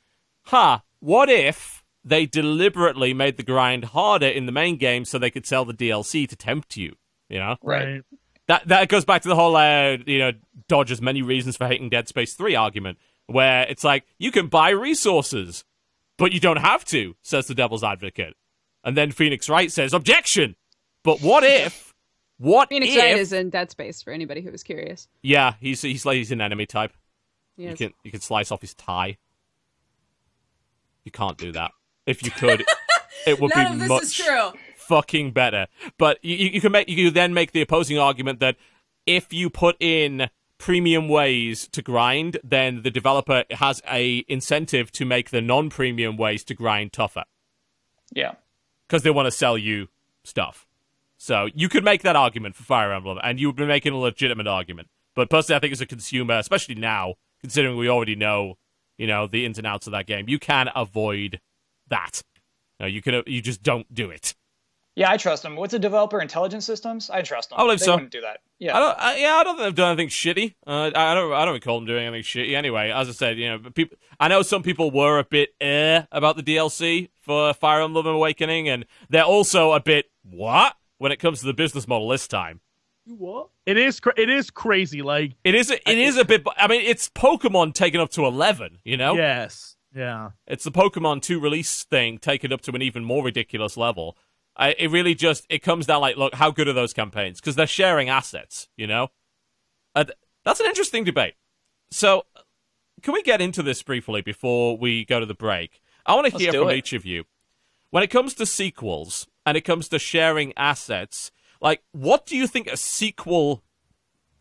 huh? What if they deliberately made the grind harder in the main game so they could sell the DLC to tempt you? You know, right. That that goes back to the whole uh, you know Dodge's many reasons for hating Dead Space Three argument, where it's like you can buy resources, but you don't have to, says the devil's advocate. And then Phoenix Wright says, objection. But what if? What Phoenix if? Wright is in Dead Space for anybody who was curious. yeah, he's he's like he's an enemy type. You can you can slice off his tie. You can't do that. If you could, it would None be of this much is true. Fucking better. But you, you can make you can then make the opposing argument that if you put in premium ways to grind, then the developer has a incentive to make the non-premium ways to grind tougher Yeah. because they want to sell you stuff. So you could make that argument for Fire Emblem, and you would be making a legitimate argument. But personally, I think as a consumer, especially now, considering we already know, you know, the ins and outs of that game, you can avoid that. You, know, you can, you just don't do it. Yeah, I trust them. What's a developer? Intelligent Systems? I trust them. I believe they so. wouldn't do that. Yeah. I don't, I, yeah, I don't think they've done anything shitty. Uh, I I don't, I don't recall them doing anything shitty. Anyway, as I said, you know, people. I know some people were a bit eh about the DLC for Fire Emblem Awakening, and they're also a bit what when it comes to the business model this time. What? It is. Cra- it is crazy. Like It is. A, it is a bit. I mean, it's Pokemon taken up to eleven. You know, yes. Yeah. it's the Pokemon Two release thing taken up to an even more ridiculous level. I, it really just it comes down like, look, how good are those campaigns? Because they're sharing assets. You know, and that's an interesting debate. So, can we get into this briefly before we go to the break? I want to hear from it. each of you when it comes to sequels and it comes to sharing assets. Like, what do you think a sequel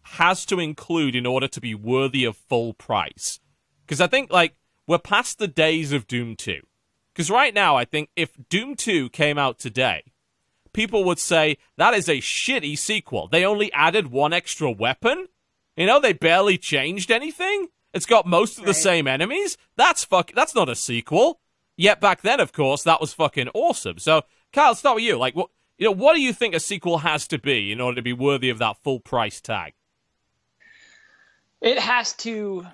has to include in order to be worthy of full price? Because I think like we're past the days of Doom 2. Because right now, I think if Doom 2 came out today, people would say that is a shitty sequel. They only added one extra weapon. You know, they barely changed anything. It's got most of the Right. same enemies. That's fuck. That's not a sequel. Yet back then, of course, that was fucking awesome. So, Kyle, let's start with you. Like, what you know, what do you think a sequel has to be in order to be worthy of that full price tag? It has to.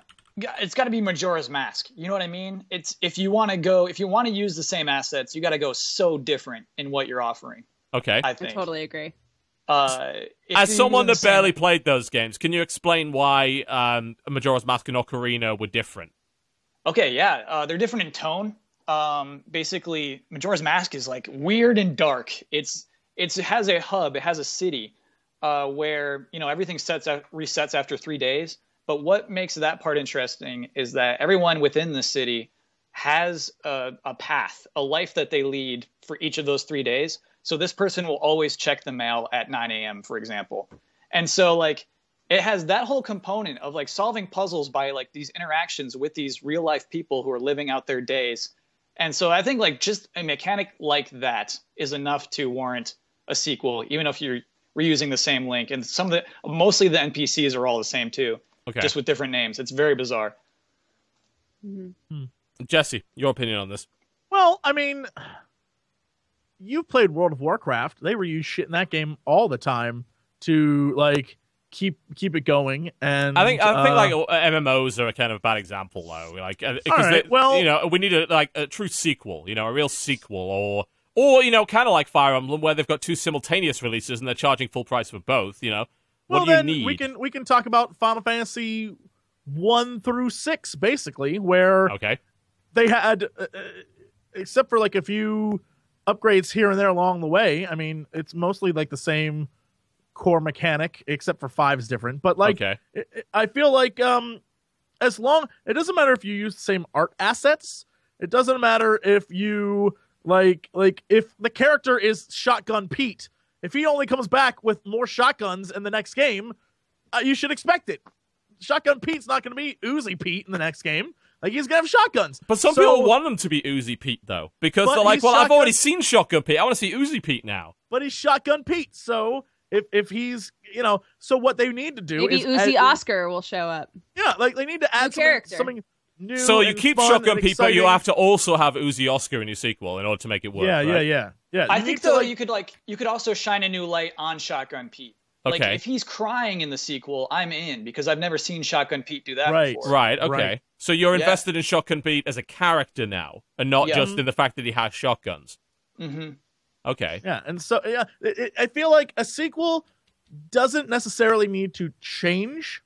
It's got to be Majora's Mask. You know what I mean? It's if you want to go, if you want to use the same assets, you got to go so different in what you're offering. Okay. I I totally agree. Uh, As someone that same- barely played those games, can you explain why um, Majora's Mask and Ocarina were different? Okay, yeah, uh, they're different in tone. Um, basically, Majora's Mask is like weird and dark. It's it's it has a hub, it has a city, uh, where you know everything sets out, resets after three days. But what makes that part interesting is that everyone within the city has a, a path, a life that they lead for each of those three days. So this person will always check the mail at 9 a.m., for example. And so like it has that whole component of like solving puzzles by like these interactions with these real life people who are living out their days. And so I think like just a mechanic like that is enough to warrant a sequel, even if you're reusing the same link. And some of the mostly the NPCs are all the same too, Okay. just with different names. It's very bizarre. Jesse, your opinion on this? Well, I mean, you've played World of Warcraft. They reuse shit in that game all the time to like keep keep it going. And I think I think uh, like uh, MMOs are a kind of bad example though. Like uh, because All right, they- well- you know we need a like a true sequel, you know, a real sequel, or or you know, kind of like Fire Emblem where they've got two simultaneous releases and they're charging full price for both. You know, what well, then need? we can we can talk about Final Fantasy one through six, basically, where Okay, they had, uh, uh, except for like a few upgrades here and there along the way. I mean, it's mostly like the same core mechanic, except for five is different. But like, okay, it- it- I feel like um, as long it doesn't matter if you use the same art assets. It doesn't matter if you like like if the character is Shotgun Pete. If he only comes back with more shotguns in the next game, uh, you should expect it. Shotgun Pete's not going to be Uzi Pete in the next game. Like he's going to have shotguns. but some So- people want them to be Uzi Pete though because they're like, he's well, I've already seen Shotgun Pete. I want to see Uzi Pete now. but he's Shotgun Pete. So if if he's you know, so what they need to do Maybe is Uzi add- Oscar will show up. Yeah, like they need to add something, character. something new. So you and keep fun Shotgun and Pete, but you have to also have Uzi Oscar in your sequel in order to make it work. Yeah, yeah, right? yeah, yeah. I You think though like- you could like you could also shine a new light on Shotgun Pete. Like Okay. if he's crying in the sequel, I'm in because I've never seen Shotgun Pete do that Right. before. Right. Okay. Right. So you're Yeah. invested in Shotgun Pete as a character now, and not Yeah. just in the fact that he has shotguns. hmm Okay. Yeah, and so yeah, it, it, I feel like a sequel doesn't necessarily need to change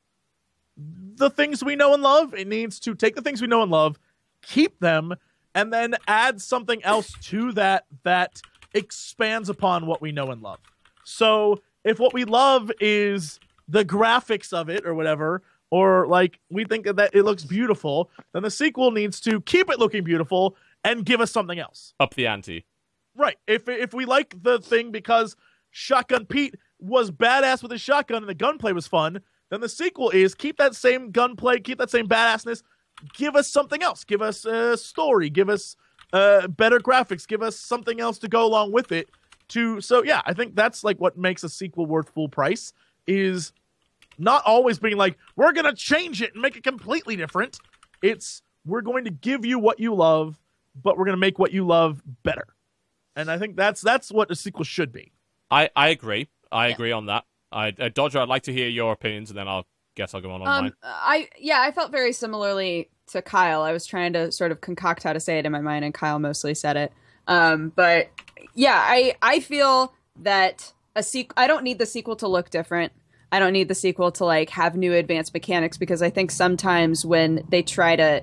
the things we know and love. It needs to take the things we know and love, keep them, and then add something else to that that expands upon what we know and love. So if what we love is the graphics of it or whatever, or like we think that it looks beautiful, then the sequel needs to keep it looking beautiful and give us something else. Up the ante. Right. If if we like the thing because Shotgun Pete was badass with his shotgun and the gunplay was fun, then the sequel is keep that same gunplay, keep that same badassness, give us something else. Give us a story, give us uh, better graphics, give us something else to go along with it. To so yeah, I think that's like what makes a sequel worth full price is not always being like we're gonna change it and make it completely different. It's we're going to give you what you love, but we're gonna make what you love better. And I think that's that's what a sequel should be. I, I agree. I agree on that. I, uh, Dodger, I'd like to hear your opinions, and then I'll guess I'll go on on Um. I yeah, I felt very similarly to Kyle. I was trying to sort of concoct how to say it in my mind, and Kyle mostly said it. Um, but yeah, I I feel that a sequel. I don't need the sequel to look different. I don't need the sequel to like have new advanced mechanics because I think sometimes when they try to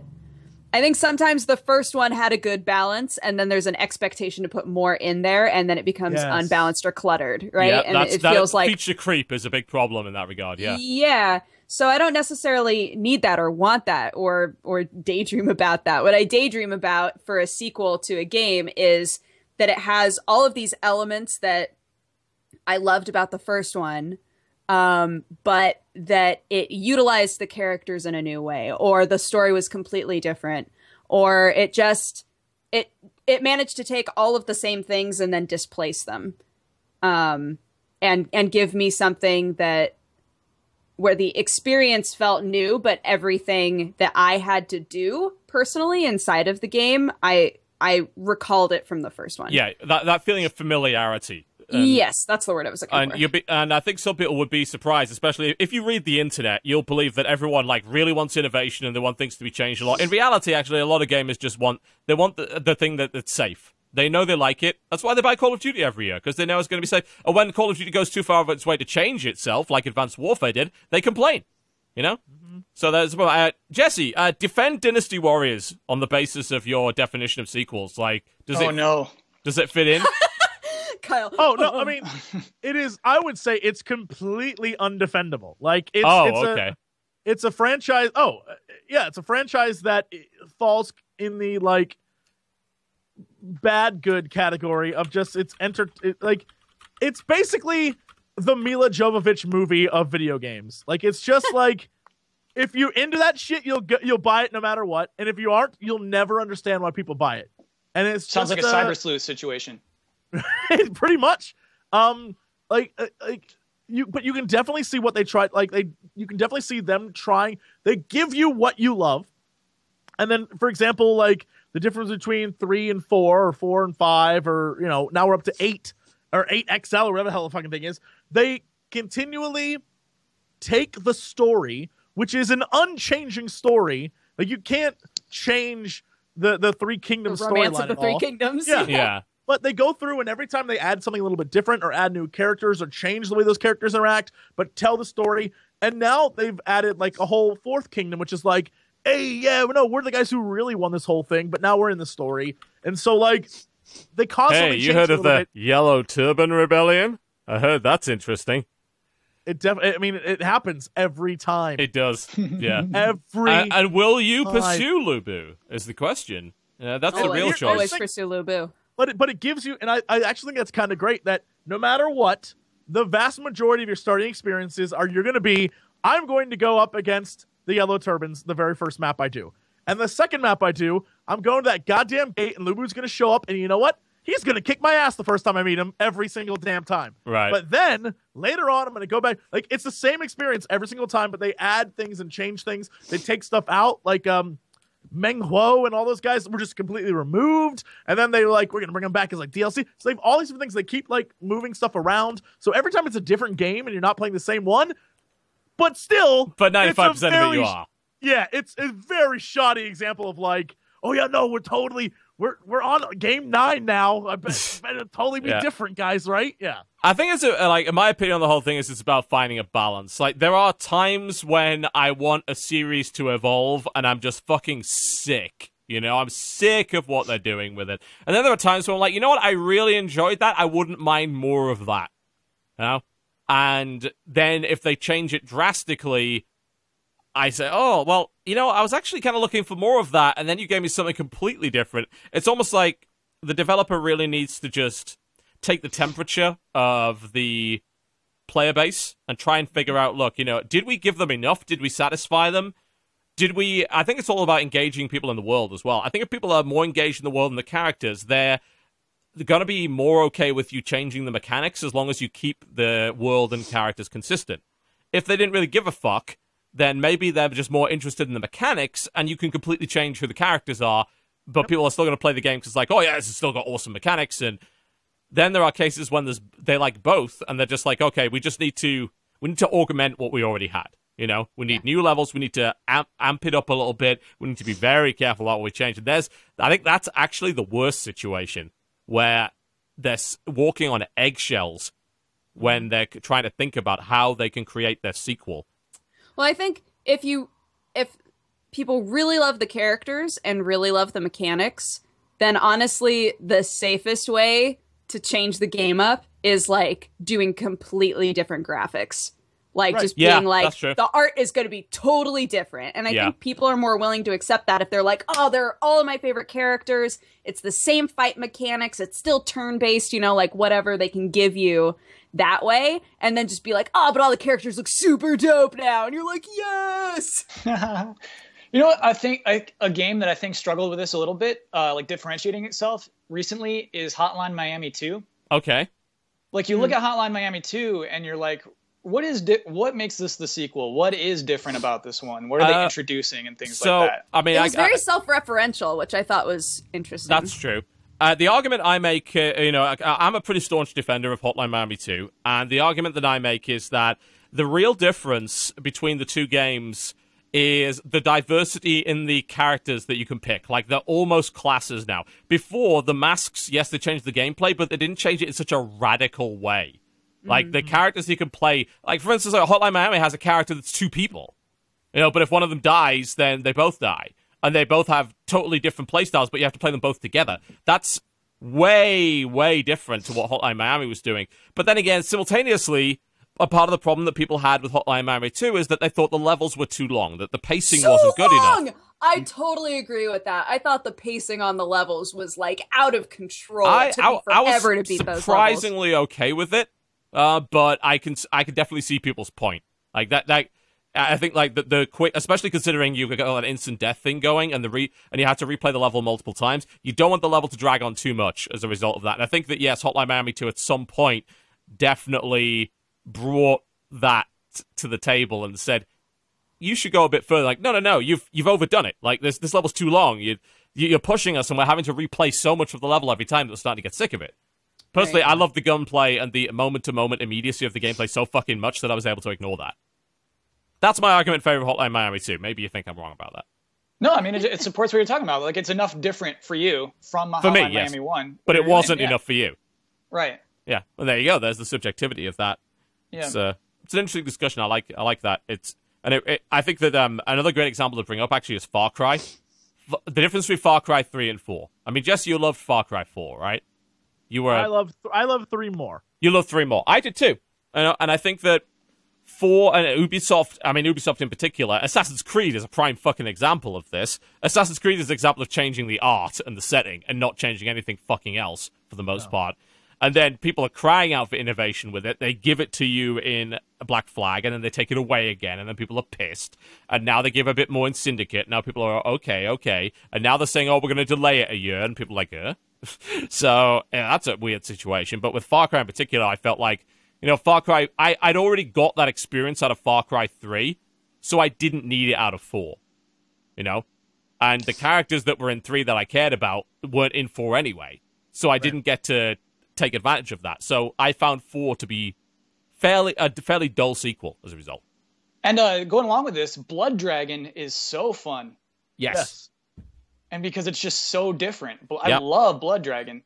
I think sometimes the first one had a good balance, and then there's an expectation to put more in there, and then it becomes Yes. unbalanced or cluttered, right? yeah, and that's, it that feels like feature creep is a big problem in that regard. Yeah. yeah. So I don't necessarily need that or want that or or daydream about that. What I daydream about for a sequel to a game is that it has all of these elements that I loved about the first one, um, but that it utilized the characters in a new way, or the story was completely different, or it just it it managed to take all of the same things and then displace them, um, and and give me something that where the experience felt new, but everything that I had to do personally inside of the game, I I recalled it from the first one. Yeah, that, that feeling of familiarity. And- yes, that's the word I was looking And for. you'll be, and I think some people would be surprised, especially if you read the internet. You'll believe that everyone like really wants innovation and they want things to be changed a lot. In reality, actually, a lot of gamers just want they want the, the thing that, that's safe. They know they like it. That's why they buy Call of Duty every year because they know it's going to be safe. And when Call of Duty goes too far of its way to change itself, like Advanced Warfare did, they complain. You know. So there's well, uh, Jesse. Uh, defend Dynasty Warriors on the basis of your definition of sequels. Like, does oh it no. does it fit in? Kyle. Oh no, I mean it is I would say it's completely undefendable. Like it's oh, it's okay. a it's a franchise. Oh, uh, yeah, it's a franchise that falls in the like bad good category of just it's enter it, like it's basically the Milla Jovovich movie of video games. Like it's just like if you're into that shit, you'll get, you'll buy it no matter what, and if you aren't, you'll never understand why people buy it. And it's Sounds like just, a uh, cyber sleuth situation. pretty much um like uh, like you but you can definitely see what they tried like they you can definitely see them trying they give you what you love and then for example like the difference between three and four or four and five or you know now we're up to eight or eight xl or whatever the hell the fucking thing is they continually take the story which is an unchanging story like you can't change the the three kingdoms romance storyline the at Three all. Kingdoms. Yeah. Yeah. But they go through and every time they add something a little bit different or add new characters or change the way those characters interact, but tell the story. And now they've added like a whole fourth kingdom, which is like, hey, yeah, no, we're the guys who really won this whole thing, but now we're in the story. And so like they constantly change. Hey, you heard of the bit. Yellow Turban Rebellion? I heard that's interesting. It definitely. I mean, it happens every time. It does. Yeah. every and, and will you time. pursue Lu Bu? Is the question. Yeah, that's oh, the real choice. always choice. pursue Lu Bu. But it, but it gives you and I, I actually think that's kind of great that no matter what the vast majority of your starting experiences are you're going to be i'm going to go up against the yellow turbans the very first map i do. And the second map i do i'm going to that goddamn gate and Lu Bu's going to show up and you know what? He's going to kick my ass the first time i meet him every single damn time. Right. but then later on i'm going to go back like it's the same experience every single time but they add things and change things. They take stuff out like um Meng Huo and all those guys were just completely removed. And then they were like, we're going to bring them back as like DLC. So they have all these different things. They keep like moving stuff around. So every time it's a different game and you're not playing the same one, but still. but 95% of it you are. Yeah, it's a very shoddy example of like, oh yeah, no, we're totally, we're we're on game nine now. I bet, bet it'll totally be Yeah. different, guys. Right? Yeah. I think it's a, like, in my opinion on the whole thing is it's about finding a balance. Like, there are times when I want a series to evolve and I'm just fucking sick. You know, I'm sick of what they're doing with it. And then there are times when I'm like, you know what? I really enjoyed that. I wouldn't mind more of that. You know? And then if they change it drastically, I say, oh, well, you know, I was actually kind of looking for more of that. And then you gave me something completely different. It's almost like the developer really needs to just take the temperature of the player base and try and figure out look, you know, did we give them enough? Did we satisfy them? Did we I think it's all about engaging people in the world as well. I think if people are more engaged in the world and the characters, they're they're going to be more okay with you changing the mechanics as long as you keep the world and characters consistent. If they didn't really give a fuck, then maybe they're just more interested in the mechanics and you can completely change who the characters are, but people are still going to play the game because it's like, oh yeah, has still got awesome mechanics and then there are cases when there's they like both, and they're just like, okay, we just need to we need to augment what we already had. You know, we need new levels. We need to amp, amp it up a little bit. We need to be very careful about what we change. And there's, I think that's actually the worst situation where they're walking on eggshells when they're trying to think about how they can create their sequel. Well, I think if you if people really love the characters and really love the mechanics, then honestly, the safest way to change the game up is like doing completely different graphics. Like Right. just Yeah, being like the art is going to be totally different. And I Yeah. think people are more willing to accept that if they're like, "Oh, they're all of my favorite characters. It's the same fight mechanics. It's still turn-based, you know, like whatever they can give you that way." And then just be like, "Oh, but all the characters look super dope now." And you're like, "Yes!" You know what? I think I, a game that I think struggled with this a little bit, uh, like differentiating itself recently, is Hotline Miami 2. Okay. Like you Hmm. look at Hotline Miami 2, and you're like, what is di- what makes this the sequel? What is different about this one? What are they Uh, introducing and things So like that? I mean, It I, was very self-referential, which I thought was interesting. That's true. Uh, the argument I make, uh, you know, I, I'm a pretty staunch defender of Hotline Miami 2, and the argument that I make is that the real difference between the two games is the diversity in the characters that you can pick. Like, they're almost classes now. Before, the masks, yes, they changed the gameplay, but they didn't change it in such a radical way. Like, the mm-hmm. characters you can play, like, for instance, like Hotline Miami has a character that's two people. You know, but if one of them dies, then they both die. And they both have totally different playstyles, but you have to play them both together. That's way, way different to what Hotline Miami was doing. But then again, simultaneously, a part of the problem that people had with Hotline Miami 2 is that they thought the levels were too long, that the pacing so wasn't good long! enough. I totally agree with that. I thought the pacing on the levels was like out of control. I, I, I was to beat those surprisingly okay with it, uh, but I can I can definitely see people's point. Like that that I think like the, the quick, especially considering you've got an instant death thing going, and the re and you have to replay the level multiple times. You don't want the level to drag on too much as a result of that. And I think that yes, Hotline Miami 2 at some point definitely brought that to the table and said you should go a bit further. Like, no, no, no, you've you've overdone it. Like this this level's too long. You you- you're pushing us, and we're having to replay so much of the level every time that we're starting to get sick of it. Personally, Right. I love the gunplay and the moment to moment immediacy of the gameplay so fucking much that I was able to ignore that. That's my argument in favor of Hotline Miami 2. Maybe you think I'm wrong about that. No, I mean it, it supports what you're talking about. Like it's enough different for you from For me, Hotline yes. Miami One, But it wasn't yeah, enough for you. Right. Yeah. Well, there you go. There's the subjectivity of that. Yeah. It's, uh, it's an interesting discussion. I like I like that. It's and it, it, I think that um, another great example to bring up actually is Far Cry. The difference between Far Cry 3 and 4. I mean, Jesse, you loved Far Cry 4, right? You were I love th- I love three more. You love three more. I did too. And, and I think that for and Ubisoft, I mean Ubisoft in particular, Assassin's Creed is a prime fucking example of this. Assassin's Creed is an example of changing the art and the setting and not changing anything fucking else for the most part. And then people are crying out for innovation with it. They give it to you in a Black Flag, and then they take it away again, and then people are pissed. And now they give a bit more in Syndicate. Now people are okay, okay. And now they're saying, "Oh, we're going to delay it a year," and people are like, "Uh." so yeah, that's a weird situation. But with Far Cry in particular, I felt like you know Far Cry. I I'd already got that experience out of Far Cry Three, so I didn't need it out of Four. You know, and the characters that were in Three that I cared about weren't in Four anyway, so I didn't get to take advantage of that. So I found Four to be fairly a fairly dull sequel as a result. And uh, going along with this, Blood Dragon is so fun. Yes. Yes. and because it's just so different. I Yep. love Blood Dragon.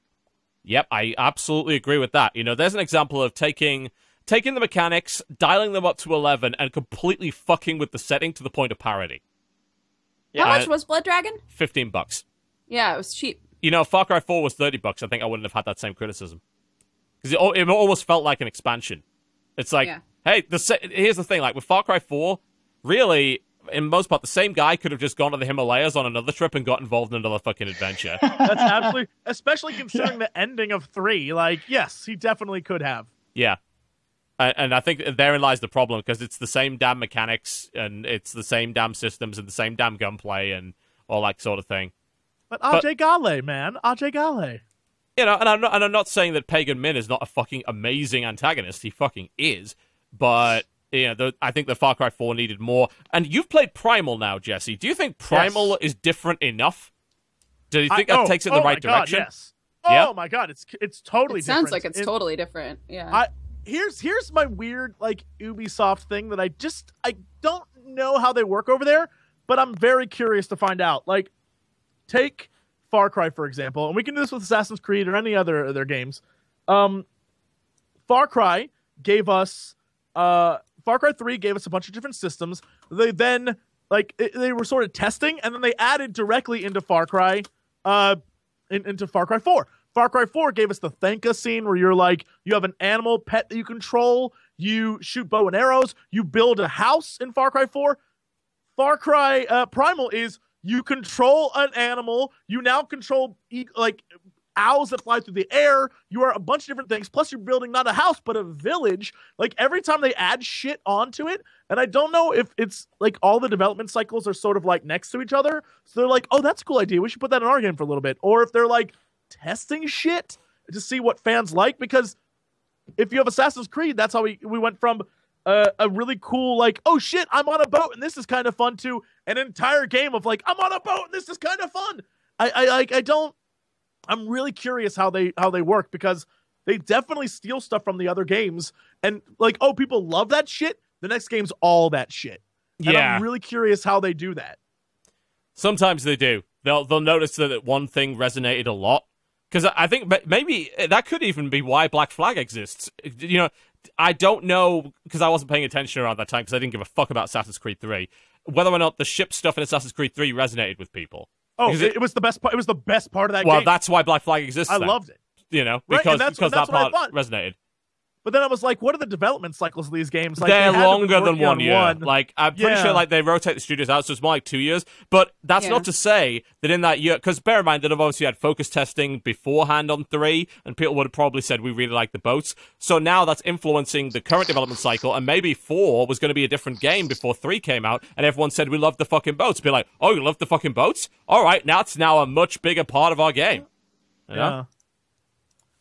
Yep, I absolutely agree with that. You know, there's an example of taking taking the mechanics, dialing them up to 11, and completely fucking with the setting to the point of parody. Yeah. How much was Blood Dragon? 15 bucks. Yeah, it was cheap. You know, if Far Cry 4 was 30 bucks, I think I wouldn't have had that same criticism. Because it, it almost felt like an expansion. It's like, Yeah. hey, the here's the thing, like with Far Cry 4, really, in most part, the same guy could have just gone to the Himalayas on another trip and got involved in another fucking adventure. That's absolutely, especially considering the ending of three. Like, yes, he definitely could have. Yeah. And, and I think therein lies the problem because it's the same damn mechanics and it's the same damn systems and the same damn gunplay and all that sort of thing. But But- Ajay Ghale, man, Ajay Ghale. You know, and I'm not, and I'm not saying that Pagan Min is not a fucking amazing antagonist. He fucking is. But you know, the, I think the Far Cry 4 needed more. And you've played Primal now, Jesse. Do you think Primal is different enough? Do you think I- that oh, takes it in the oh right my God, direction? yes. Yeah. Oh my god, it's it's totally. It sounds different. like it's It- totally different. Yeah. I here's here's my weird like Ubisoft thing that I just I don't know how they work over there, but I'm very curious to find out. Like, take Far Cry for example, and we can do this with Assassin's Creed or any other their games. Um, Far Cry gave us uh Far Cry 3 gave us a bunch of different systems. They then like it- they were sort of testing and then they added directly into Far Cry uh in, into Far Cry 4. Far Cry 4 gave us the Thangka scene where you're like you have an animal pet that you control, you shoot bow and arrows, you build a house in Far Cry 4. Far Cry uh, Primal is you control an animal, you now control like owls that fly through the air. You are a bunch of different things. Plus, you're building not a house, but a village. Like every time they add shit onto it, and I don't know if it's like all the development cycles are sort of like next to each other. So they're like, oh, that's a cool idea. We should put that in our game for a little bit. Or if they're like testing shit to see what fans like. Because if you have Assassin's Creed, that's how we, we went from uh, a really cool, like, oh shit, I'm on a boat and this is kind of fun to an entire game of like, I'm on a boat and this is kind of fun. I, I like I don't I'm really curious how they how they work because they definitely steal stuff from the other games and like oh people love that shit the next game's all that shit and Yeah. i'm really curious how they do that Sometimes they do. They'll they'll notice that one thing resonated a lot because I think maybe that could even be why Black Flag exists. You know, I don't know because I wasn't paying attention around that time because I didn't give a fuck about Assassin's Creed Three. Whether or not the ship stuff in Assassin's Creed Three resonated with people. oh it, it- was the best part it was the best part of that game. well, game that's why Black Flag exists. i then, loved it You know, Right, because that's- because that's that part resonated. But then i was like what are the development cycles of these games like They're they had to be longer than one on year. one. Like I'm pretty Yeah. sure like they rotate the studios out, so it's more like two years. But that's Yeah. not to say that in that year, because bear in mind that I've obviously had focus testing beforehand on three, and people would have probably said we really like the boats. So now that's influencing the current development cycle, and maybe four was going to be a different game before three came out, and everyone said we love the fucking boats. Be like, oh, you love the fucking boats? All right, now it's now a much bigger part of our game. You know? Yeah.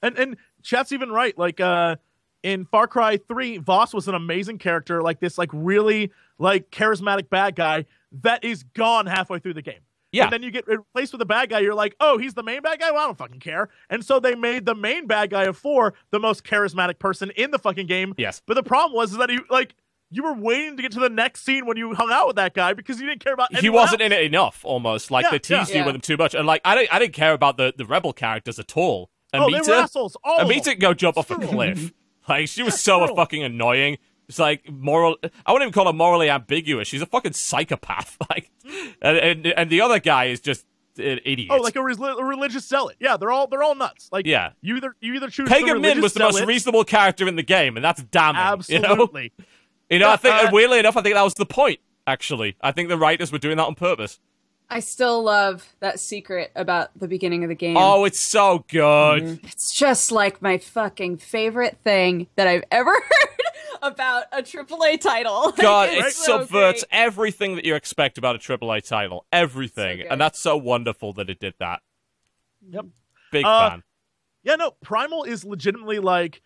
And and chat's even right. Like uh in Far Cry 3, Vaas was an amazing character, like this like really like charismatic bad guy that is gone halfway through the game. Yeah. And then you get replaced with a bad guy, you're like, oh, he's the main bad guy? Well, I don't fucking care. And so they made the main bad guy of four the most charismatic person in the fucking game. Yes. But the problem was is that he like you were waiting to get to the next scene when you hung out with that guy because you didn't care about he wasn't else. in it enough almost like Yeah, they teased yeah. you with him too much and like i didn't, I didn't care about the, the rebel characters at all Oh, they Amita, were assholes. All Amita go jump off a cliff like she was so fucking annoying it's like moral i wouldn't even call her morally ambiguous she's a fucking psychopath like and, and, and the other guy is just an idiot Oh, like a, res- a religious zealot. Yeah, they're all they're all nuts. Like Yeah. you either you either choose Pagan Min was the most reasonable character in the game, and that's damning. You know, Absolutely. you know I think, Uh, weirdly enough, I think that was the point. Actually, I think the writers were doing that on purpose. I still love that secret about the beginning of the game. Oh, it's so good. Mm-hmm. It's just like my fucking favorite thing that I've ever heard about a AAA title. Like, God, it it's so subverts great. everything that you expect about a AAA title. Everything. So and that's so wonderful that it did that. Yep. Big Uh, fan. Yeah, no, Primal is legitimately like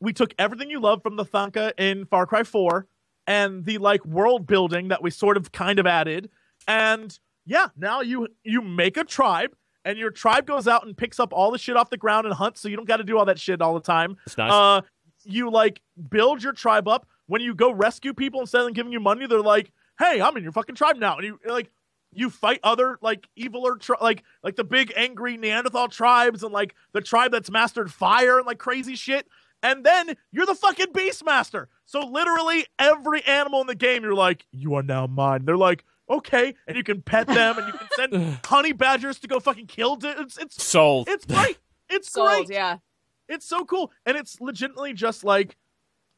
we took everything you love from the Thangka in Far Cry 4 and the like world building that we sort of kind of added and yeah, now you you make a tribe and your tribe goes out and picks up all the shit off the ground and hunts so you don't got to do all that shit all the time. It's nice. Uh you like build your tribe up when you go rescue people instead of them giving you money they're like, "Hey, I'm in your fucking tribe now." And you like you fight other like eviler tri- like like the big angry Neanderthal tribes and like the tribe that's mastered fire and like crazy shit. And then you're the fucking Beastmaster. So literally every animal in the game, you're like, you are now mine. They're like, okay, and you can pet them and you can send honey badgers to go fucking kill. Di- it's it's Sold. it's great. It's Sold, great. yeah. It's so cool. And it's legitimately just like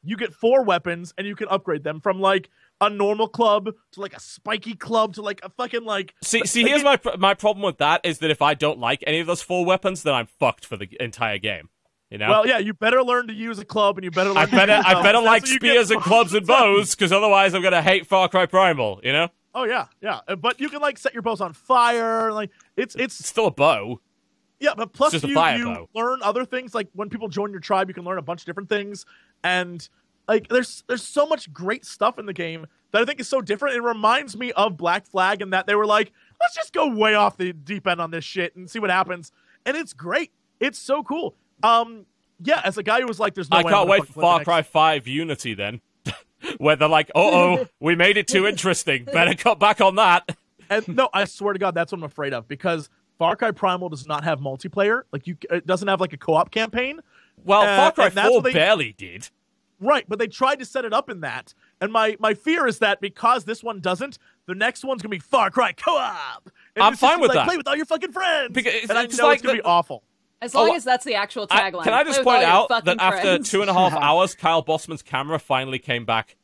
you get four weapons and you can upgrade them from like a normal club to like a spiky club to like a fucking like See, see, like, here's my pr- my problem with that is that if I don't like any of those four weapons, then I'm fucked for the entire game. You know, Well, yeah, you better learn to use a club and you better learn I to better use I a- better like what get spears and clubs and bows because otherwise I'm gonna hate Far Cry Primal. You know, Oh yeah, yeah. Uh, But you can like set your bows on fire. Like it's it's it's still a bow. yeah. But plus you, you learn other things. Like when people join your tribe, you can learn a bunch of different things. And like there's there's so much great stuff in the game that I think is so different. It reminds me of Black Flag and that they were like, let's just go way off the deep end on this shit and see what happens. And it's great. It's so cool. Um, yeah. As a guy who was like, there's no I can't wait for Far Cry Five Unity then, where they're like, "Oh, oh, we made it too interesting. Better cut back on that." And no, I swear to God, that's what I'm afraid of because Far Cry Primal does not have multiplayer. Like you, it doesn't have like a co-op campaign. Well, Uh, Far Cry that's Four what they- barely did. Right, but they tried to set it up in that. And my my fear is that because this one doesn't, the next one's gonna be Far Cry co-op. And I'm fine with like, that. Play with all your fucking friends. Because it's- and I know like it's gonna the- be awful. As long Oh, as that's the actual I- tagline. can I just with point out fucking that after two and a half hours, Kyle Bosman's camera finally came back.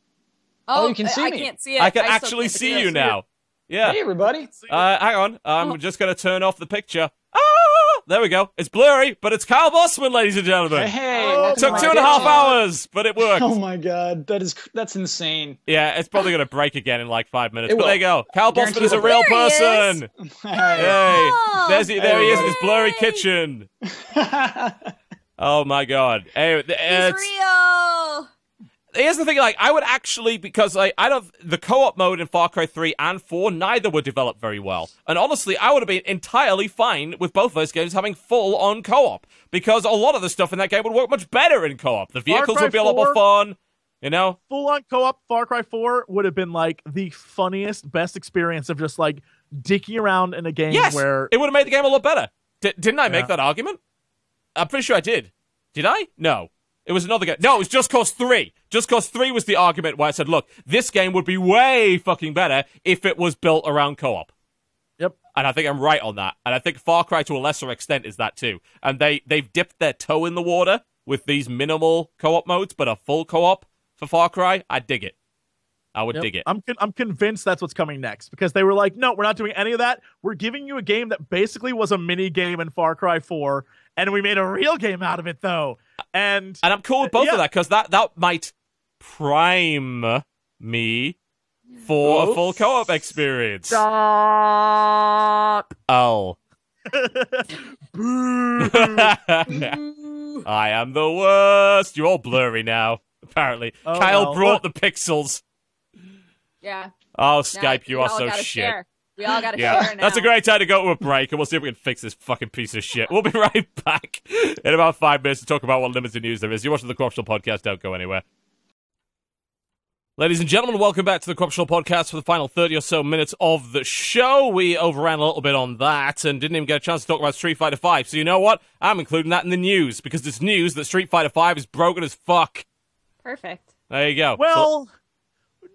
Oh, Oh, you can see I, I can't see it. I can still actually can't see you now. Yeah. Hey, everybody. Uh, hang on. I'm Oh. just going to turn off the picture. Ah! There we go. It's blurry, but it's Kyle Bosman, ladies and gentlemen. Hey, Oh, Took to two my and a half kitchen. hours, but it worked. Oh my god, that is that's insane. Yeah, it's probably going to break again in like five minutes. It but will. there you go. Kyle Guarantee Bosman is a it will. real There he is. person. Hey. Hey, there's he, there he is in his blurry kitchen. Oh my god. Hey, He's real. Here's the thing like i would actually because like i don't the co-op mode in far cry 3 and 4 neither were developed very well. And honestly i would have been entirely fine with both those games having full on co-op because a lot of the stuff in that game would work much better in co-op. The vehicles would be a lot more fun you know? Full on co-op Far Cry 4 would have been like the funniest, best experience of just like dicking around in a game yes! where it would have made the game a lot better. D- didn't i make that argument? I'm pretty sure i did. Did i? No it was another game. No, it was Just Cause 3. Just Cause 3 was the argument where I said, look, this game would be way fucking better if it was built around co op. Yep. And I think I'm right on that. And I think Far Cry to a lesser extent is that too. And they, they've dipped their toe in the water with these minimal co op modes, but a full co op for Far Cry. I dig it. I would Yep. dig it. I'm con- I'm convinced that's what's coming next because they were like, no, we're not doing any of that. We're giving you a game that basically was a mini game in Far Cry 4, and we made a real game out of it though. And And I'm cool with both Yeah. of that because that, that might prime me for a full co op experience. Stop. Oh. I am the worst. You're all blurry now, apparently. Oh, Kyle well. brought the pixels. Yeah. Oh, Now Skype, you we are so shit. Share. We all got to Yeah, now. that's a great time to go to a break, and we'll see if we can fix this fucking piece of shit. We'll be right back in about five minutes to talk about what limited news there is. You're watching the Co-Optional Podcast. Don't go anywhere. Ladies and gentlemen, welcome back to the Co-Optional Podcast for the final 30 or so minutes of the show. We overran a little bit on that and didn't even get a chance to talk about Street Fighter V. So you know what? I'm including that in the news because it's news that Street Fighter V is broken as fuck. Perfect. There you go. well,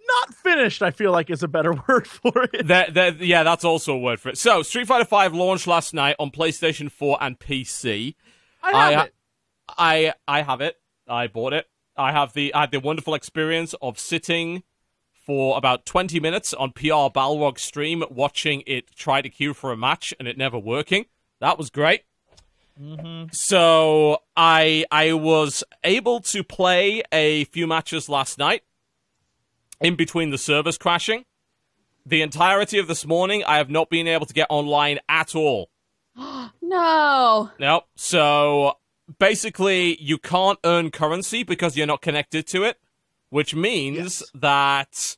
not finished. I feel like is a better word for it. That, that, yeah, that's also a word for it. So, Street Fighter V launched last night on PlayStation 4 and PC. I have I- it. I I have it. I bought it. I have the I had the wonderful experience of sitting for about 20 minutes on PR Balrog stream watching it try to queue for a match and it never working. That was great. Mm-hmm. So I I was able to play a few matches last night in between the servers crashing. The entirety of this morning I have not been able to get online at all. No. Nope. So basically, you can't earn currency because you're not connected to it, which means that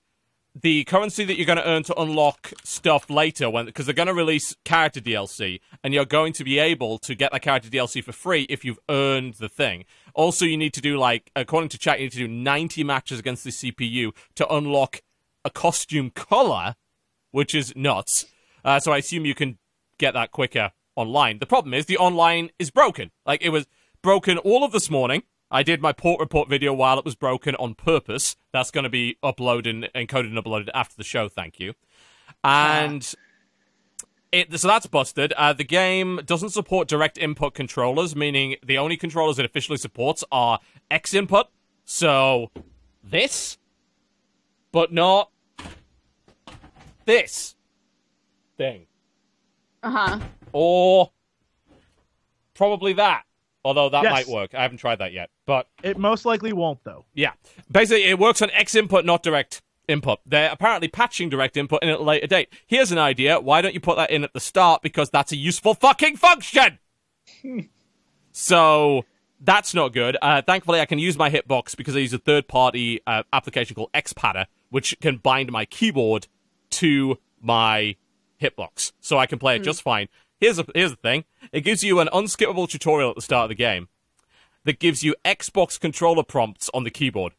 the currency that you're going to earn to unlock stuff later, when because they're going to release character DLC, and you're going to be able to get that character DLC for free if you've earned the thing. Also, you need to do like, according to chat, you need to do 90 matches against the CPU to unlock a costume color, which is nuts. Uh, so I assume you can get that quicker online. The problem is the online is broken. Like it was broken all of this morning. I did my port report video while it was broken on purpose. That's going to be uploaded, encoded, and uploaded after the show. Thank you. And it, so that's busted. Uh, the game doesn't support direct input controllers, meaning the only controllers it officially supports are X input. So this, but not this thing, Uh huh. or probably that. Although that Yes. might work. I haven't tried that yet, but It most likely won't though. yeah. Basically, it works on X input, not direct input. They're apparently patching direct input in at a later date. Here's an idea. Why don't you put that in at the start? Because that's a useful fucking function! so, that's not good. Uh, thankfully, I can use my hitbox because I use a third party uh, application called Xpadder, which can bind my keyboard to my hitbox. So I can play it just fine. Here's, a, here's the thing it gives you an unskippable tutorial at the start of the game that gives you Xbox controller prompts on the keyboard.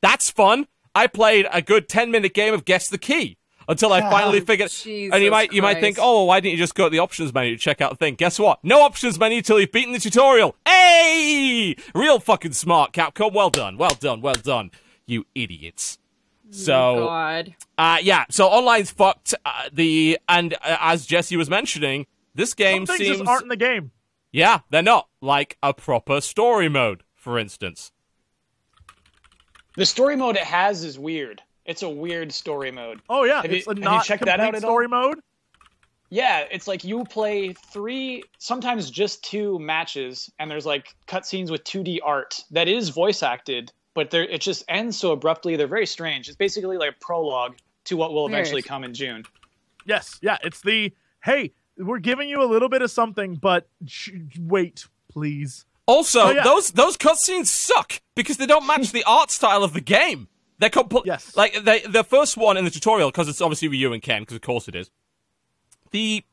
That's fun. I played a good 10 minute game of Guess the Key until I finally figured. Jesus and you might you might think, Christ. oh, why didn't you just go to the options menu to check out the thing? Guess what? No options menu till you've beaten the tutorial. Hey, real fucking smart, Capcom. Well done, well done, well done, you idiots. So God. uh, yeah, so online's fucked. Uh, the and uh, as Jesse was mentioning, this game Some things seems just aren't in the game. yeah, they're not like a proper story mode, for instance. The story mode it has is weird. It's a weird story mode. Oh yeah, Have you- it's a not checked that complete out at all? story mode. Yeah, it's like you play three, sometimes just two matches, and there's like cutscenes with 2D art that is voice acted, but they're, it just ends so abruptly. They're very strange. It's basically like a prologue to what will eventually Weird. come in June. Yes, yeah, it's the hey, we're giving you a little bit of something, but sh- wait, please. Also, Oh, yeah. those those cutscenes suck because they don't match the art style of the game. They're complete. Yes. Like they, the first one in the tutorial, because it's obviously Ryu and Ken, because of course it is. The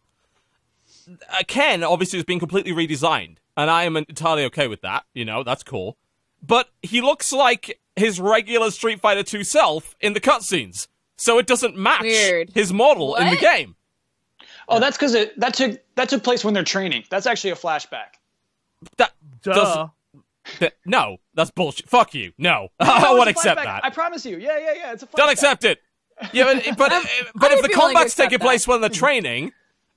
uh, Ken obviously has been completely redesigned, and I am entirely okay with that. You know, that's cool. But he looks like his regular Street Fighter 2 self in the cutscenes, so it doesn't match Weird. his model in the game. Oh, that's because it that took that took place when they're training. That's actually a flashback. That Duh. doesn't- no, that's bullshit. Fuck you. No, I No, it's won't accept that. I promise you. Yeah, yeah, yeah. It's a flashback. Don't accept it. Yeah, but but, I'm- but if the feel like combat's taking that. place when they're training,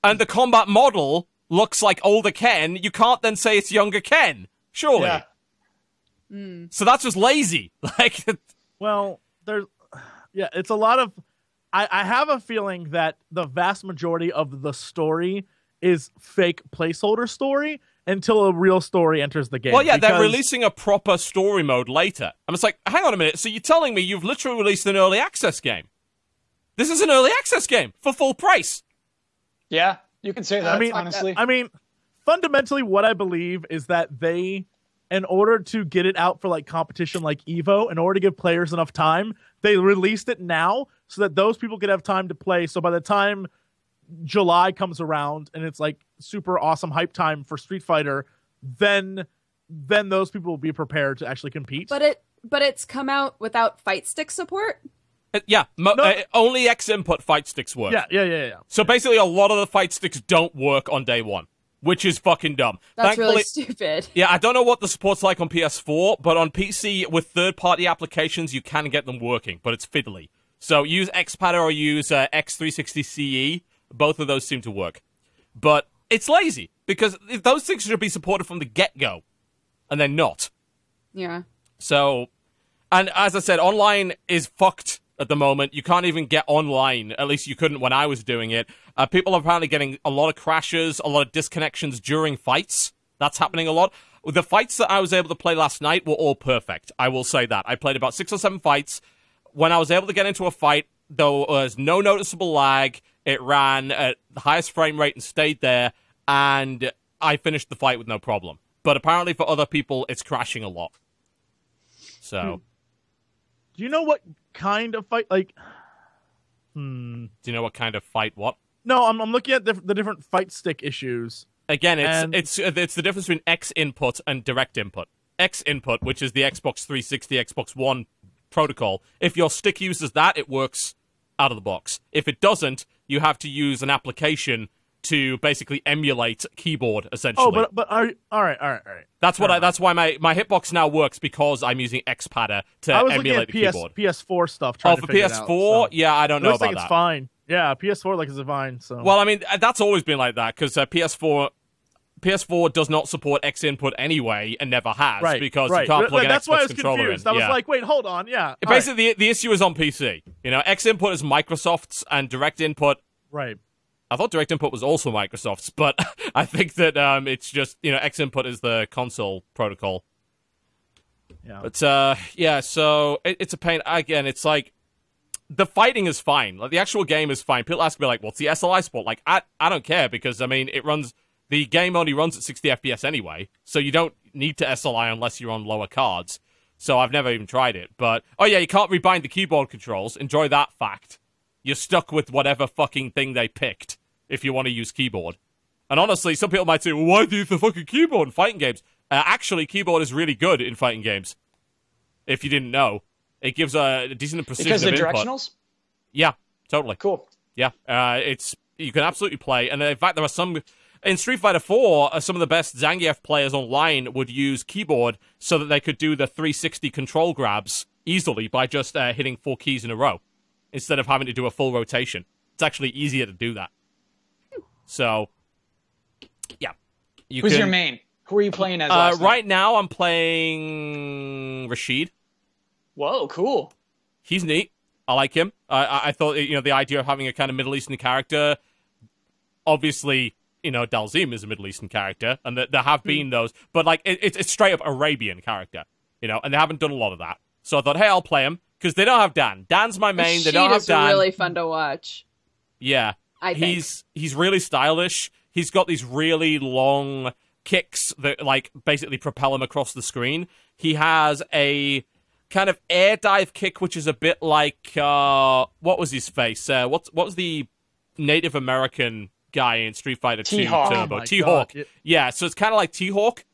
and the combat model looks like older Ken, you can't then say it's younger Ken. Surely. Yeah. So that's just lazy. Like, Well, there's yeah, it's a lot of I, I have a feeling that the vast majority of the story is fake placeholder story until a real story enters the game. well, yeah, they're releasing a proper story mode later. I'm just like, hang on a minute. So you're telling me you've literally released an early access game? This is an early access game for full price. Yeah, you can say that. I mean, honestly, I mean, fundamentally, what I believe is that they, in order to get it out for like competition like Evo, in order to give players enough time, they released it now so that those people could have time to play. So by the time July comes around and it's like super awesome hype time for Street Fighter, then then those people will be prepared to actually compete. But it but it's come out without fight stick support. Uh, yeah, mo- No. uh, only X input fight sticks work. yeah, yeah, yeah, yeah. So basically, a lot of the fight sticks don't work on day one, which is fucking dumb. That's Thankfully, really stupid. Yeah, I don't know what the support's like on PS4, but on PC with third-party applications, you can get them working, but it's fiddly. So use Xpadder or use uh, X360CE. Both of those seem to work, but it's lazy because those things should be supported from the get-go, and they're not. Yeah. So, and as I said, online is fucked at the moment. You can't even get online. At least you couldn't when I was doing it. Uh, people are apparently getting a lot of crashes, a lot of disconnections during fights. That's happening a lot. The fights that I was able to play last night were all perfect. I will say that. I played about six or seven fights. When I was able to get into a fight, there was no noticeable lag. It ran at the highest frame rate and stayed there, and I finished the fight with no problem. But apparently, for other people, it's crashing a lot. So. Do you know what kind of fight? Like, hmm. Do you know what kind of fight? What? No, I'm, I'm looking at the, the different fight stick issues. Again, it's And- it's uh, it's the difference between X input and direct input. X input, which is the Xbox 360, Xbox One protocol. If your stick uses that, it works out of the box. If it doesn't, you have to use an application to basically emulate keyboard essentially. Oh, but but are all right, all right, all right. that's what I, that's why my, my hitbox now works because I'm using Xpadder to I was emulate at the PS, keyboard. PS4 stuff. Trying Oh, for figure PS4, out, so. yeah, I don't It know looks about like it's that. fine. Yeah, PS4 like it's fine. So Well, I mean, that's always been like that because uh, PS4 PS4 does not support X input anyway, and never has right, because right. you can't Th- plug an That's Xbox why I was controller confused. in. I was like, wait, hold on, yeah. all right, Basically, the, the issue is on PC. You know, X input is Microsoft's, and direct input. right. I thought direct input was also Microsoft's, but I think that um, it's just you know X input is the console protocol. Yeah. But uh, yeah, so it, it's a pain. Again, it's like the fighting is fine. Like the actual game is fine. People ask me like, "What's the SLI support?" Like, I I don't care because I mean it runs. The game only runs at 60 FPS anyway, so you don't need to SLI unless you're on lower cards. So I've never even tried it. But oh yeah, you can't rebind the keyboard controls. Enjoy that fact. You're stuck with whatever fucking thing they picked if you want to use keyboard. And honestly, some people might say, well, why do you use the fucking keyboard in fighting games? Uh, actually, keyboard is really good in fighting games. If you didn't know, it gives a decent precision Because of the input. directionals? Yeah, totally. Cool. Yeah, uh, it's you can absolutely play, and in fact, there are some in Street Fighter Four. Uh, some of the best Zangief players online would use keyboard so that they could do the 360 control grabs easily by just uh, hitting four keys in a row instead of having to do a full rotation. It's actually easier to do that. So, yeah, you Who's can, your main? Who are you playing as? Uh, last night? right now, I'm playing Rashid. Whoa, cool. he's neat. I like him. I, I, I thought you know the idea of having a kind of Middle Eastern character. Obviously, you know Dhalsim is a Middle Eastern character, and that there have been those, but like it, it's it's straight up Arabian character, you know, and they haven't done a lot of that. So I thought, hey, I'll play him because they don't have Dan. Dan's my main. They Sheet don't have is Dan. really fun to watch. Yeah, I think. he's he's really stylish. He's got these really long kicks that like basically propel him across the screen. He has a kind of air dive kick, which is a bit like uh, what was his face? Uh, what what was the Native American guy in Street Fighter Two T-Hawk. Turbo? Oh T Hawk. Yeah. Yeah, so it's kind of like T Hawk.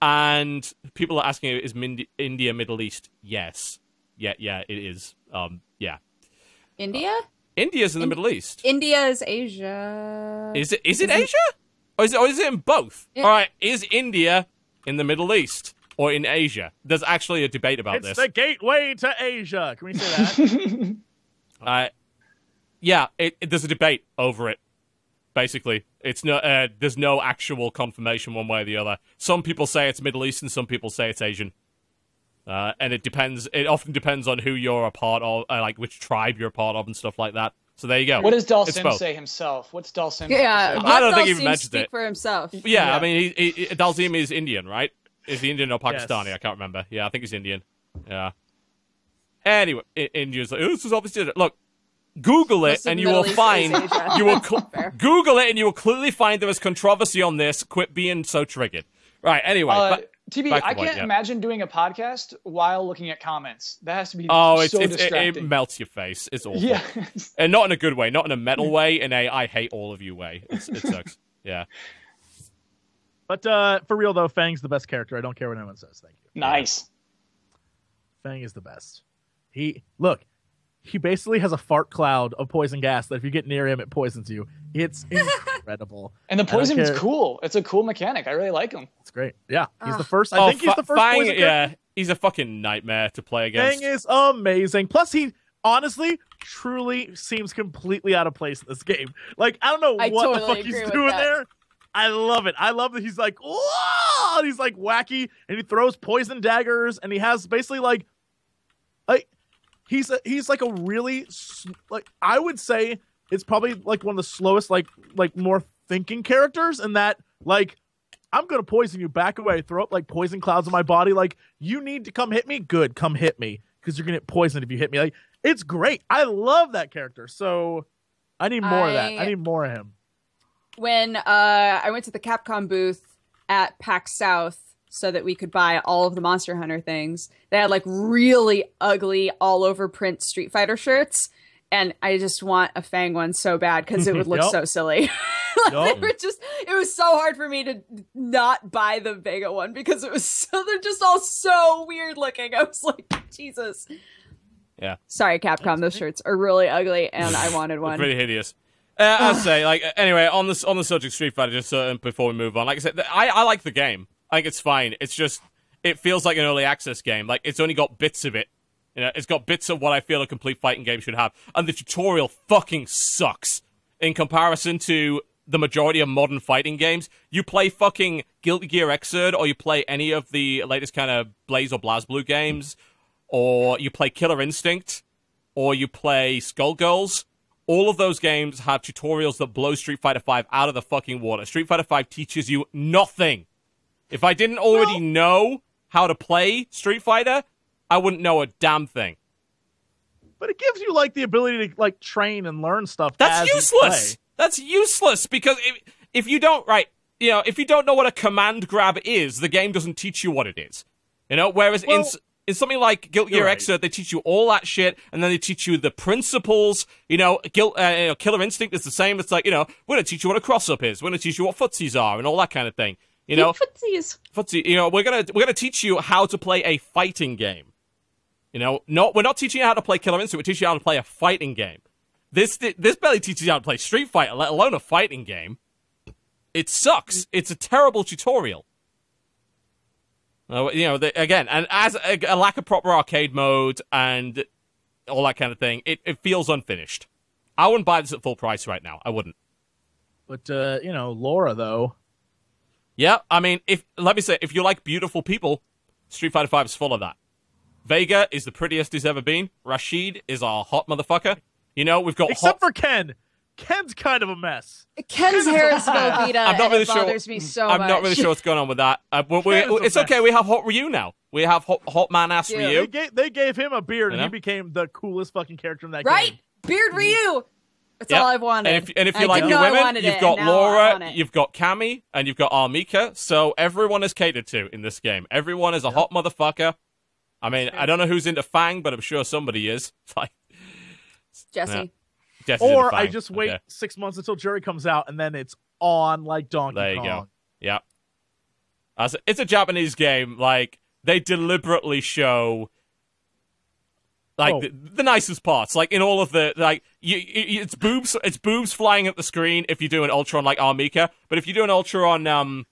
And people are asking, is Mind- India Middle East? Yes. Yeah, yeah, it is. Um, yeah. India? India's in the Middle East. India is Asia. Is it is it Is it- Asia? Or is it, or is it in both? It- All right, is India in the Middle East or in Asia? There's actually a debate about It's this. the gateway to Asia. Can we say that? Uh, yeah, it, it- there's a debate over it. Basically, it's no uh, there's no actual confirmation one way or the other. Some people say it's Middle Eastern, some people say it's Asian. Uh, and it depends. It often depends on who you're a part of, uh, like which tribe you're a part of, and stuff like that. So there you go. What does It's Dhalsim both. say himself? What's Dhalsim? yeah, have say? I don't let think he Dhalsim even mentioned speak it. for himself. Yeah, Yeah. I mean, he, he, Dhalsim is Indian, right? Is he Indian or Yes. Pakistani? I can't remember. Yeah, I think he's Indian. Yeah. Anyway, I- India's like, oh, this is obviously look. Google it, and you will find you will cl- Google it, and you will clearly find there is controversy on this. Quit being so triggered. Right. Anyway. Uh, but- TB, I point, can't yeah. imagine doing a podcast while looking at comments. That has to be oh, it's, so it's, it, it melts your face. It's awful. yeah. and not in a good way, not in a metal way, in a I hate all of you way. It's, it sucks. Yeah. but uh, for real though, Fang's the best character. I don't care what anyone says. Thank you. nice. Fang is the best. He look, he basically has a fart cloud of poison gas that if you get near him, it poisons you. It's incredible. And the poison is cool. It's a cool mechanic. I really like him. It's great. Yeah, he's the Ah. first. I oh, think he's the first Fang, poison yeah, he's a fucking nightmare to play against. Fang is amazing. Plus, he honestly, truly seems completely out of place in this game. Like, I don't know I what the fuck he's doing that. there. I love it. I love that he's like, Whoa! and he's like wacky, and he throws poison daggers, and he has basically like, like he's a, he's like a really like I would say it's probably like one of the slowest, like like more thinking characters, in that like I'm gonna poison you. Back away. Throw up like poison clouds on my body. Like you need to come hit me. Good, come hit me because you're gonna get poisoned if you hit me. Like it's great. I love that character. So I need more of that. I I- need more of him. when uh, I went to the Capcom booth at PAX South so that we could buy all of the Monster Hunter things, they had like really ugly all over print Street Fighter shirts. And I just want a Fang one so bad because it would look Yup. so silly. Like, Yup. they were just, it was so hard for me to not buy the Vega one because it was so, they're just all so weird looking. I was like, Jesus. Yeah. Sorry, Capcom. Those shirts are really ugly, and I wanted one. pretty hideous. Uh, I'll say, like, anyway, on this on the subject of Street Fighter, just uh, before we move on, like I said, I, I like the game. I think it's fine. It's just it feels like an early access game. Like it's only got bits of it. You know, it's got bits of what I feel a complete fighting game should have, and the tutorial fucking sucks in comparison to the majority of modern fighting games. You play fucking Guilty Gear Xrd, or you play any of the latest kind of Blaze or BlazBlue games, or you play Killer Instinct, or you play Skullgirls. All of those games have tutorials that blow Street Fighter V out of the fucking water. Street Fighter V teaches you nothing. If I didn't already Well- know how to play Street Fighter, I wouldn't know a damn thing. But it gives you like the ability to like train and learn stuff. That's as you useless. play. That's useless because if, if you don't right, you know, if you don't know what a command grab is, the game doesn't teach you what it is. You know, whereas in Well- s- in something like Guilty Gear right. Xrd, they teach you all that shit, and then they teach you the principles. You know, Guilt, uh, you know, Killer Instinct is the same. It's like you know, we're gonna teach you what a cross up is. We're gonna teach you what footsies are, and all that kind of thing. You know, Footsies. footsie. You know, we're gonna we're gonna teach you how to play a fighting game. You know, not we're not teaching you how to play Killer Instinct. We're teaching you how to play a fighting game. This this barely teaches you how to play Street Fighter, let alone a fighting game. It sucks. It's a terrible tutorial. Uh, you know, the, again, and as a, a lack of proper arcade mode and all that kind of thing, it, it feels unfinished. I wouldn't buy this at full price right now. I wouldn't. But uh, you know, Laura though. Yeah, I mean, if let me say, if you like beautiful people, Street Fighter Five is full of that. Vega is the prettiest he's ever been. Rashid is our hot motherfucker. You know, we've got Except hot. for Ken. Ken's kind of a mess. Ken's hair is Velveeta, I'm not really sure. bothers me so I'm much. not really sure what's going on with that. Uh, we Ken is it's okay. mess. We have hot Ryu now. We have hot, hot man ass Yeah. They Ryu. gave, they gave him a beard, You and he became the coolest fucking character in that Right? game. Right, beard Ryu. That's Yep. all I've wanted. And if, and if I you like didn't your women, you've it, got and now I want Laura, you've got Cammy, and you've got R. Mika. So everyone is catered to in this game. Everyone is a hot motherfucker. I mean, I don't know who's into Fang, but I'm sure somebody is. Like Jesse. Jesse's Or I just wait Okay. six months until Juri comes out, and then it's on like Donkey Kong. There you Kong. go. Yeah. As it's a Japanese game. Like they deliberately show like Oh. the, the nicest parts. Like in all of the like, you, you, it's boobs. It's boobs flying at the screen if you do an Ultron like R. Mika. But if you do an Ultron um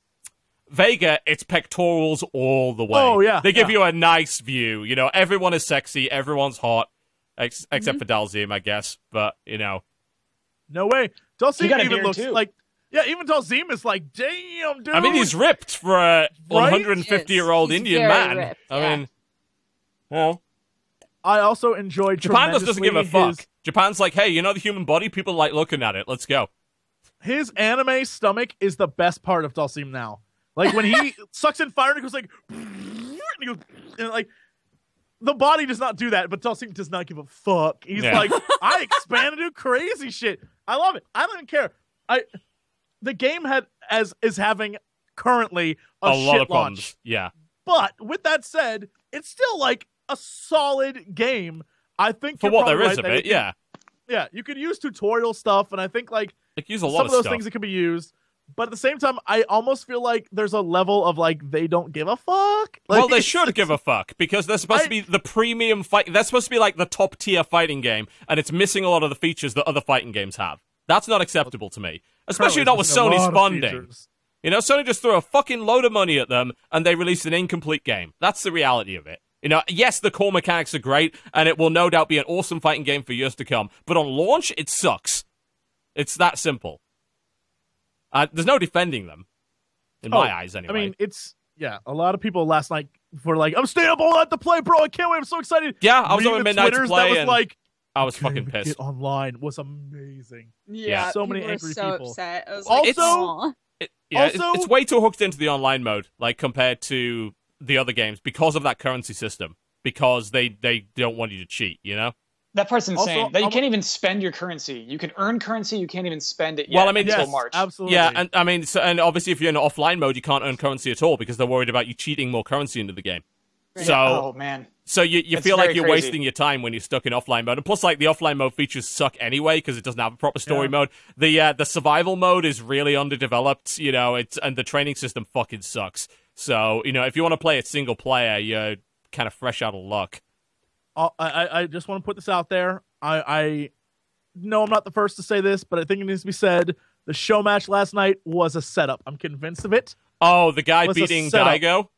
Vega, it's pectorals all the way. Oh, yeah, They give yeah. you a nice view. You know, everyone is sexy. Everyone's hot. Ex- except for Dhalsim, I guess. But you know, No way. Dhalsim He got a even looks too. like yeah. Even Dhalsim is like, damn, dude. I mean, he's ripped for a 150 year old Indian man. ripped, I yeah. mean, well, I also enjoyed Japan just doesn't give a fuck. his- Japan's like, hey, you know the human body? People like looking at it. Let's go. his anime stomach is the best part of Dhalsim now. Like when he sucks in fire and it goes like, and he goes, and like the body does not do that, but Dhalsim does not give a fuck. He's Yeah. like, I expand to do crazy shit. I love it. I don't even care. I the game had as is having currently a, A, shit lot of launch. problems. Yeah. But with that said, it's still like a solid game. I think For what there is right of it, yeah. yeah, you could use tutorial stuff, and I think like Like, use a lot some of, those stuff. things that can be used. But at the same time, I almost feel like there's a level of like they don't give a fuck. Like, well, they should give a fuck because they're supposed to be the premium fight. They're supposed to be like the top tier fighting game, and it's missing a lot of the features that other fighting games have. That's not acceptable to me, especially not with Sony's there's a lot of funding. You know, Sony just threw a fucking load of money at them and they released an incomplete game. That's the reality of it. You know, yes, the core mechanics are great and it will no doubt be an awesome fighting game for years to come, but on launch, it sucks. It's that simple. Uh, there's no defending them, in my Oh, eyes, anyway. I mean, it's yeah. A lot of people last night were like, "I'm staying up all night to play, bro. I can't wait. I'm so excited." yeah, I was Reading on the midnight to play That was and like, I was fucking pissed. Get online was amazing. Yeah, so many angry so people. Upset. I was Also- like, "Aw." It- yeah, it's, Also- it's way too hooked into the online mode, like compared to the other games, because of that currency system. Because they they don't want you to cheat, you know. That part's insane. Also, that you I'm- can't even spend your currency. You can earn currency, you can't even spend it yet Well, I mean, until yes, March. absolutely. Yeah, and I mean, so, and obviously, if you're in offline mode, you can't earn currency at all because they're worried about you cheating more currency into the game. So, oh man, so you, you It's feel like you're crazy. wasting your time when you're stuck in offline mode. And plus, like the offline mode features suck anyway because it doesn't have a proper story Yeah. mode. The uh, the survival mode is really underdeveloped, you know. It's and the training system fucking sucks. So you know, if you want to play it single player, you're kind of fresh out of luck. uh, I, I, I just want to put this out there. I, I know I'm not the first to say this, but I think it needs to be said. The show match last night was a setup. I'm convinced of it. Oh, the guy Was beating. Daigo?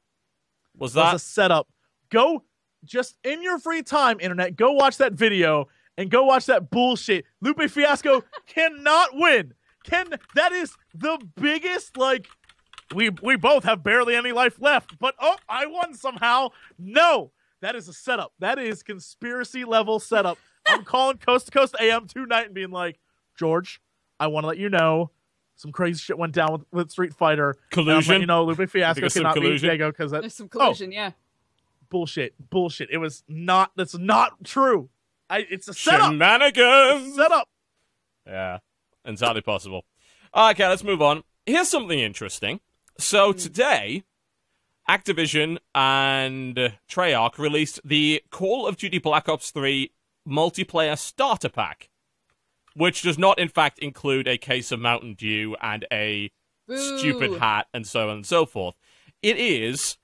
Was was that? a setup. Go just in your free time, internet, go watch that video and go watch that bullshit. Lupe Fiasco cannot win. Can that is the biggest like we we both have barely any life left, but oh, I won somehow. No, that is a setup. That is conspiracy level setup. I'm calling Coast to Coast AM tonight and being like, George, I want to let you know some crazy shit went down with, with Street Fighter. Collusion? You know, Lupe Fiasco there's some cannot beat collusion? Daigo because that There's some Oh, collusion, yeah. bullshit, bullshit. It was not. That's not true. I. It's a setup. Shenanigans! Setup. Yeah, entirely possible. Okay, let's move on. Here's something interesting. So today, Activision and Treyarch released the Call of Duty Black Ops 3 multiplayer starter pack, which does not, in fact, include a case of Mountain Dew and a stupid hat and so on and so forth. It is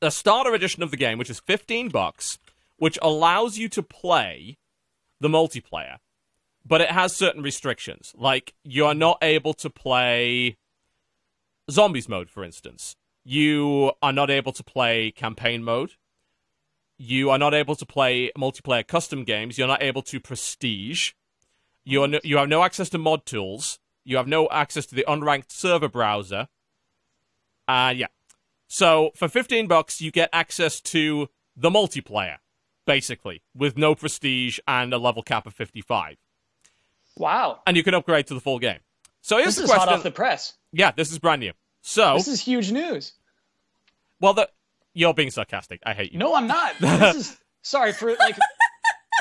a starter edition of the game, which is 15 bucks, which allows you to play the multiplayer, but it has certain restrictions. Like you are not able to play zombies mode, for instance. You are not able to play campaign mode. You are not able to play multiplayer custom games. You're not able to prestige. You are no, you have no access to mod tools. You have no access to the unranked server browser. Uh yeah. So for 15 bucks you get access to the multiplayer basically with no prestige and a level cap of 55. Wow. And you can upgrade to the full game. So here's This the is question. hot off the press. Yeah, this is brand new. So, This is huge news. well the you're being sarcastic. I hate you. No, I'm not. This is sorry for like.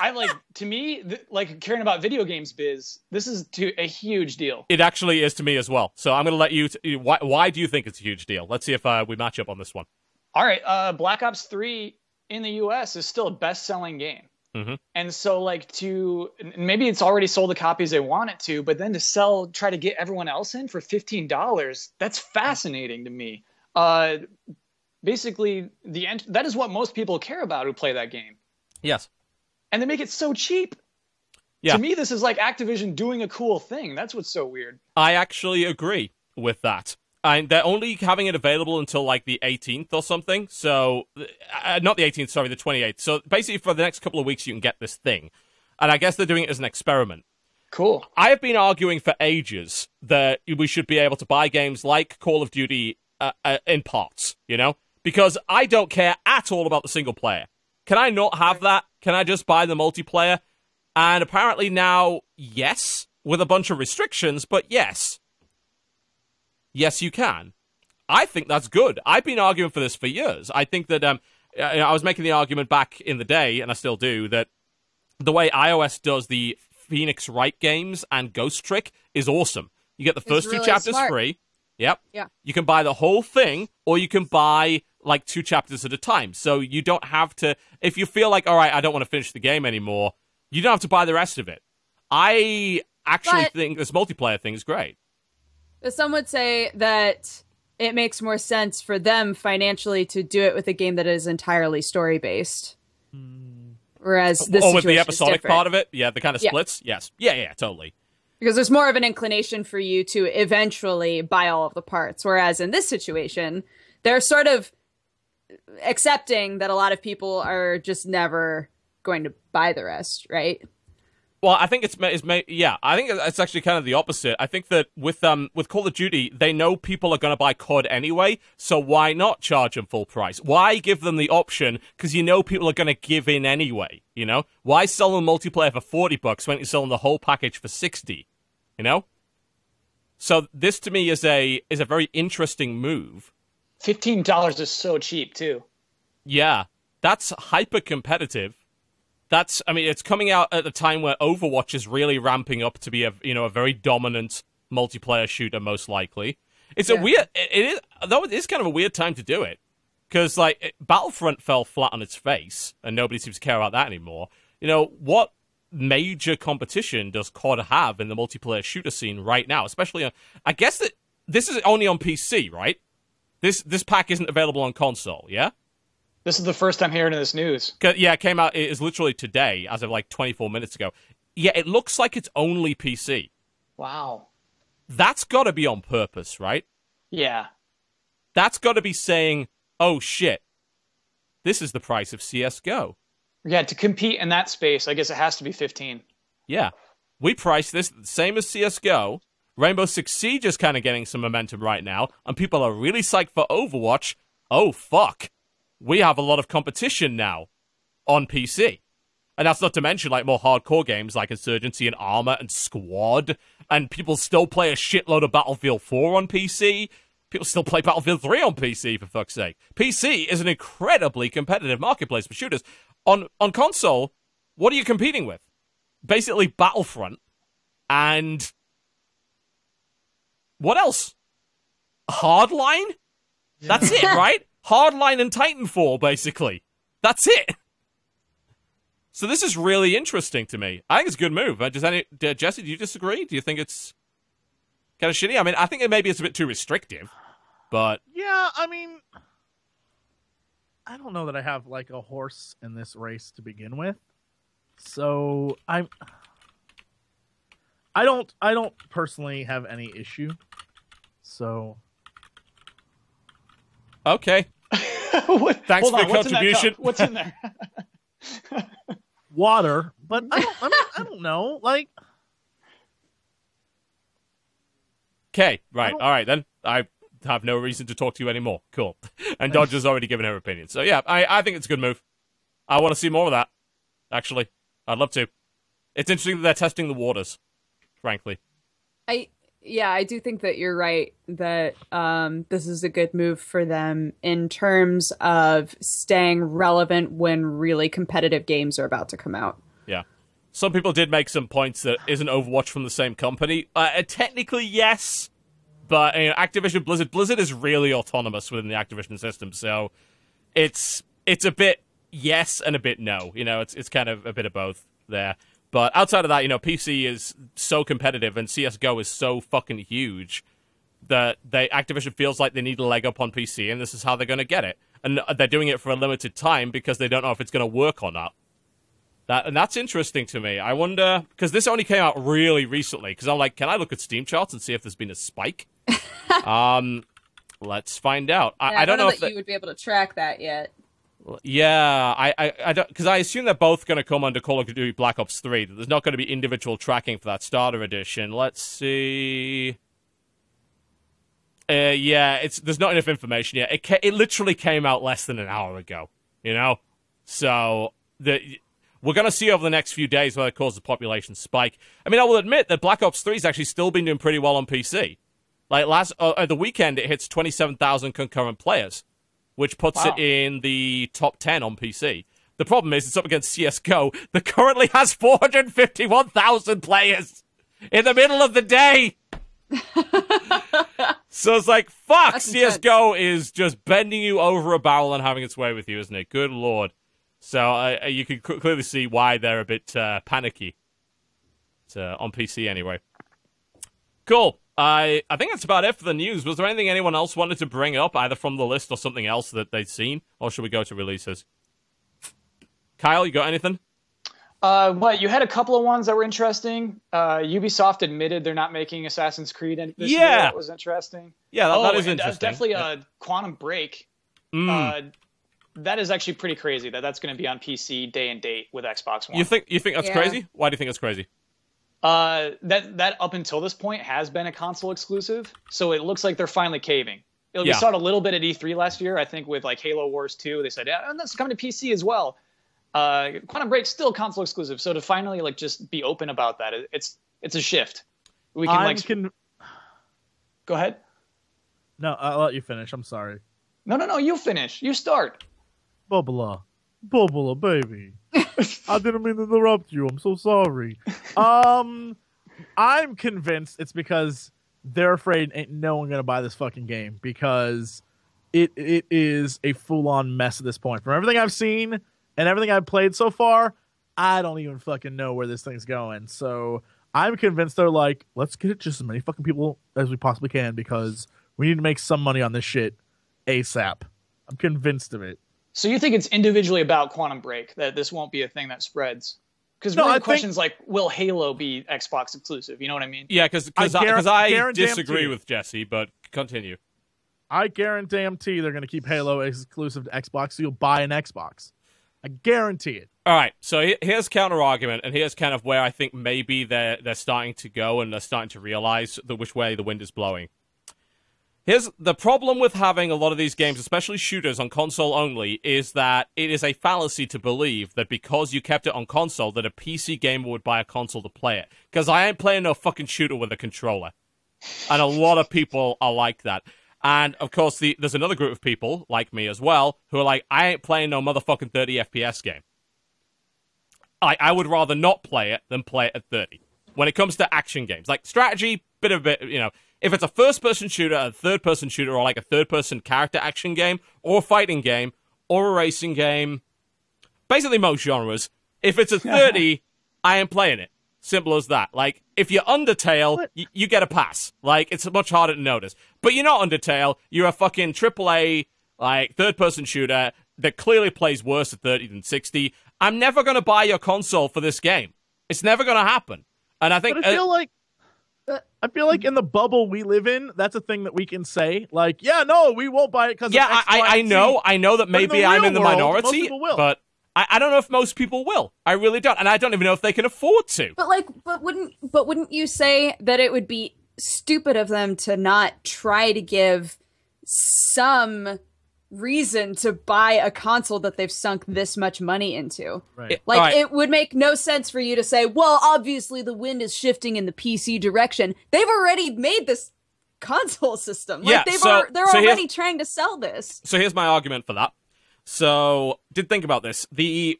I like to me th- like caring about video games biz. This is to a huge deal. It actually is to me as well. So I'm going to let you. T- why, why do you think it's a huge deal? Let's see if uh, we match up on this one. All right, uh, Black Ops Three in the U.S. is still a best-selling game, Mhm. and so like to maybe it's already sold the copies they want it to, but then to sell, try to get everyone else in for fifteen dollars. That's fascinating to me. Uh, basically, the ent- that is what most people care about who play that game, Yes. and they make it so cheap. Yeah. To me, this is like Activision doing a cool thing. That's what's so weird. I actually agree with that. And they're only having it available until like the 18th or something. So, uh, not the 18th, sorry, the 28th. So basically, for the next couple of weeks, you can get this thing. And I guess they're doing it as an experiment. Cool. I have been arguing for ages that we should be able to buy games like Call of Duty uh, uh, in parts, you know? Because I don't care at all about the single player. Can I not have that? Can I just buy the multiplayer? And apparently now, yes, with a bunch of restrictions, but yes. Yes, you can. I think that's good. I've been arguing for this for years. I think that um, I was making the argument back in the day, and I still do, that the way iOS does the Phoenix Wright games and Ghost Trick is awesome. You get the first two chapters smart. free. Yep. Yeah. You can buy the whole thing, or you can buy like two chapters at a time. So you don't have to. If you feel like, all right, I don't want to finish the game anymore, you don't have to buy the rest of it. I actually But- think this multiplayer thing is great. But some would say that it makes more sense for them financially to do it with a game that is entirely story based. Hmm. Whereas oh, this or with the episodic part of it, yeah, the kind of Yeah. splits. Yes, yeah, yeah, totally. because there's more of an inclination for you to eventually buy all of the parts. Whereas in this situation, they're sort of accepting that a lot of people are just never going to buy the rest, right? Well, I think it's, it's yeah. I think it's actually kind of the opposite. I think that with um with Call of Duty, they know people are going to buy COD anyway, so why not charge them full price? Why give them the option? Because you know people are going to give in anyway. You know, why sell them multiplayer for forty bucks when you sell them the whole package for sixty? You know. So this to me is a is a very interesting move. Fifteen dollars is so cheap too. Yeah, that's hyper competitive. That's I mean, it's coming out at a time where Overwatch is really ramping up to be a you know a very dominant multiplayer shooter, most likely. It's a weird. It it is though. It is kind of a weird time to do it because like it- Battlefront fell flat on its face, and nobody seems to care about that anymore. You know what? Major competition does COD have in the multiplayer shooter scene right now? Especially, on, I guess that this is only on PC, right? This this pack isn't available on console, yeah. This is the first time hearing this news. Yeah, it came out. It is literally today, as of like 24 minutes ago. Yeah, it looks like it's only PC. Wow. That's got to be on purpose, right? Yeah. That's got to be saying, "Oh shit, this is the price of CS:GO." Yeah, to compete in that space, I guess it has to be 15. Yeah, we price this the same as CS:GO. Rainbow Six Siege is kind of getting some momentum right now, and people are really psyched for Overwatch. Oh fuck, we have a lot of competition now on PC. And that's not to mention like more hardcore games like Insurgency and Arma and Squad. And people still play a shitload of Battlefield 4 on PC. People still play Battlefield 3 on PC, for fuck's sake. PC is an incredibly competitive marketplace for shooters. On on console, what are you competing with? Basically Battlefront and what else? Hardline? That's it, right? Hardline and Titanfall, basically. That's it. So this is really interesting to me. I think it's a good move. Uh, Does any uh, Jesse? Do you disagree? Do you think it's kind of shitty? I mean, I think it maybe it's a bit too restrictive, but Yeah, I mean, I don't know that I have like a horse in this race to begin with. So I'm. I don't. I don't personally have any issue. So okay. What- Thanks for on, your what's in contribution. cup? What's in there? water, but I don't. I, mean, I don't know. Like Okay, right, all right then. I have no reason to talk to you anymore. Cool. And Dodger's already given her opinion. So yeah, I, I think it's a good move. I want to see more of that. Actually, I'd love to. It's interesting that they're testing the waters. Frankly, I yeah, I do think that you're right that um, this is a good move for them in terms of staying relevant when really competitive games are about to come out. yeah. Some people did make some points that isn't Overwatch from the same company. Uh, technically, yes, but you know, Activision Blizzard Blizzard is really autonomous within the Activision system, so it's it's a bit yes and a bit no. You know, it's it's kind of a bit of both there. But outside of that, you know, PC is so competitive and CS:GO is so fucking huge that they Activision feels like they need a leg up on PC, and this is how they're going to get it. And they're doing it for a limited time because they don't know if it's going to work or not. That and that's interesting to me. I wonder because this only came out really recently. Because I'm like, can I look at Steam charts and see if there's been a spike? um, let's find out. I, I don't know, if that they- you would be able to track that yet. Yeah, I, I, I don't because I assume they're both going to come under Call of Duty Black Ops Three. There's not going to be individual tracking for that starter edition. Let's see. Uh, yeah, it's there's not enough information yet. It ca- it literally came out less than an hour ago. You know, so the we're going to see over the next few days whether it causes a population spike. I mean, I will admit that Black Ops Three has actually still been doing pretty well on PC. Like last uh, at the weekend, it hits twenty seven thousand concurrent players which puts Wow. it in the top 10 on PC. The problem is it's up against CS:GO that currently has 451,000 players in the middle of the day. so it's like fuck. CS:GO is just bending you over a barrel and having its way with you, isn't it? Good lord. So uh, you can c- clearly see why they're a bit uh, panicky. It's, uh, on PC anyway. Cool. I I think that's about it for the news. Was there anything anyone else wanted to bring up, either from the list or something else that they'd seen, or should we go to releases? Kyle, you got anything? Uh, what you had a couple of ones that were interesting. Uh, Ubisoft admitted they're not making Assassin's Creed any- this year. Yeah. That was interesting. Yeah, that, oh, that is and, uh, interesting. definitely uh, Quantum Break. Mm. Uh, that is actually pretty crazy. That that's going to be on PC day and date with Xbox One. you think you think that's Yeah. crazy? Why do you think that's crazy? Uh, that that up until this point has been a console exclusive, so it looks like they're finally caving. We Yeah. saw it a little bit at E3 last year, I think, with like Halo Wars 2. They said, yeah, and that's coming to PC as well. Uh, Quantum Break still console exclusive, so to finally like just be open about that, it, it's it's a shift. We can I'm like con- go ahead. no, I'll let you finish. I'm sorry. No, no, no. You finish. You start. Bubba, Bubba, baby. I didn't mean to interrupt you. I'm so sorry. Um, I'm convinced it's because they're afraid ain't no one gonna buy this fucking game because it it is a full on mess at this point. From everything I've seen and everything I've played so far, I don't even fucking know where this thing's going. So I'm convinced they're like, let's get it just as many fucking people as we possibly can because we need to make some money on this shit ASAP. I'm convinced of it. So you think it's individually about Quantum Break that this won't be a thing that spreads? Because No, really I the think- question's like, will Halo be Xbox exclusive? You know what I mean? Yeah, because I because I, guar- 'cause I disagree with Jesse, but continue. I guarantee they're going to keep Halo exclusive to Xbox, so you'll buy an Xbox. I guarantee it. All right, so here's counter argument, and here's kind of where I think maybe they're they're starting to go, and they're starting to realize the which way the wind is blowing. Here's the problem with having a lot of these games, especially shooters on console only, is that it is a fallacy to believe that because you kept it on console, that a PC gamer would buy a console to play it. Because I ain't playing no fucking shooter with a controller, and a lot of people are like that. And of course, the, there's another group of people like me as well who are like, I ain't playing no motherfucking 30 FPS game. I, I would rather not play it than play it at 30. When it comes to action games, like strategy, bit of bit, you know, if it's a first person shooter, a third person shooter, or like a third person character action game, or a fighting game, or a racing game, basically most genres, if it's a 30, I am playing it. Simple as that. Like, if you're Undertale, y- you get a pass. Like, it's much harder to notice. But you're not Undertale, you're a fucking AAA, like, third person shooter that clearly plays worse at 30 than 60. I'm never going to buy your console for this game. It's never going to happen. And I think. But I uh, like I feel like in the bubble we live in, that's a thing that we can say. Like, yeah, no, we won't buy it because yeah, I, I, I know, I know that But in maybe I'm in the world, minority, people will. but I, I don't know if most people will. I really don't, and I don't even know if they can afford to. But like, but wouldn't but wouldn't you say that it would be stupid of them to not try to give some reason to buy a console that they've sunk this much money into? Right. Like, All right. it would make no sense for you to say, "Well, obviously the wind is shifting in the PC direction." They've already made this console system. Like, Yeah, they've so- al- they're so already trying to sell this. So here's my argument for that. So did think about this. The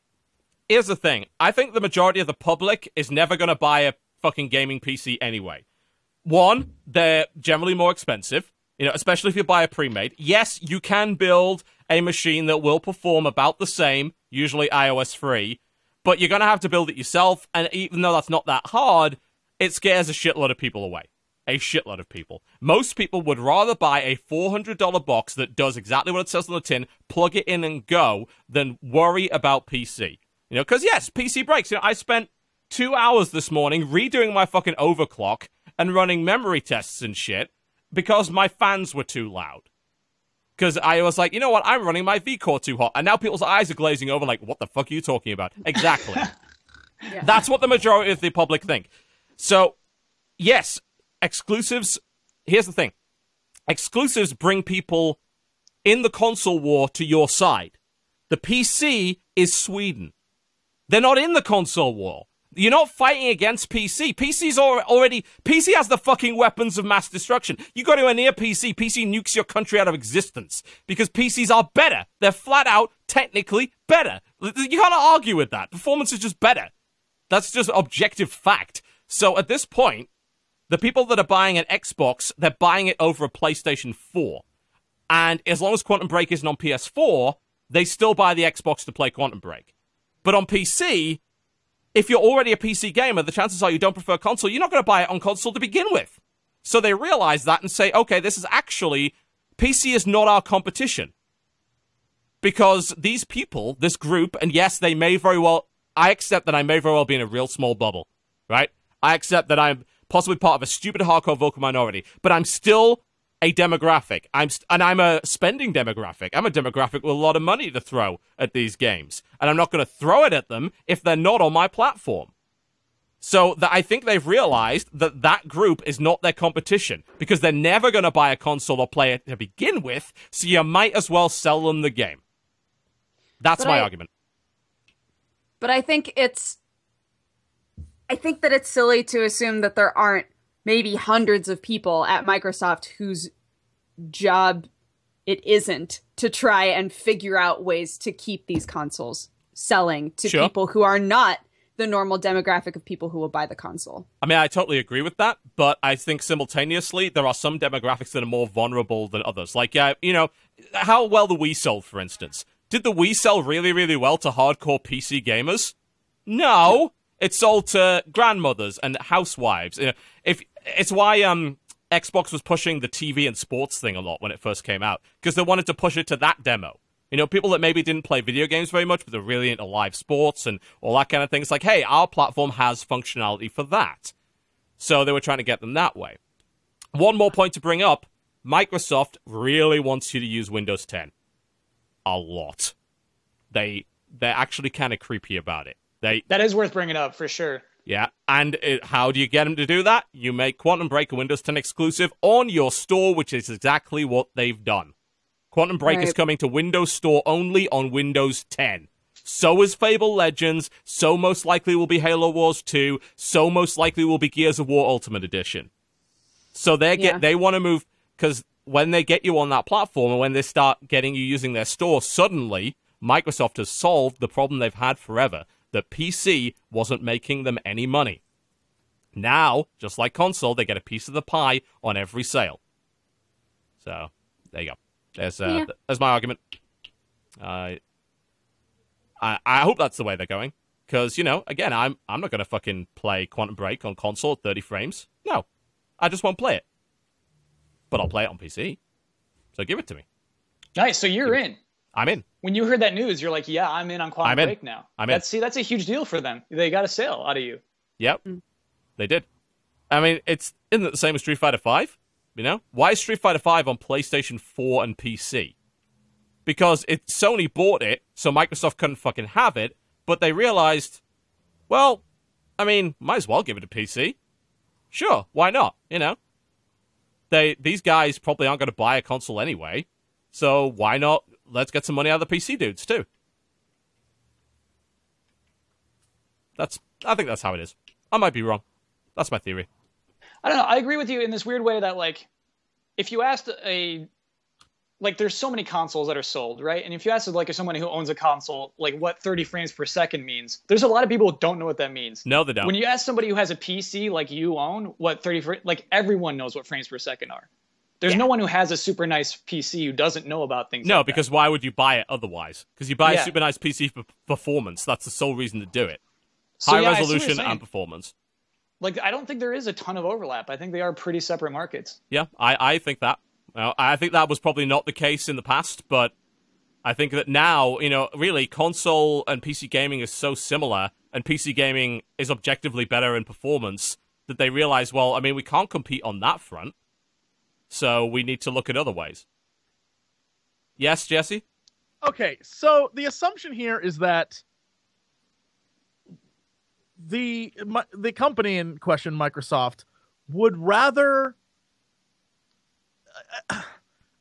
here's the thing. I think the majority of the public is never going to buy a fucking gaming PC anyway. One, they're generally more expensive. You know, especially if you buy a pre-made. Yes, you can build a machine that will perform about the same, usually iOS free, but you're going to have to build it yourself. And even though that's not that hard, it scares a shitload of people away. A shitload of people. Most people would rather buy a $400 box that does exactly what it says on the tin, plug it in and go, than worry about PC. You know, because yes, PC breaks. You know, I spent two hours this morning redoing my fucking overclock and running memory tests and shit because my fans were too loud. Because I was like, you know what, I'm running my V-Core too hot. And now people's eyes are glazing over like, what the fuck are you talking about? Exactly. That's what the majority of the public think. So, yes, exclusives. Here's the thing exclusives bring people in the console war to your side. The PC is Sweden. They're not in the console war. You're not fighting against PC. PC's already. PC has the fucking weapons of mass destruction. You go to a near PC, PC nukes your country out of existence because PCs are better. They're flat out technically better. You can't argue with that. Performance is just better. That's just objective fact. So at this point, the people that are buying an Xbox, they're buying it over a PlayStation 4. And as long as Quantum Break isn't on PS4, they still buy the Xbox to play Quantum Break. But on PC, if you're already a PC gamer, the chances are you don't prefer console, you're not going to buy it on console to begin with. So they realize that and say, okay, this is actually, PC is not our competition. Because these people, this group, and yes, they may very well, I accept that I may very well be in a real small bubble, right? I accept that I'm possibly part of a stupid hardcore vocal minority, but I'm still a demographic. I'm st- and I'm a spending demographic. I'm a demographic with a lot of money to throw at these games, and I'm not going to throw it at them if they're not on my platform. So that I think they've realized that that group is not their competition because they're never going to buy a console or play it to begin with. So you might as well sell them the game. That's But my I- argument. But I think it's I think that it's silly to assume that there aren't maybe hundreds of people at Microsoft whose job it isn't to try and figure out ways to keep these consoles selling to Sure. people who are not the normal demographic of people who will buy the console. I mean, I totally agree with that, but I think simultaneously there are some demographics that are more vulnerable than others. Like, uh, you know, how well the Wii sold, for instance. Did the Wii sell really, really well to hardcore PC gamers? No, it sold to grandmothers and housewives. You know, If it's why um Xbox was pushing the TV and sports thing a lot when it first came out because they wanted to push it to that demo. You know, people that maybe didn't play video games very much, but they're really into live sports and all that kind of thing. It's like, hey, our platform has functionality for that. So they were trying to get them that way. One more point to bring up Microsoft really wants you to use Windows 10 a lot. They they're actually kind of creepy about it. They That is worth bringing up for sure. Yeah, and it, how do you get them to do that? You make Quantum Break a Windows 10 exclusive on your store, which is exactly what they've done. Quantum Break is coming to Windows Store only on Windows 10. So is Fable Legends. So most likely will be Halo Wars 2. So most likely will be Gears of War Ultimate Edition. So they get Yeah. they want to move because when they get you on that platform and when they start getting you using their store, suddenly Microsoft has solved the problem they've had forever that PC wasn't making them any money. Now, just like console, they get a piece of the pie on every sale. So there you go. There's uh, Yeah. there's my argument. Uh, I I hope that's the way they're going because you know again I'm I'm not gonna fucking play Quantum Break on console at 30 frames. No, I just won't play it. But I'll play it on PC. So give it to me. Nice. So you're in. I'm in. When you heard that news, you're like, yeah, I'm in on Quantum I'm in. Break now. I'm in. That's, see, that's a huge deal for them. They got a sale out of you. Yep. Hmm. They did. I mean, it's isn't it the same as Street Fighter Five? You know, why is Street Fighter Five on PlayStation Four and PC? Because it Sony bought it, so Microsoft couldn't fucking have it. But they realized, well, I mean, might as well give it a PC. Sure, why not? You know, they these guys probably aren't going to buy a console anyway, so why not? Let's get some money out of the PC dudes too. That's I think that's how it is. I might be wrong. That's my theory. I don't know. I agree with you in this weird way that like, if you asked a, like, there's so many consoles that are sold, right? And if you asked like someone who owns a console, like what 30 frames per second means, there's a lot of people who don't know what that means. No, they don't. When you ask somebody who has a PC like you own, what 30 fr- like everyone knows what frames per second are. There's no one who has a super nice PC who doesn't know about things. no, like that. because why would you buy it otherwise? Because you buy Yeah. a super nice PC for performance. That's the sole reason to do it. So, High yeah, I see what you're resolution and performance. like I don't think there is a ton of overlap. I think they are pretty separate markets. Yeah, I, I think that. Well, I think that was probably not the case in the past, but I think that now, you know, really, console and PC gaming is so similar, and PC gaming is objectively better in performance that they realize, well, I mean, we can't compete on that front, so we need to look at other ways. Yes, Jesse? Okay, so the assumption here is that the mi- the company in question, Microsoft, would rather.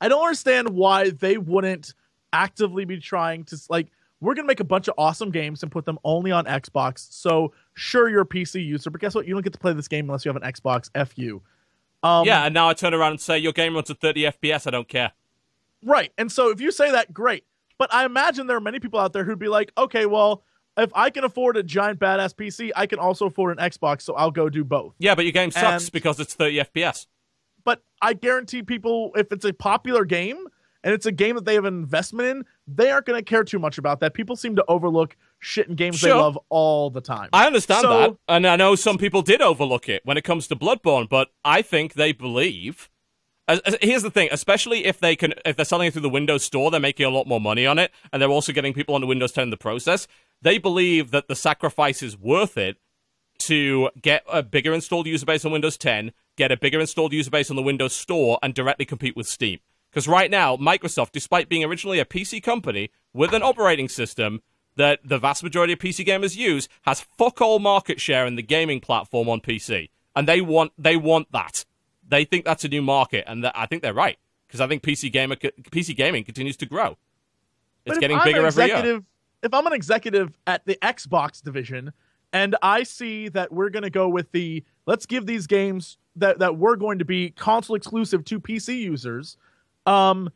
I don't understand why they wouldn't actively be trying to like. We're gonna make a bunch of awesome games and put them only on Xbox. So sure, you're a PC user, but guess what? You don't get to play this game unless you have an Xbox. F you. Um, yeah, and now I turn around and say, your game runs at 30 FPS, I don't care. Right. And so if you say that, great. But I imagine there are many people out there who'd be like, okay, well, if I can afford a giant badass PC, I can also afford an Xbox, so I'll go do both. Yeah, but your game sucks And- because it's 30 FPS. But I guarantee people, if it's a popular game and it's a game that they have an investment in, they aren't going to care too much about that. People seem to overlook shit in games they love all the time. I understand So- that, and I know some people did overlook it when it comes to Bloodborne, but I think they believe. as- as- Here's the thing, especially if they can, if they're selling it through the Windows Store, they're making a lot more money on it, and they're also getting people onto Windows 10 in the process. They believe that the sacrifice is worth it to get a bigger installed user base on Windows 10, get a bigger installed user base on the Windows Store, and directly compete with Steam. Because right now, Microsoft, despite being originally a PC company with an operating system that the vast majority of PC gamers use, has fuck all market share in the gaming platform on PC, and they want they want that. They think that's a new market, and that, I think they're right because I think PC gamer PC gaming continues to grow. It's getting I'm bigger every year. If I'm an executive at the Xbox division and I see that we're going to go with the let's give these games that that we're going to be console exclusive to PC users, um,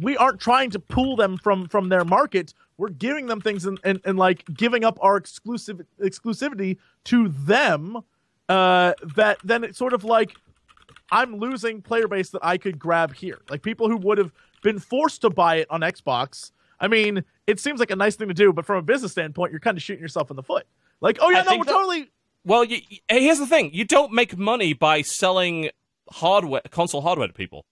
we aren't trying to pull them from from their market. We're giving them things and, and, and like giving up our exclusive exclusivity to them. Uh, that then it's sort of like I'm losing player base that I could grab here. Like people who would have been forced to buy it on Xbox. I mean, it seems like a nice thing to do, but from a business standpoint, you're kind of shooting yourself in the foot. Like, oh yeah, I no, we're that- totally Well, you, here's the thing: you don't make money by selling hardware, console hardware to people.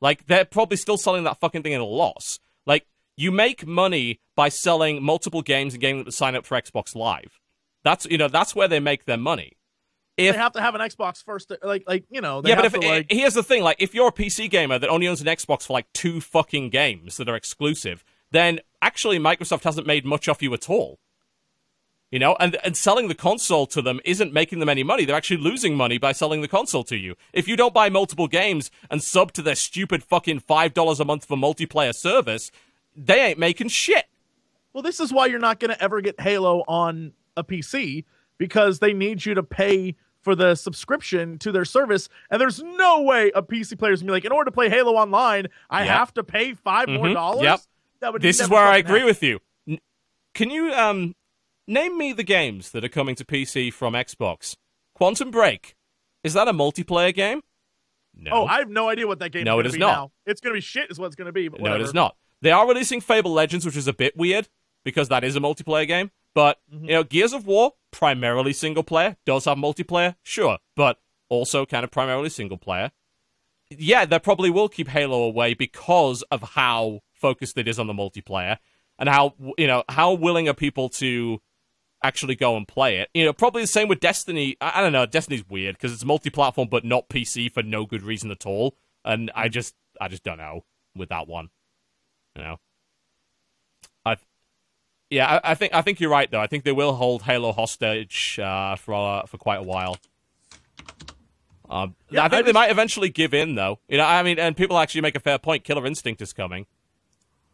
Like they're probably still selling that fucking thing at a loss. Like you make money by selling multiple games and getting them to sign up for Xbox Live. That's you know that's where they make their money. If they have to have an Xbox first, to, like like you know. They yeah, but if to, like, here's the thing, like if you're a PC gamer that only owns an Xbox for like two fucking games that are exclusive, then actually Microsoft hasn't made much off you at all. You know, and and selling the console to them isn't making them any money. They're actually losing money by selling the console to you. If you don't buy multiple games and sub to their stupid fucking five dollars a month for multiplayer service, they ain't making shit. Well, this is why you're not going to ever get Halo on a PC because they need you to pay for the subscription to their service. And there's no way a PC player is gonna be like, in order to play Halo Online, I Yep. have to pay 5 more Mhm. dollars. Yep. That would This is where I agree happen. with you. Can you um name me the games that are coming to PC from Xbox? Quantum Break. Is that a multiplayer game? No. Oh, I have no idea what that game No, is it be not. now. It's gonna be shit, is what it's gonna be. But no, it is not. They are releasing Fable Legends, which is a bit weird because that is a multiplayer game. But Mm-hmm. you know, Gears of War primarily single player does have multiplayer, sure, but also kind of primarily single player. Yeah, they probably will keep Halo away because of how focused it is on the multiplayer and how you know how willing are people to actually go and play it. You know, probably the same with Destiny. I, I don't know. Destiny's weird because it's multi-platform but not PC for no good reason at all. And I just, I just don't know with that one. You know, I, yeah, I, I think I think you're right though. I think they will hold Halo hostage uh, for uh, for quite a while. Um, Yeah, I think I they might eventually give in though. You know, I mean, and people actually make a fair point. Killer Instinct is coming.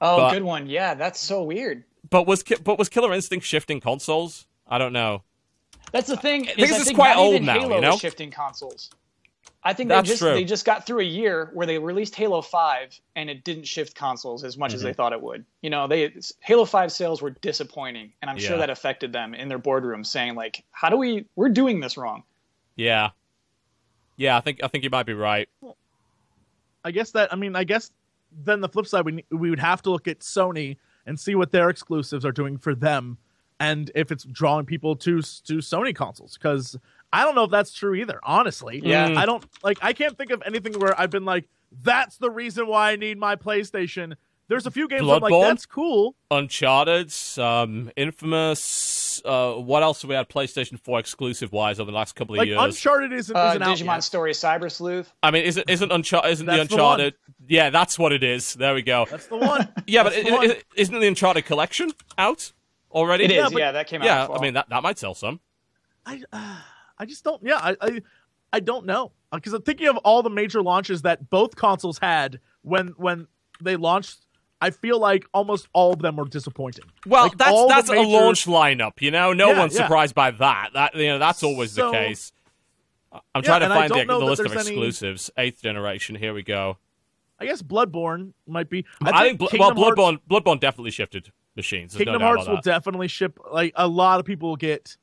Oh, But- good one. Yeah, that's so weird. But was Ki- but was Killer Instinct shifting consoles? I don't know. That's the thing. Is Because I it's think quite old now, Halo you know? shifting consoles. I think That's they just true. they just got through a year where they released Halo Five and it didn't shift consoles as much as Mm-hmm. they thought it would. You know, they Halo Five sales were disappointing, and I'm sure that affected them in their boardroom, saying like, "How do we? We're doing this wrong." Yeah, yeah. I think I think you might be right. I guess that I mean I guess then the flip side we we would have to look at Sony and see what their exclusives are doing for them and if it's drawing people to to Sony consoles cuz I don't know if that's true either honestly. Yeah. Mm. I don't like I can't think of anything where I've been like that's the reason why I need my PlayStation. There's a few games I'm like Bloodborne? that's cool. Uncharted, um, Infamous. Uh, what else have we had PlayStation Four exclusive wise over the last couple of Like years? Uncharted isn't, Uh, isn't out Digimon yet. Story Cyber Sleuth. I mean, isn't isn't Uncharted? Isn't the That's the one. Uncharted? yeah, that's what it is. There we go. That's the one. yeah, but That's i- the one. i- isn't the Uncharted collection out already? It is. Yeah, Yeah, that came out. Yeah, in. I mean that that might sell some. I uh, I just don't. Yeah, I I, I don't know uh, because I'm thinking of all the major launches that both consoles had when when they launched. I feel like almost all of them were disappointing. Well, Like, that's that's a launch lineup, you know. No Yeah, one's yeah. surprised by that. That you know, that's always So- the case. I'm Yeah, trying to find the, the list of there's any- exclusives. Eighth generation. Here we go. I guess Bloodborne might be. I, think, Bl- well, Kingdom Hearts- Bloodborne Bloodborne definitely shifted machines. There's Kingdom no Hearts will definitely ship. Like a lot of people will get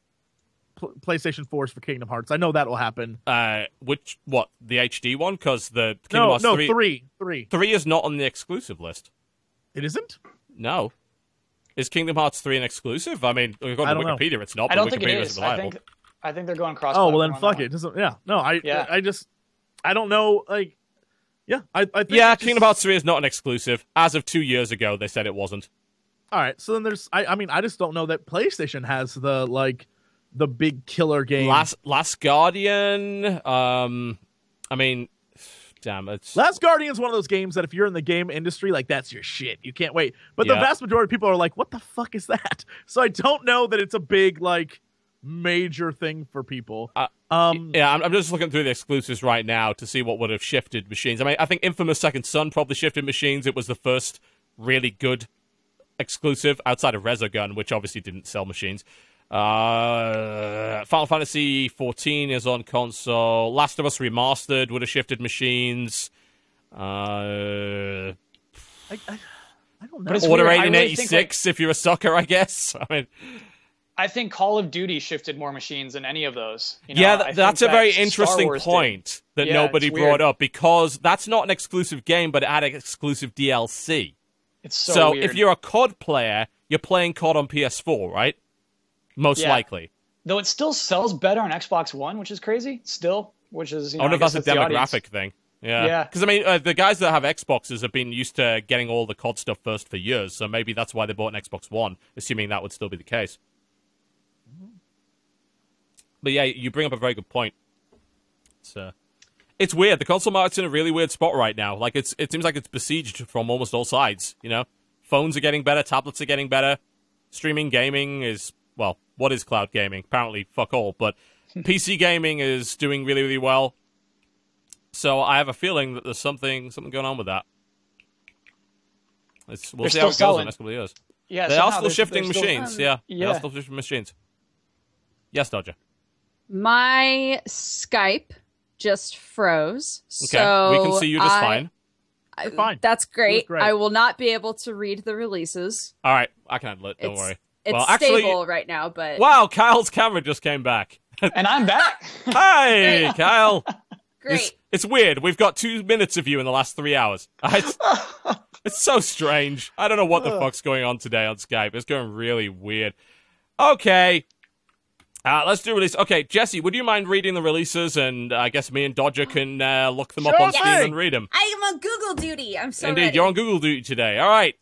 pl- PlayStation 4s for Kingdom Hearts. I know that will happen. uh, which what the HD one? Because the Kingdom No, Hearts no, 3, three, three. three is not on the exclusive list. It isn't. No. Is Kingdom Hearts 3 an exclusive? I mean, according I to don't know. Wikipedia, it's not, I don't think it is is. I think I think they're going cross. Oh well, then fuck it. Doesn't yeah. No, I Yeah. I just I don't know. Like yeah, I I think yeah, just- Kingdom Hearts 3 is not an exclusive. As of two years ago, they said it wasn't. All right, so then there's I I mean I just don't know that PlayStation has the like the big killer game. Last Last Guardian, um, I mean, damn, it's Last Guardian's one of those games that if you're in the game industry, like that's your shit. You can't wait. But the vast majority of people are like, "What the fuck is that?" So I don't know that it's a big like major thing for people. Uh, um, Yeah, I'm, I'm just looking through the exclusives right now to see what would have shifted machines. I mean, I think Infamous Second Son probably shifted machines. It was the first really good exclusive outside of Resogun, which obviously didn't sell machines. Uh, Final Fantasy 14 is on console. Last of Us Remastered would have shifted machines. Uh, I, I, I don't know. Order weird. I really think, 1886 if you're a sucker, I guess. I mean, I think Call of Duty shifted more machines than any of those. You know, yeah, th- that's a very Star interesting Wars did. point that Yeah, nobody brought up because that's not an exclusive game, but it had exclusive DLC. It's so, So, weird. if you're a COD player, you're playing COD on PS4, right? Most Yeah. likely. though it still sells better on Xbox One, which is crazy. Still, which is you I know, wonder if that's a demographic thing. Yeah. Yeah. Because, I mean, uh, the guys that have Xboxes have been used to getting all the COD stuff first for years, so maybe that's why they bought an Xbox One, assuming that would still be the case. But yeah, you bring up a very good point. It's, uh, it's weird. The console market's in a really weird spot right now. Like, it's it seems like it's besieged from almost all sides, you know? Phones are getting better, tablets are getting better, streaming gaming is, well, what is cloud gaming? Apparently, fuck all, but PC gaming is doing really, really well. So I have a feeling that there's something something going on with that. It's, we'll They're see how it still goes in selling. the next couple of years. Yeah, they are still shifting they're still- machines. Um, yeah, they are yeah. still shifting machines. Yes, Dodger. My Skype just froze. Okay, so we can see you just I- fine. I- fine. That's great. great. I will not be able to read the releases. All right, I can handle it. Don't it's, worry. It's well, actually, stable right now, but wow, Kyle's camera just came back. And I'm back. Hi, Kyle. great. It's, it's weird. We've got two minutes of you in the last three hours. It's, it's so strange. I don't know what the fuck's going on today on Skype. It's going really weird. Okay. Uh, let's do release. Okay, Jesse, would you mind reading the releases? And uh, I guess me and Dodger can uh, look them up Sure on Steam and read them. I am on Google duty. I'm so Indeed, ready. you're on Google duty today. All right.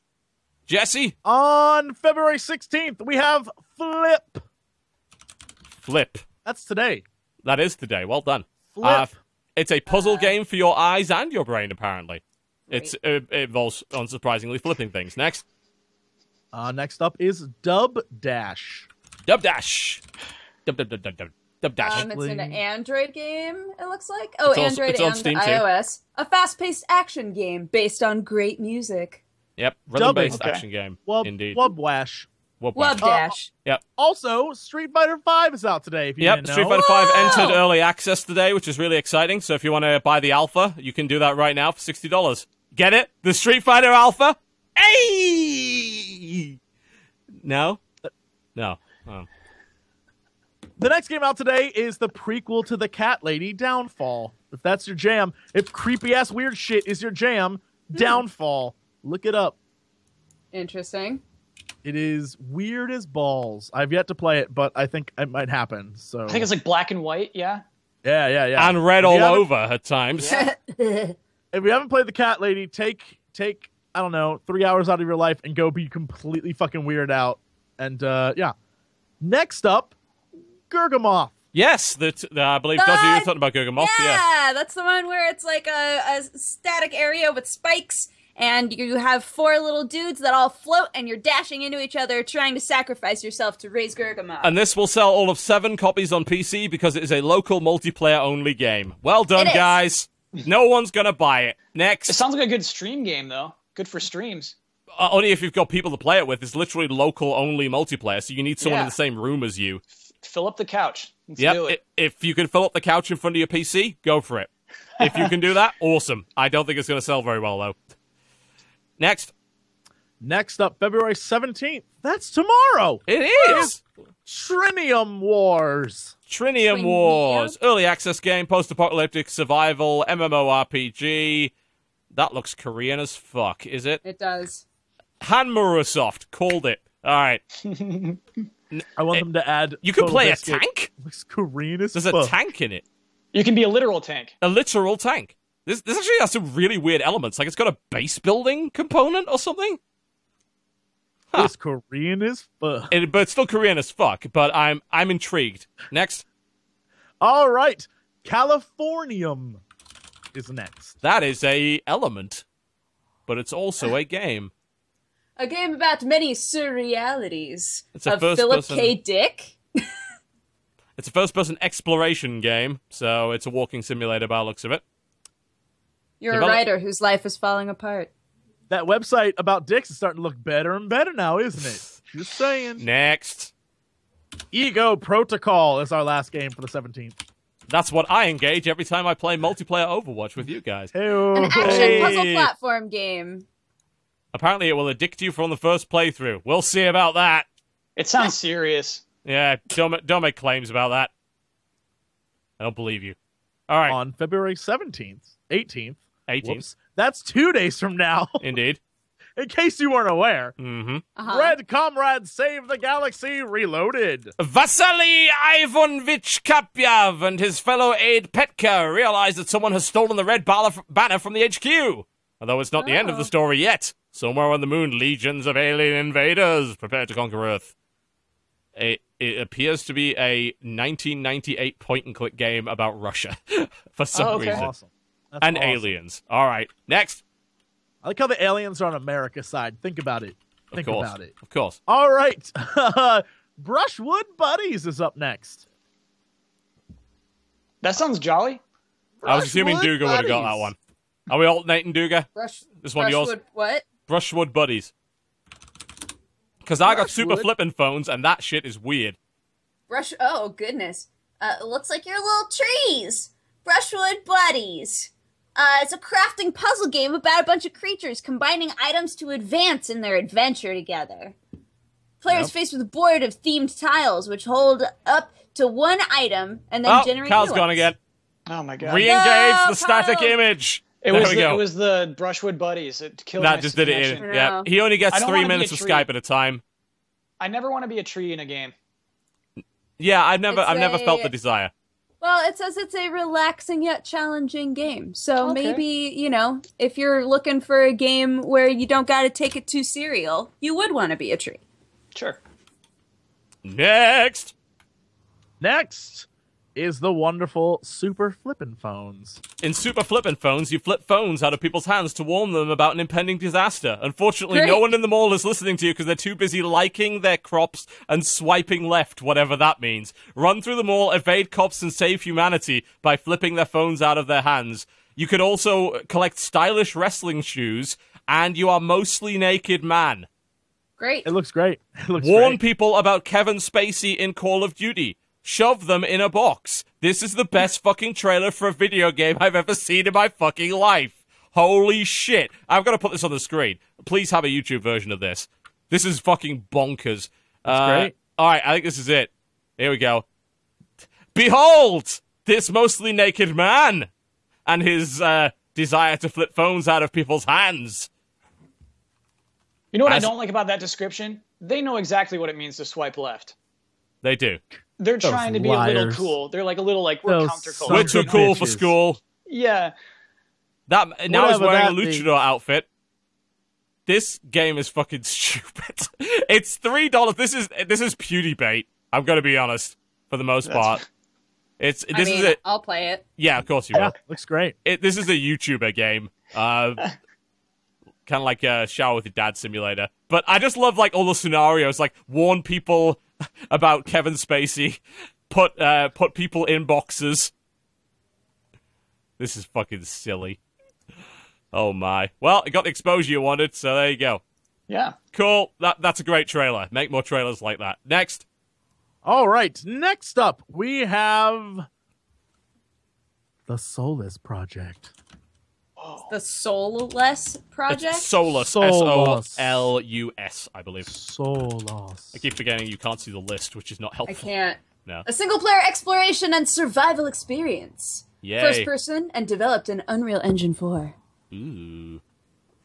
Jesse, On February 16th, we have Flip. flip. That's today. That is today. Well done. Flip. Uh, it's a puzzle game for your eyes and your brain, apparently. It's uh, it involves unsurprisingly flipping things. Next, Uh, next up is Dub Dash. Dub Dash. Dub Dub Dub Dub Dub. Dub Dash. Um, it's an Android game, it looks like. Oh, It's Android it's on and Steam, too. iOS. A fast paced action game based on great music. Yep, rhythm-based Okay. action game. Wub, Indeed. Wub Wash. Wub Love Wash. Dash. Also, Street Fighter V is out today. If you Yep, didn't Street know. Fighter Five entered early access today, which is really exciting. So if you want to buy the alpha, you can do that right now for sixty dollars. Get it? The Street Fighter Alpha? Hey! No, no. Oh. The next game out today is the prequel to the Cat Lady Downfall. If that's your jam, if creepy ass weird shit is your jam, Hmm. Downfall. Look it up. Interesting. It is weird as balls. I've yet to play it, but I think it might happen. So I think it's like black and white. Yeah. yeah, yeah, yeah. And red If all over at times. If you haven't played the Cat Lady, take take I don't know three hours out of your life and go be completely fucking weird out. And uh, yeah. Next up, Gurgamoth. Yes, that uh, I believe Dodger, you were talking about Gurgamoth. yeah, Yeah. that's the one where it's like a, a static area with spikes, and you have four little dudes that all float, and you're dashing into each other, trying to sacrifice yourself to raise Gurgamon. And this will sell all of seven copies on PC because it is a local multiplayer only game. Well done, guys. No one's gonna buy it. Next. It sounds like a good stream game though. Good for streams. Uh, only if you've got people to play it with. It's literally local only multiplayer, so you need someone in the same room as you. Fill up the couch. Let's Yep. do it. If you can fill up the couch in front of your PC, go for it. If you can do that, awesome. I don't think it's going to sell very well though. Next, Next up, February 17th. That's tomorrow. it is Trinium Wars. Trinium Trinium? Wars, early access game, post-apocalyptic survival, MMORPG. That looks Korean as fuck, is it? it does. Hanmurosoft called it. All right, I want them to add. you can Total play a Biscuit. tank. Looks Korean as There's a tank in it. You can be a literal tank. a literal tank. This, this actually has some really weird elements. Like it's got a base building component or something. Huh. It's Korean as fuck. It, but it's still Korean as fuck. But I'm I'm intrigued. Next, All right, Californium is next. that is a element, but it's also a game. A game about many surrealities It's a of first Philip person- K. Dick. It's a first-person exploration game, so it's a walking simulator by the looks of it. You're Develop- a writer whose life is falling apart. That website about dicks is starting to look better and better now, isn't it? Just saying. Next, Ego Protocol is our last game for the 17th. that's what I engage every time I play multiplayer Overwatch with you guys. Hey, An action Hey. puzzle platform game. Apparently, it will addict you from the first playthrough. We'll see about that. It sounds serious. Yeah, don't don't make claims about that. I don't believe you. All right, on February 17th, 18th. 18th, Whoops. That's two days from now. indeed. in case you weren't aware. Mm-hmm. Uh-huh. Red Comrade Save the Galaxy Reloaded. Vasily Ivanovich Kapyav and his fellow aide Petka realize that someone has stolen the red ball- banner from the HQ. Although it's not the end of the Oh. story yet. Somewhere on the moon, legions of alien invaders prepare to conquer Earth. It, it appears to be a 1998 point and click game about Russia for some Oh, okay. reason. Awesome. That's And awesome. aliens. All right, next. I like how the aliens are on America's side. Think about it. Think course. about it. Of course. All right. Brushwood Buddies is up next. That sounds jolly. I was assuming Brushwood Dodger would have got that Buddies. one. Are we alternating Dodger? Brush. This one yours? Brushwood- What? Brushwood Buddies. Because I got super flipping phones, and that shit is weird. Brush. Oh goodness. Uh, it looks like your little trees. Brushwood Buddies. Uh, it's a crafting puzzle game about a bunch of creatures combining items to advance in their adventure together. Players Yep. faced with a board of themed tiles which hold up to one item and then Oh, generate Cal's new gone ones. again. Oh my god. Re-engage No, the static Kyle. image. it there was we the, go. it was the Brushwood Buddies. It killed my that just did it in. Yeah, he only gets three minutes of. Skype at a time. I never want to be a tree in a game. Yeah, I've never, It's I've never felt the desire. Well, it says it's a relaxing yet challenging game. So Okay. maybe, you know, if you're looking for a game where you don't got to take it too serial, you would want to be a tree. Sure. Next. Next is the wonderful Super Flippin' Phones. In Super Flippin' Phones, you flip phones out of people's hands to warn them about an impending disaster. Unfortunately, no one in the mall is listening to you because they're too busy liking their crops and swiping left, whatever that means. Run through the mall, evade cops, and save humanity by flipping their phones out of their hands. You can also collect stylish wrestling shoes, and you are mostly naked man. Great. It looks great. It looks Warn great. people about Kevin Spacey in Call of Duty. Shove them in a box. This is the best fucking trailer for a video game I've ever seen in my fucking life. Holy shit. I've got to put this on the screen. Please have a YouTube version of this. This is fucking bonkers. That's great. All right, I think this is it. Here we go. Behold, this mostly naked man and his uh, desire to flip phones out of people's hands. You know what As- I don't like about that description? They know exactly what it means to swipe left. They do. They're Those trying to be a little cool. They're like a little like we're Those counterculture. We're too you know? cool for school. Yeah. That now he's wearing a that be. luchador outfit. This game is fucking stupid. it's three dollars. This is this is pewdie bait. I'm gonna be honest, for the most That's- part. It's I this mean, is it. I'll play it. Yeah, of course you Yeah, will. looks great. It, this is a YouTuber game. Uh, kind of like a shower with your dad simulator. But I just love like all the scenarios, like warn people about Kevin Spacey, put uh, put people in boxes. This is fucking silly. Oh my. Well, it got the exposure you wanted, so there you go. Yeah. Cool. That that's a great trailer. Make more trailers like that. Next. All right, next up we have the Solus Project. The Soulless project. It's Solus. Solus. S O L U S, I believe. Solus. I keep forgetting you can't see the list, which is not helpful. I helpful. can't. No. A single player exploration and survival experience. Yay. First person and developed in Unreal Engine 4. Ooh.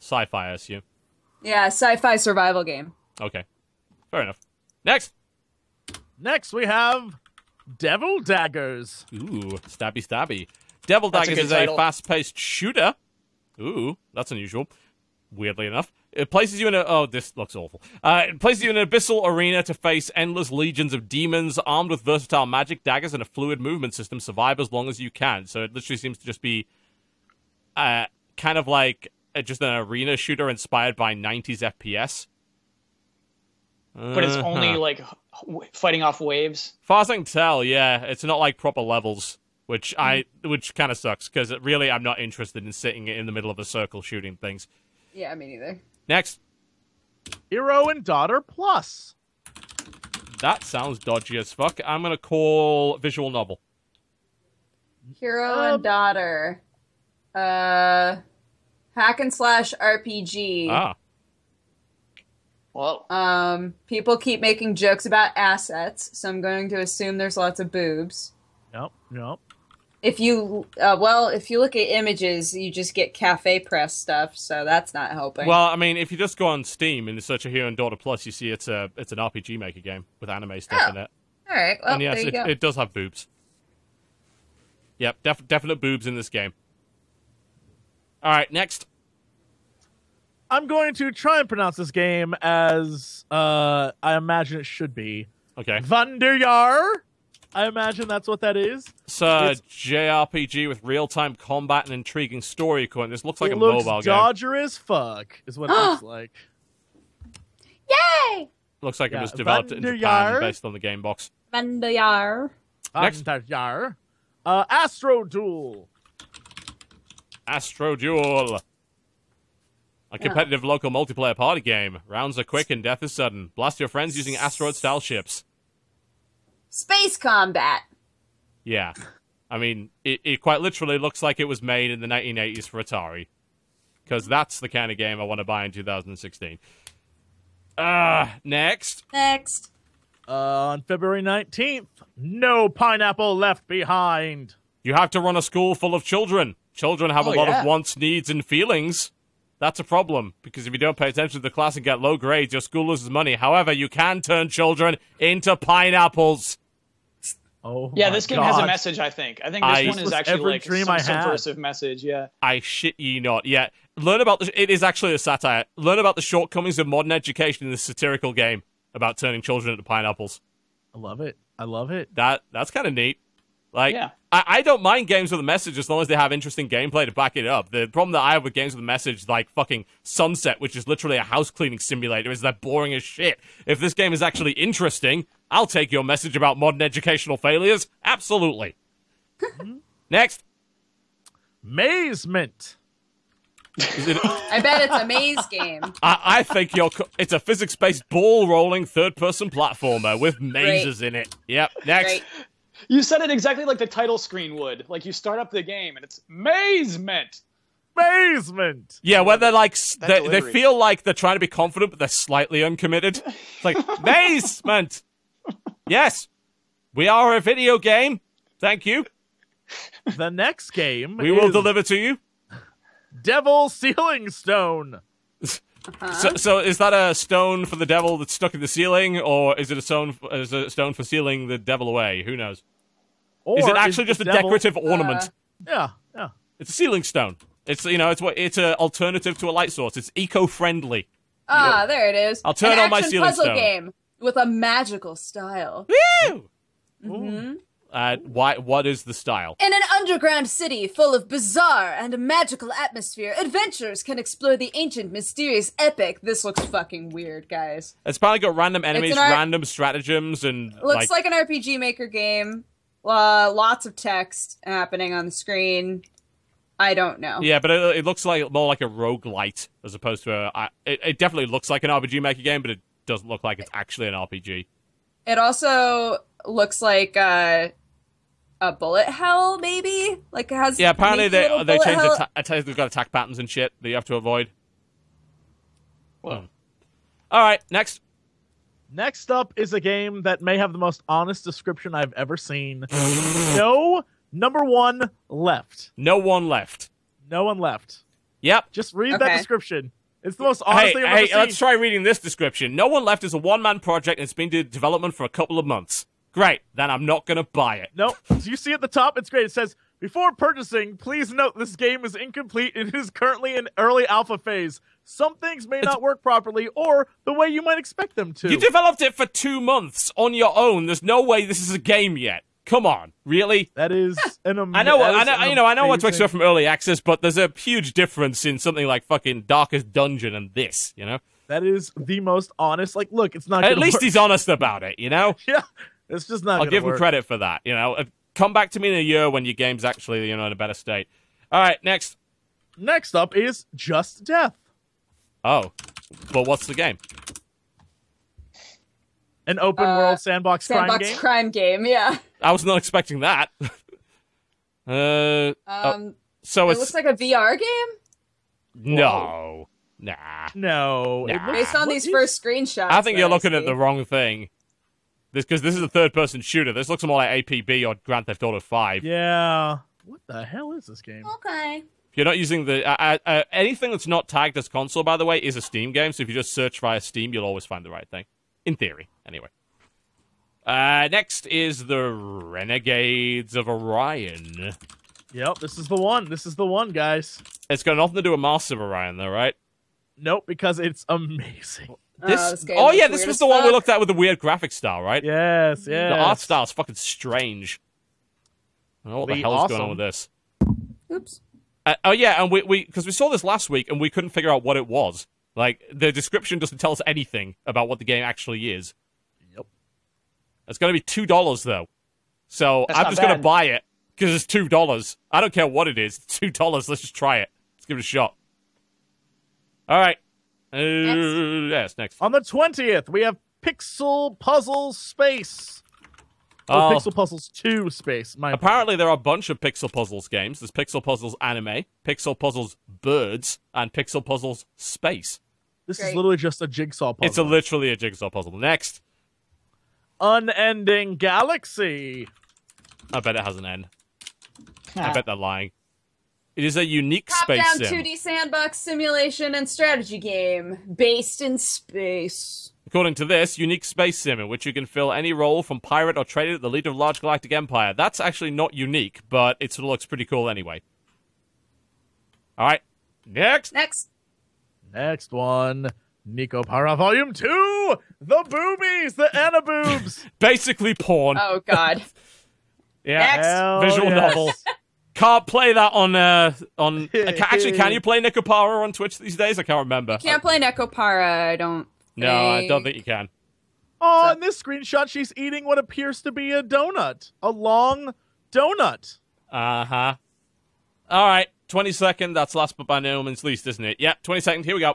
Sci-fi, I assume. Yeah, sci-fi survival game. Okay. Fair enough. Next. Next we have Devil Daggers. Ooh, stabby stabby. Devil That's a Daggers good is a title. fast-paced shooter. Ooh, that's unusual. Weirdly enough, it places you in a. Oh, this looks awful. Uh, it places you in an abyssal arena to face endless legions of demons armed with versatile magic daggers and a fluid movement system. Survive as long as you can. So it literally seems to just be, uh, kind of like uh, just an arena shooter inspired by 90s FPS. But it's only Uh-huh. like fighting off waves. far as I can tell, yeah, it's not like proper levels, which I which kind of sucks because really I'm not interested in sitting in the middle of a circle shooting things. Yeah, me neither. Next, Hero and Daughter Plus. that sounds dodgy as fuck. I'm gonna call visual novel. Hero Um, and daughter. Uh, hack and slash RPG. Ah, Well, Um, people keep making jokes about assets, so I'm going to assume there's lots of boobs. Nope, nope. If you, uh, well, if you look at images, you just get cafe press stuff, so that's not helping. Well, I mean, if you just go on Steam and search a Hero and Daughter Plus, you see it's a it's an RPG Maker game with anime stuff Oh. in it. all right. Well, and yes, there you it, go. it does have boobs. Yep, def- definite boobs in this game. All right, next. I'm going to try and pronounce this game as uh, I imagine it should be. Okay, Vanderjar. I imagine that's what that is. it's a It's- JRPG with real-time combat and intriguing story. According, this looks like a looks mobile game. Dodger as fuck, is what it looks like. Yay! Looks like it was developed in Japan based on the game box. Vandayar. Next. Vanderjar. Uh, Astro Duel. Astro Duel. A competitive local multiplayer party game. Rounds are quick and death is sudden. Blast your friends using asteroid-style ships. Space combat. Yeah. I mean, it, it quite literally looks like it was made in the 1980s for Atari. Because that's the kind of game I want to buy in 2016. Ah, next. Next. Uh, on February 19th, no pineapple left behind. You have to run a school full of children. Children have Oh, a lot yeah. of wants, needs, and feelings. That's a problem, because if you don't pay attention to the class and get low grades, your school loses money. However, you can turn children into pineapples. Oh, Yeah, my this game has a message. I think. I think this I- one is was actually every like dream some I had. subversive message. Yeah. I shit ye not. Yeah, learn about the. It is actually a satire. Learn about the shortcomings of modern education in this satirical game about turning children into pineapples. I love it. I love it. That that's kind of neat. Like, Yeah. I, I don't mind games with a message as long as they have interesting gameplay to back it up. The problem that I have with games with a message like fucking Sunset, which is literally a house cleaning simulator, is they're boring as shit. If this game is actually interesting, I'll take your message about modern educational failures. Absolutely. Mm-hmm. Next. Mazement. Is it, I bet it's a maze game. I, I think you're. Co- it's a physics-based ball-rolling third-person platformer with mazes in it. Yep. Next. Great. You said it exactly like the title screen would. Like you start up the game and it's mazement. Basement. Yeah, where they're like they, they feel like they're trying to be confident, but they're slightly uncommitted. It's like basement. Yes, we are a video game. Thank you. The next game We will deliver to you. Devil Sealing Stone. So, so is that a stone for the devil that's stuck in the ceiling, or is it a stone? Is it a stone for sealing the devil away? Who knows? Or Is it actually the just a devil- decorative ornament? Uh, Yeah, yeah. It's a ceiling stone. It's you know it's what it's an alternative to a light source. It's eco-friendly. Ah, there it is. I'll turn An on my ceiling puzzle stone. game with a magical style. Woo! Mm-hmm. Uh, why? What is the style? In an underground city full of bizarre and magical atmosphere, adventurers can explore the ancient, mysterious epic. This looks fucking weird, guys. It's probably got random enemies, art- random stratagems, and Looks like, an RPG Maker game. Uh, lots of text happening on the screen. I don't know. Yeah, but it, it looks like more like a roguelite as opposed to a. I- It, it definitely looks like an RPG Maker game, but it doesn't look like it's actually an RPG. It also looks like uh, a bullet hell, maybe. Like it has. Yeah, apparently they little they bullet changed hell- the ta- atta- they've got attack patterns and shit that you have to avoid. Well, All right, next. Next up is a game that may have the most honest description I've ever seen. no number one left. No one left. No one left. Yep. Just read that description. It's the most honest Hey, thing I've hey, ever seen. let's try reading this description. No one left is a one-man project and it's been in development for a couple of months. Great, then I'm not gonna buy it. No, do you see at the top? It's great. It says, before purchasing, please note this game is incomplete and is currently in early alpha phase. Some things may not work properly or the way you might expect them to. You developed it for two months on your own. There's no way this is a game yet. Come on, really? that is an am- I know, I know, you know, I know what to expect from early access, but there's a huge difference in something like fucking Darkest Dungeon and this. You know, That is the most honest. Like, look, it's not. at least work. he's honest about it. You know, Yeah, it's just not. I'll gonna give him credit for that. You know, Uh, come back to me in a year when your game's actually you know in a better state. All right, next. Next up is Just Death, Oh, but what's the game? an open Uh, world sandbox, crime game. Sandbox crime game. Yeah. I was not expecting that. uh, oh, Um, so it it's looks like a VR game no, nah. no, Nah. looks- based on what these is- first screenshots. I think you're looking at the wrong thing. This because this is a third-person shooter. This looks more like APB or Grand Theft Auto Five. Yeah, What the hell is this game? Okay. If you're not using the uh, uh, uh, anything that's not tagged as console, by the way, is a Steam game. So if you just search via Steam, you'll always find the right thing. In theory, anyway. Uh, next is the Renegades of Orion. Yep, this is the one. This is the one, guys. It's got nothing to do with Master of Orion, though, right? Nope, because it's amazing. This, this oh yeah, this was as the one we looked at with the weird graphic style, right? Yes, yes. The art style is fucking strange. I don't know what the Be hell is going on with this. Oops. Uh, oh yeah, and we we because we saw this last week and we couldn't figure out what it was. Like the description doesn't tell us anything about what the game actually is. Yep. It's going to be two dollars though, so That's I'm just going to buy it because it's two dollars. I don't care what it is. It's two dollars. Let's just try it. Let's give it a shot. All right. Uh, yes, next. On the 20th, we have Pixel Puzzle Space. Oh, Oh. Pixel Puzzles 2 Space. My Apparently, there are a bunch of Pixel Puzzles games. There's Pixel Puzzles Anime, Pixel Puzzles Birds, and Pixel Puzzles Space. This is literally just a jigsaw puzzle. It's a literally a jigsaw puzzle. Next, Unending Galaxy. I bet it has an end. I bet they're lying. It is a unique Top space down sim. 2D sandbox simulation and strategy game based in space. According to this, unique space sim in which you can fill any role from pirate or trader at the leader of a large galactic empire. That's actually not unique, but it sort of looks pretty cool anyway. All right, next. Next. Next one. Nekopara Volume 2. The boobies. The Anaboobs. Basically porn. Oh God. yeah, next. Visual yes. novel. Can't play that on uh on. actually, can you play Nekopara on Twitch these days? I can't remember. Can't play Nekopara. I don't. no, I don't think you can. Oh, in this screenshot, she's eating what appears to be a donut. A long donut. Uh huh. All right, twenty second. That's last but by no means least, isn't it? Yep, twenty second. Here we go.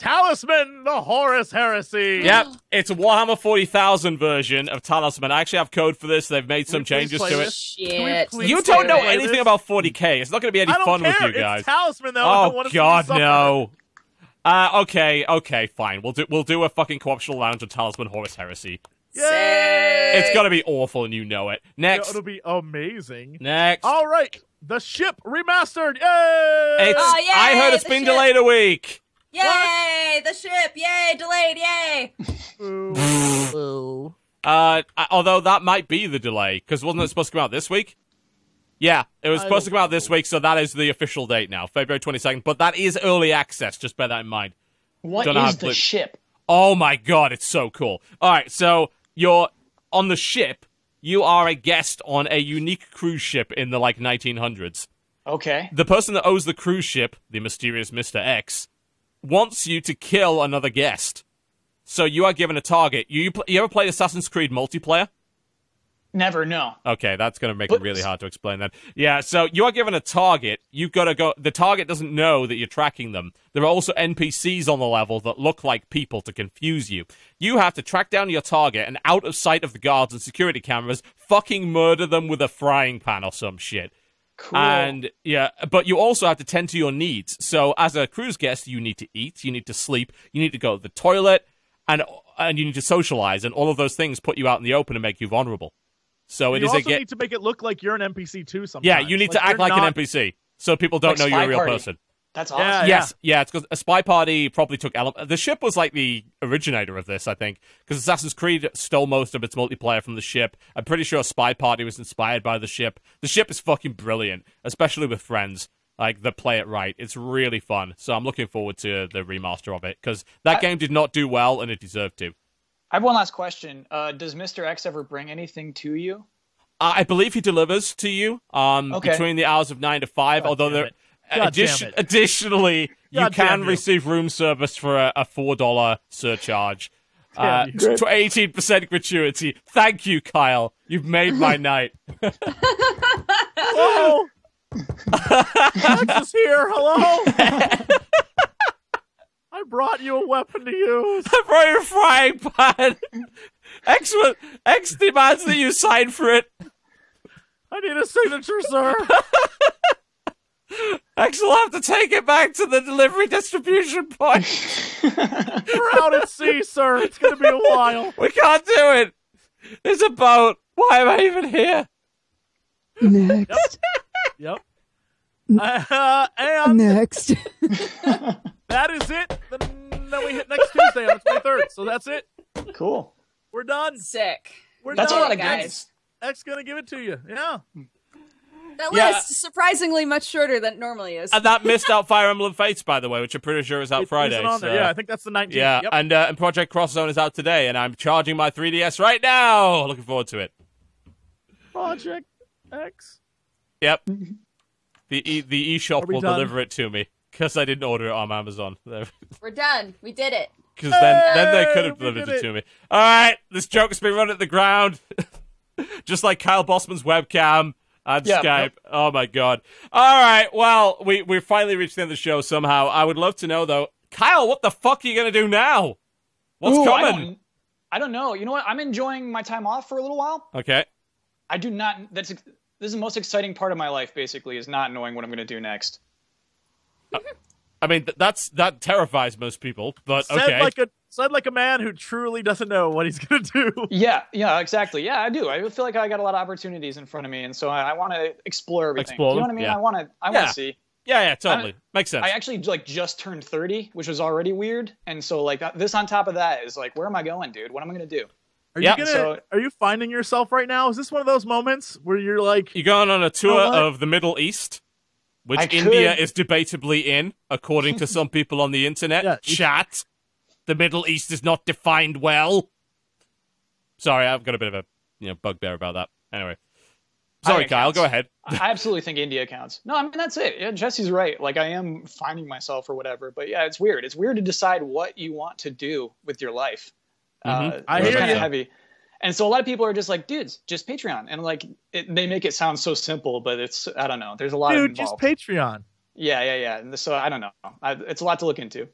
Talisman, the Horus Heresy. Yep, it's a Warhammer forty thousand version of Talisman. I actually have code for this. They've made some Can we please changes play to this? it. Shit. You don't know this? anything about 40k. It's not going to be any fun care. with you guys. It's Talisman, though. I Oh want God, see no. Uh, okay, okay, fine. We'll do we'll do a fucking co-optional lounge of Talisman Horus Heresy. Yay! It's gonna be awful, and you know it. Next, It'll be amazing. next. All right, the ship remastered. Yay! It's, Oh, yay, I heard it's been ship. delayed a week. Yay! The ship! Yay! Delayed! Yay! Ooh. Ooh. Uh, although that might be the delay because wasn't it supposed to come out this week? Yeah, it was I supposed to come out this week, so that is the official date now, February twenty second. But that is early access. Just bear that in mind. What Don't know how is to the play- ship? Oh my god, it's so cool. All right, so you're on the ship. You are a guest on a unique cruise ship in the like 1900s. Okay. The person that owns the cruise ship, the mysterious Mr. X, wants you to kill another guest. So you are given a target. You you ever played Assassin's Creed multiplayer? Never no. Okay, that's going to make But- it really hard to explain that. Yeah, so you are given a target. You've got to go. The target doesn't know that you're tracking them. There are also NPCs on the level that look like people to confuse you. You have to track down your target and out of sight of the guards and security cameras, fucking murder them with a frying pan or some shit. Cool. And yeah, but you also have to tend to your needs. So as a cruise guest, you need to eat, you need to sleep, you need to go to the toilet, and and you need to socialize, and all of those things put you out in the open and make you vulnerable. So it you is also a get. need to make it look like you're an NPC too. Sometimes. Yeah, you need to act like not- an NPC so people don't Like know you're a real Party. person. That's awesome. Yeah, Yes, yeah, it's because a spy party probably took ele- the ship was like the originator of this, I think, because Assassin's Creed stole most of its multiplayer from the ship. I'm pretty sure Spy Party was inspired by the ship. The ship is fucking brilliant, especially with friends like that play it right. It's really fun, so I'm looking forward to the remaster of it because that I- game did not do well and it deserved to. I have one last question. Uh, does Mr. X ever bring anything to you? Uh, I believe he delivers to you um, Okay. between the hours of nine to five. God although there, it. God addition- additionally, you God damn can you. receive room service for a, a four dollar surcharge. Uh, eighteen percent gratuity. Thank you, Kyle. You've made my night. Hello. Max is here. Hello. I brought you a weapon to use. I brought you a frying pan. X, X demands that you sign for it. I need a signature, sir. X will have to take it back to the delivery distribution point. We're out at sea, sir. It's gonna be a while. We can't do it. There's a boat. Why am I even here? Next. Yep. Uh, and Next. that is it. Then, then we hit next Tuesday on the 23rd. So that's it. Cool. We're done. Sick. We're That's a done. lot of guys. guys. X gonna give it to you. Yeah. That Yeah. list. Surprisingly much shorter than it normally is. And that missed out Fire Emblem Fates, by the way, which I'm pretty sure is out It Friday. isn't on there. so- Yeah, I think that's the 19th. Yeah, Yep. and uh, and Project Cross Zone is out today, and I'm charging my 3DS right now. Looking forward to it. Project X. Yep. The e- the eShop Are will done? deliver it to me because I didn't order it on Amazon. We're done. We did it. Because then then they could have delivered it. it. to me. All right, this joke's been run at the ground, just like Kyle Bosman's webcam and Yeah, Skype. yep. Oh my god! All right, well we we finally reached the end of the show somehow. I would love to know though, Kyle, what the fuck are you gonna do now? What's Ooh, I coming? don't, I don't know. You know what? I'm enjoying my time off for a little while. Okay. I do not. That's this is the most exciting part of my life. Basically, is not knowing what I'm going to do next. Uh, I mean, that's that terrifies most people, but Said okay. like a said like a man who truly doesn't know what he's gonna do. Yeah, yeah, exactly. Yeah, I do. I feel like I got a lot of opportunities in front of me, and so I, I want to explore everything. Explore you know what I mean? yeah. I want to. I Yeah. want to see. yeah, yeah, totally makes sense. I actually like just turned 30, which was already weird, and so like this on top of that is like, where am I going, dude? What am I going to do? Are Yeah, you gonna? so- are you finding yourself right now? Is this one of those moments where you're like, You're going on a tour know of the Middle East, which I could. India is debatably in, according to some people on the internet. Yeah, you- Chat. The Middle East is not defined well. Sorry, I've got a bit of a you know bugbear about that. Anyway, sorry, Kyle. counts. Go ahead. I absolutely think India counts. No, I mean that's it. Yeah, Jesse's right. Like I am finding myself or whatever. But yeah, it's weird. It's weird to decide what you want to do with your life. Uh, Mhm. I it's hear kind of heavy. And so a lot of people are just like, dudes, just Patreon, and like it, they make it sound so simple, but it's I don't know. There's a lot dude, just. Patreon? yeah, yeah, yeah. And so I don't know. I, it's a lot to look into.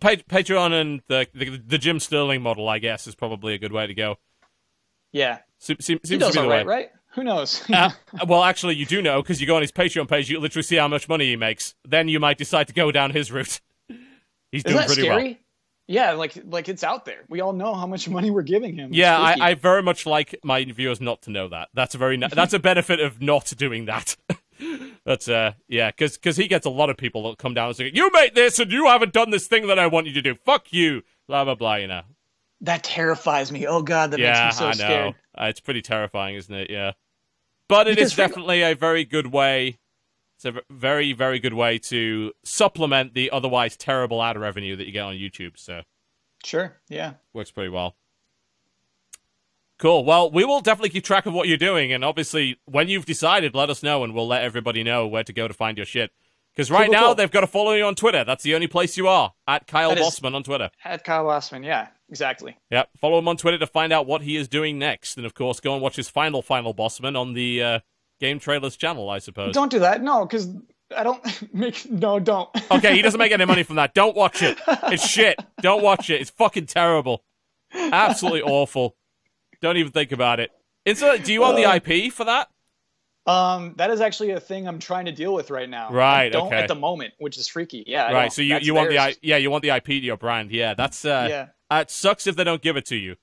Pa- Patreon and the, the the Jim Sterling model, I guess, is probably a good way to go. Yeah, Se- se- he seems does to be all the right, way. right? Who knows? Uh, well, actually, you do know because you go on his Patreon page, you literally see how much money he makes. Then you might decide to go down his route. He's doing pretty scary? well. Yeah, like like it's out there. We all know how much money we're giving him. It's Yeah. I, I very much like my viewers not to know that. That's a very that's a benefit of not doing that. That's uh yeah, because because he gets a lot of people that come down and say, "You made this, and you haven't done this thing that I want you to do. Fuck you." Blah blah blah. You know. that terrifies me. Oh god, that yeah, makes me so I know. scared. Uh, it's pretty terrifying, isn't it? Yeah, but it Because is definitely a very good way. It's a very very good way to supplement the otherwise terrible ad revenue that you get on YouTube. So Sure. Yeah. works pretty well. Cool. Well, we will definitely keep track of what you're doing, and obviously, when you've decided, let us know, and we'll let everybody know where to go to find your shit. Because right cool, now cool. they've got to follow you on Twitter. That's the only place you are at Kyle That Bosman on Twitter. At Kyle Bosman, Yeah. Exactly. Yep. Follow him on Twitter to find out what he is doing next, and of course, go and watch his final final Bosman on the uh, Game Trailers channel, I suppose. Don't do that. No, because I don't make. No, don't. Okay, he doesn't make any money from that. Don't watch it. It's shit. Don't watch it. It's fucking terrible. Absolutely awful. Don't even think about it. Inso, do you own the IP for that? Um, that is actually a thing I'm trying to deal with right now. Right, I don't okay. at the moment, which is freaky. Yeah. Right. So you, you want the yeah you want the IP to your brand. Yeah, that's uh, Yeah. uh, it sucks if they don't give it to you.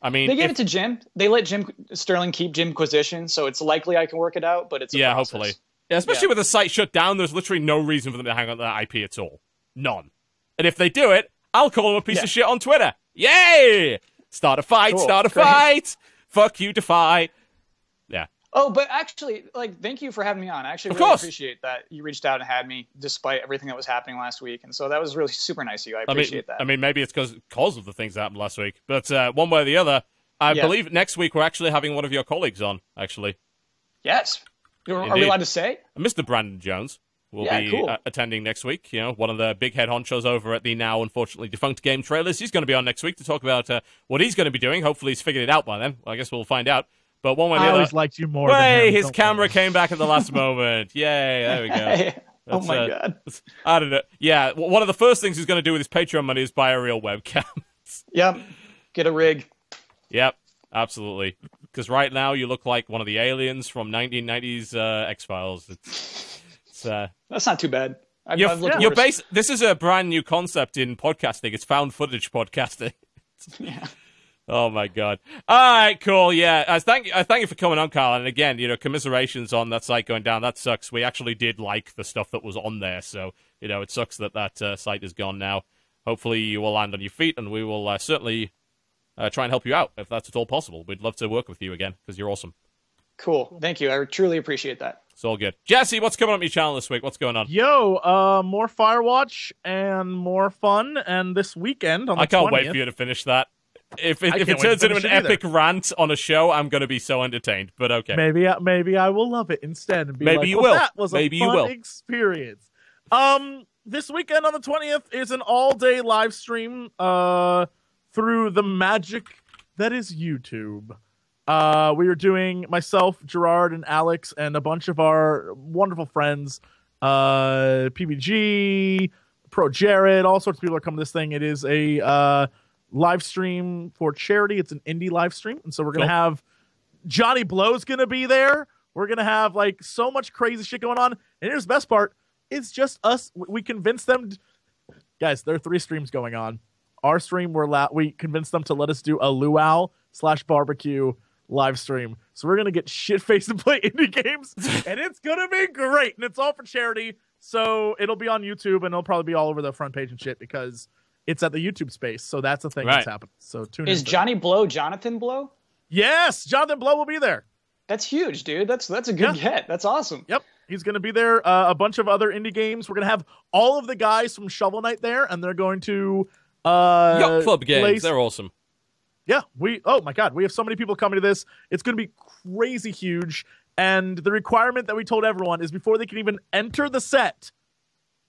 I mean, They gave if- it to Jim. They let Jim Sterling keep Jimquisition, so it's likely I can work it out. But it's a yeah, process. hopefully. Yeah, especially Yeah. with the site shut down, there's literally no reason for them to hang on to that IP at all. None. And if they do it, I'll call them a piece Yeah. of shit on Twitter. Yay! Start a fight, Cool. start a Great. fight. Fuck you, Defy. Yeah. Oh, but actually, like, thank you for having me on. I actually Of really course. appreciate that you reached out and had me, despite everything that was happening last week, and so that was really super nice of you. I I appreciate mean, that. I mean, maybe it's because cause of the things that happened last week. But uh, one way or the other, I Yeah. believe next week we're actually having one of your colleagues on. Actually, yes. Are- Are we allowed to say? Mr. Brandon Jones will Yeah, be cool. uh, attending next week. You know, one of the big head honchos over at the now unfortunately defunct Game Trailers. He's going to be on next week to talk about uh, what he's going to be doing. Hopefully, he's figured it out by then. Well, I guess we'll find out. But one way or the I other, always liked you more. than Way, his don't camera worry. came back at the last moment. Yay, there we go. oh my uh, god. I don't know. Yeah, one of the first things he's going to do with his Patreon money is buy a real webcam. Yep. Get a rig. yep, absolutely. Because right now you look like one of the aliens from 1990s uh, X Files. It's, it's, uh, That's not too bad. I've, you're, I've looked you're base- This is a brand new concept in podcasting. It's found footage podcasting. Yeah. Oh my god! All right, cool. Yeah, uh, thank uh, thank you for coming on, Carl. And again, you know, commiserations on that site going down. That sucks. We actually did like the stuff that was on there, so you know, it sucks that that uh, site is gone now. Hopefully, you will land on your feet, and we will uh, certainly uh, try and help you out if that's at all possible. We'd love to work with you again because you're awesome. Cool. Thank you. I truly appreciate that. It's all good. Jesse, what's coming up your channel this week? What's going on? Yo, uh, more Firewatch and more fun. And this weekend on the I can't 20th, wait for you to finish that. If it, I if it turns into an finish either. epic rant on a show, I'm going to be so entertained. But okay. Maybe, I- maybe I will love it instead and be Maybe like, you well, will. That was a Maybe you fun will. experience. Um, this weekend on the twentieth is an all-day live stream. Uh, through the magic that is YouTube. Uh, we are doing myself, Gerard, and Alex, and a bunch of our wonderful friends. Uh, PBG, Pro Jared, all sorts of people are coming to this thing. It is a uh, live stream for charity. It's an indie live stream, and so we're gonna Cool. have Johnny Blow's gonna be there. We're gonna have like so much crazy shit going on. And here's the best part: it's just us. We convinced them, guys. There are three streams going on. Our stream, we're la- we convinced them to let us do a luau slash barbecue live stream. So we're gonna get shit faced and play indie games, and it's gonna be great. And it's all for charity. So it'll be on YouTube, and it'll probably be all over the front page and shit because it's at the YouTube space. So that's the thing that's happening. So tune Is in. for- Johnny Blow Jonathan Blow? Yes, Jonathan Blow will be there. That's huge, dude. That's that's a good Yeah. get. That's awesome. Yep. He's going to be there. Uh, a bunch of other indie games. We're going to have all of the guys from Shovel Knight there, and they're going to. Uh, Yacht Club games, place- they're awesome. Yeah, we. Oh my God, we have so many people coming to this. It's going to be crazy huge. And the requirement that we told everyone is before they can even enter the set,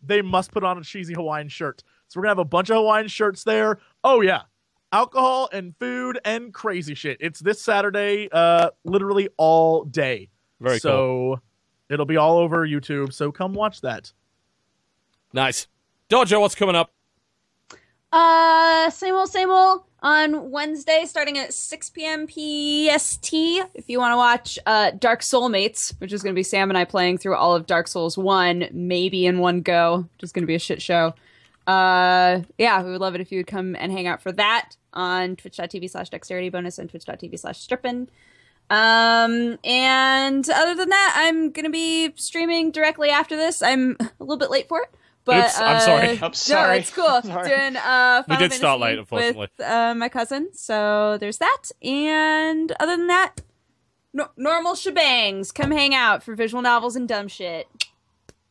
they must put on a cheesy Hawaiian shirt. So we're gonna have a bunch of Hawaiian shirts there. Oh yeah, alcohol and food and crazy shit. It's this Saturday, uh, literally all day. Very so cool. it'll be all over YouTube. So come watch that. Nice. Dodger, what's coming up? Uh, same old, same old. On Wednesday, starting at 6 p.m. PST. If you want to watch uh, Dark Soulmates, which is going to be Sam and I playing through all of Dark Souls 1, maybe in one go, which is going to be a shit show. Uh, yeah, we would love it if you would come and hang out for that on twitch.tv slash dexterity bonus and twitch.tv slash strippin. Um, and other than that, I'm going to be streaming directly after this. I'm a little bit late for it. But, Oops, I'm sorry. uh, I'm sorry. No, it's cool. Sorry. Doing uh, We did Fantasy late, unfortunately. With uh, my cousin, so there's that. And other than that, no- normal shebangs. Come hang out for visual novels and dumb shit.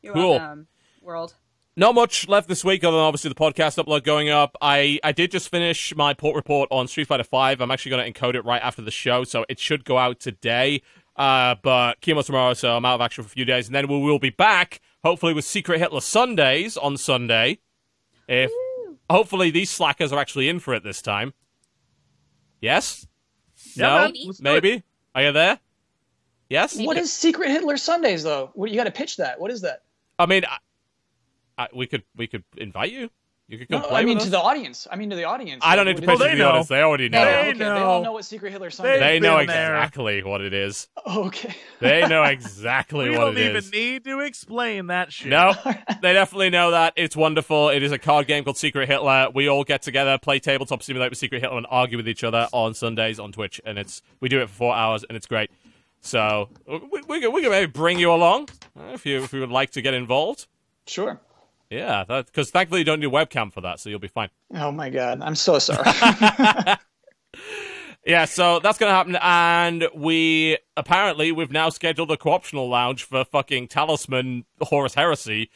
You're Cool. welcome, world. Not much left this week, other than obviously the podcast upload going up. I, I did just finish my port report on Street Fighter Five. I'm actually going to encode it right after the show, so it should go out today. Uh, but chemo tomorrow, so I'm out of action for a few days, and then we will be back, hopefully with Secret Hitler Sundays on Sunday. If hopefully these slackers are actually in for it this time. Yes? Yeah, no? man, let's do it. Maybe? Are you there? Yes? What is Secret Hitler Sundays though? What you got to pitch that? What is that? I mean, I, I, we could we could invite you. You could come No, play I mean with to us. the audience. I mean to the audience. I don't need to is pitch it? it to the know. audience. They already know. They okay. They all know. know what Secret Hitler Sundays. They They've know been there. exactly what it is. Okay. They know exactly We what it is. We don't even need to explain that shit. No, they definitely know that. It's wonderful. It is a card game called Secret Hitler. We all get together, play tabletop simulate with Secret Hitler, and argue with each other on Sundays on Twitch. And it's we do it for four hours, and it's great. So we, we, can, we can maybe bring you along uh, if you if you would like to get involved. Sure. Yeah, because thankfully you don't need a webcam for that, so you'll be fine. Oh my god, I'm so sorry. Yeah, so that's gonna happen, and we apparently we've now scheduled a co-optional lounge for fucking Talisman Horus Heresy.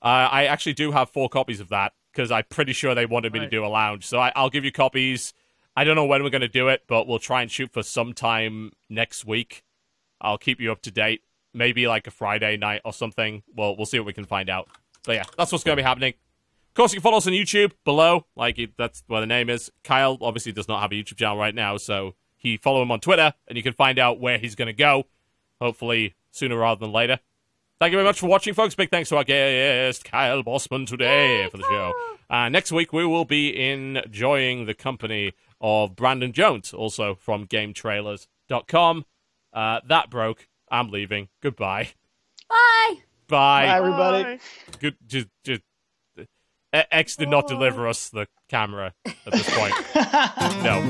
Uh, I actually do have four copies of that because I'm pretty sure they wanted me to do a lounge. So I, I'll give you copies. I don't know when we're gonna do it, but we'll try and shoot for sometime next week. I'll keep you up to date. Maybe like a Friday night or something. Well, we'll see what we can find out. But yeah, that's what's gonna be happening. Of course, you can follow us on YouTube below. Like that's where the name is. Kyle obviously does not have a YouTube channel right now, so he follow him on Twitter, and you can find out where he's going to go. Hopefully sooner rather than later. Thank you very much for watching, folks. Big thanks to our guest Kyle Bosman today for the show. Uh, next week we will be enjoying the company of Brandon Jones, also from GameTrailers.com. Uh, that broke. I'm leaving. Goodbye. Bye. Bye. Bye, everybody. Bye. Good. Just, just. Uh, X did not deliver us the camera at this point. no.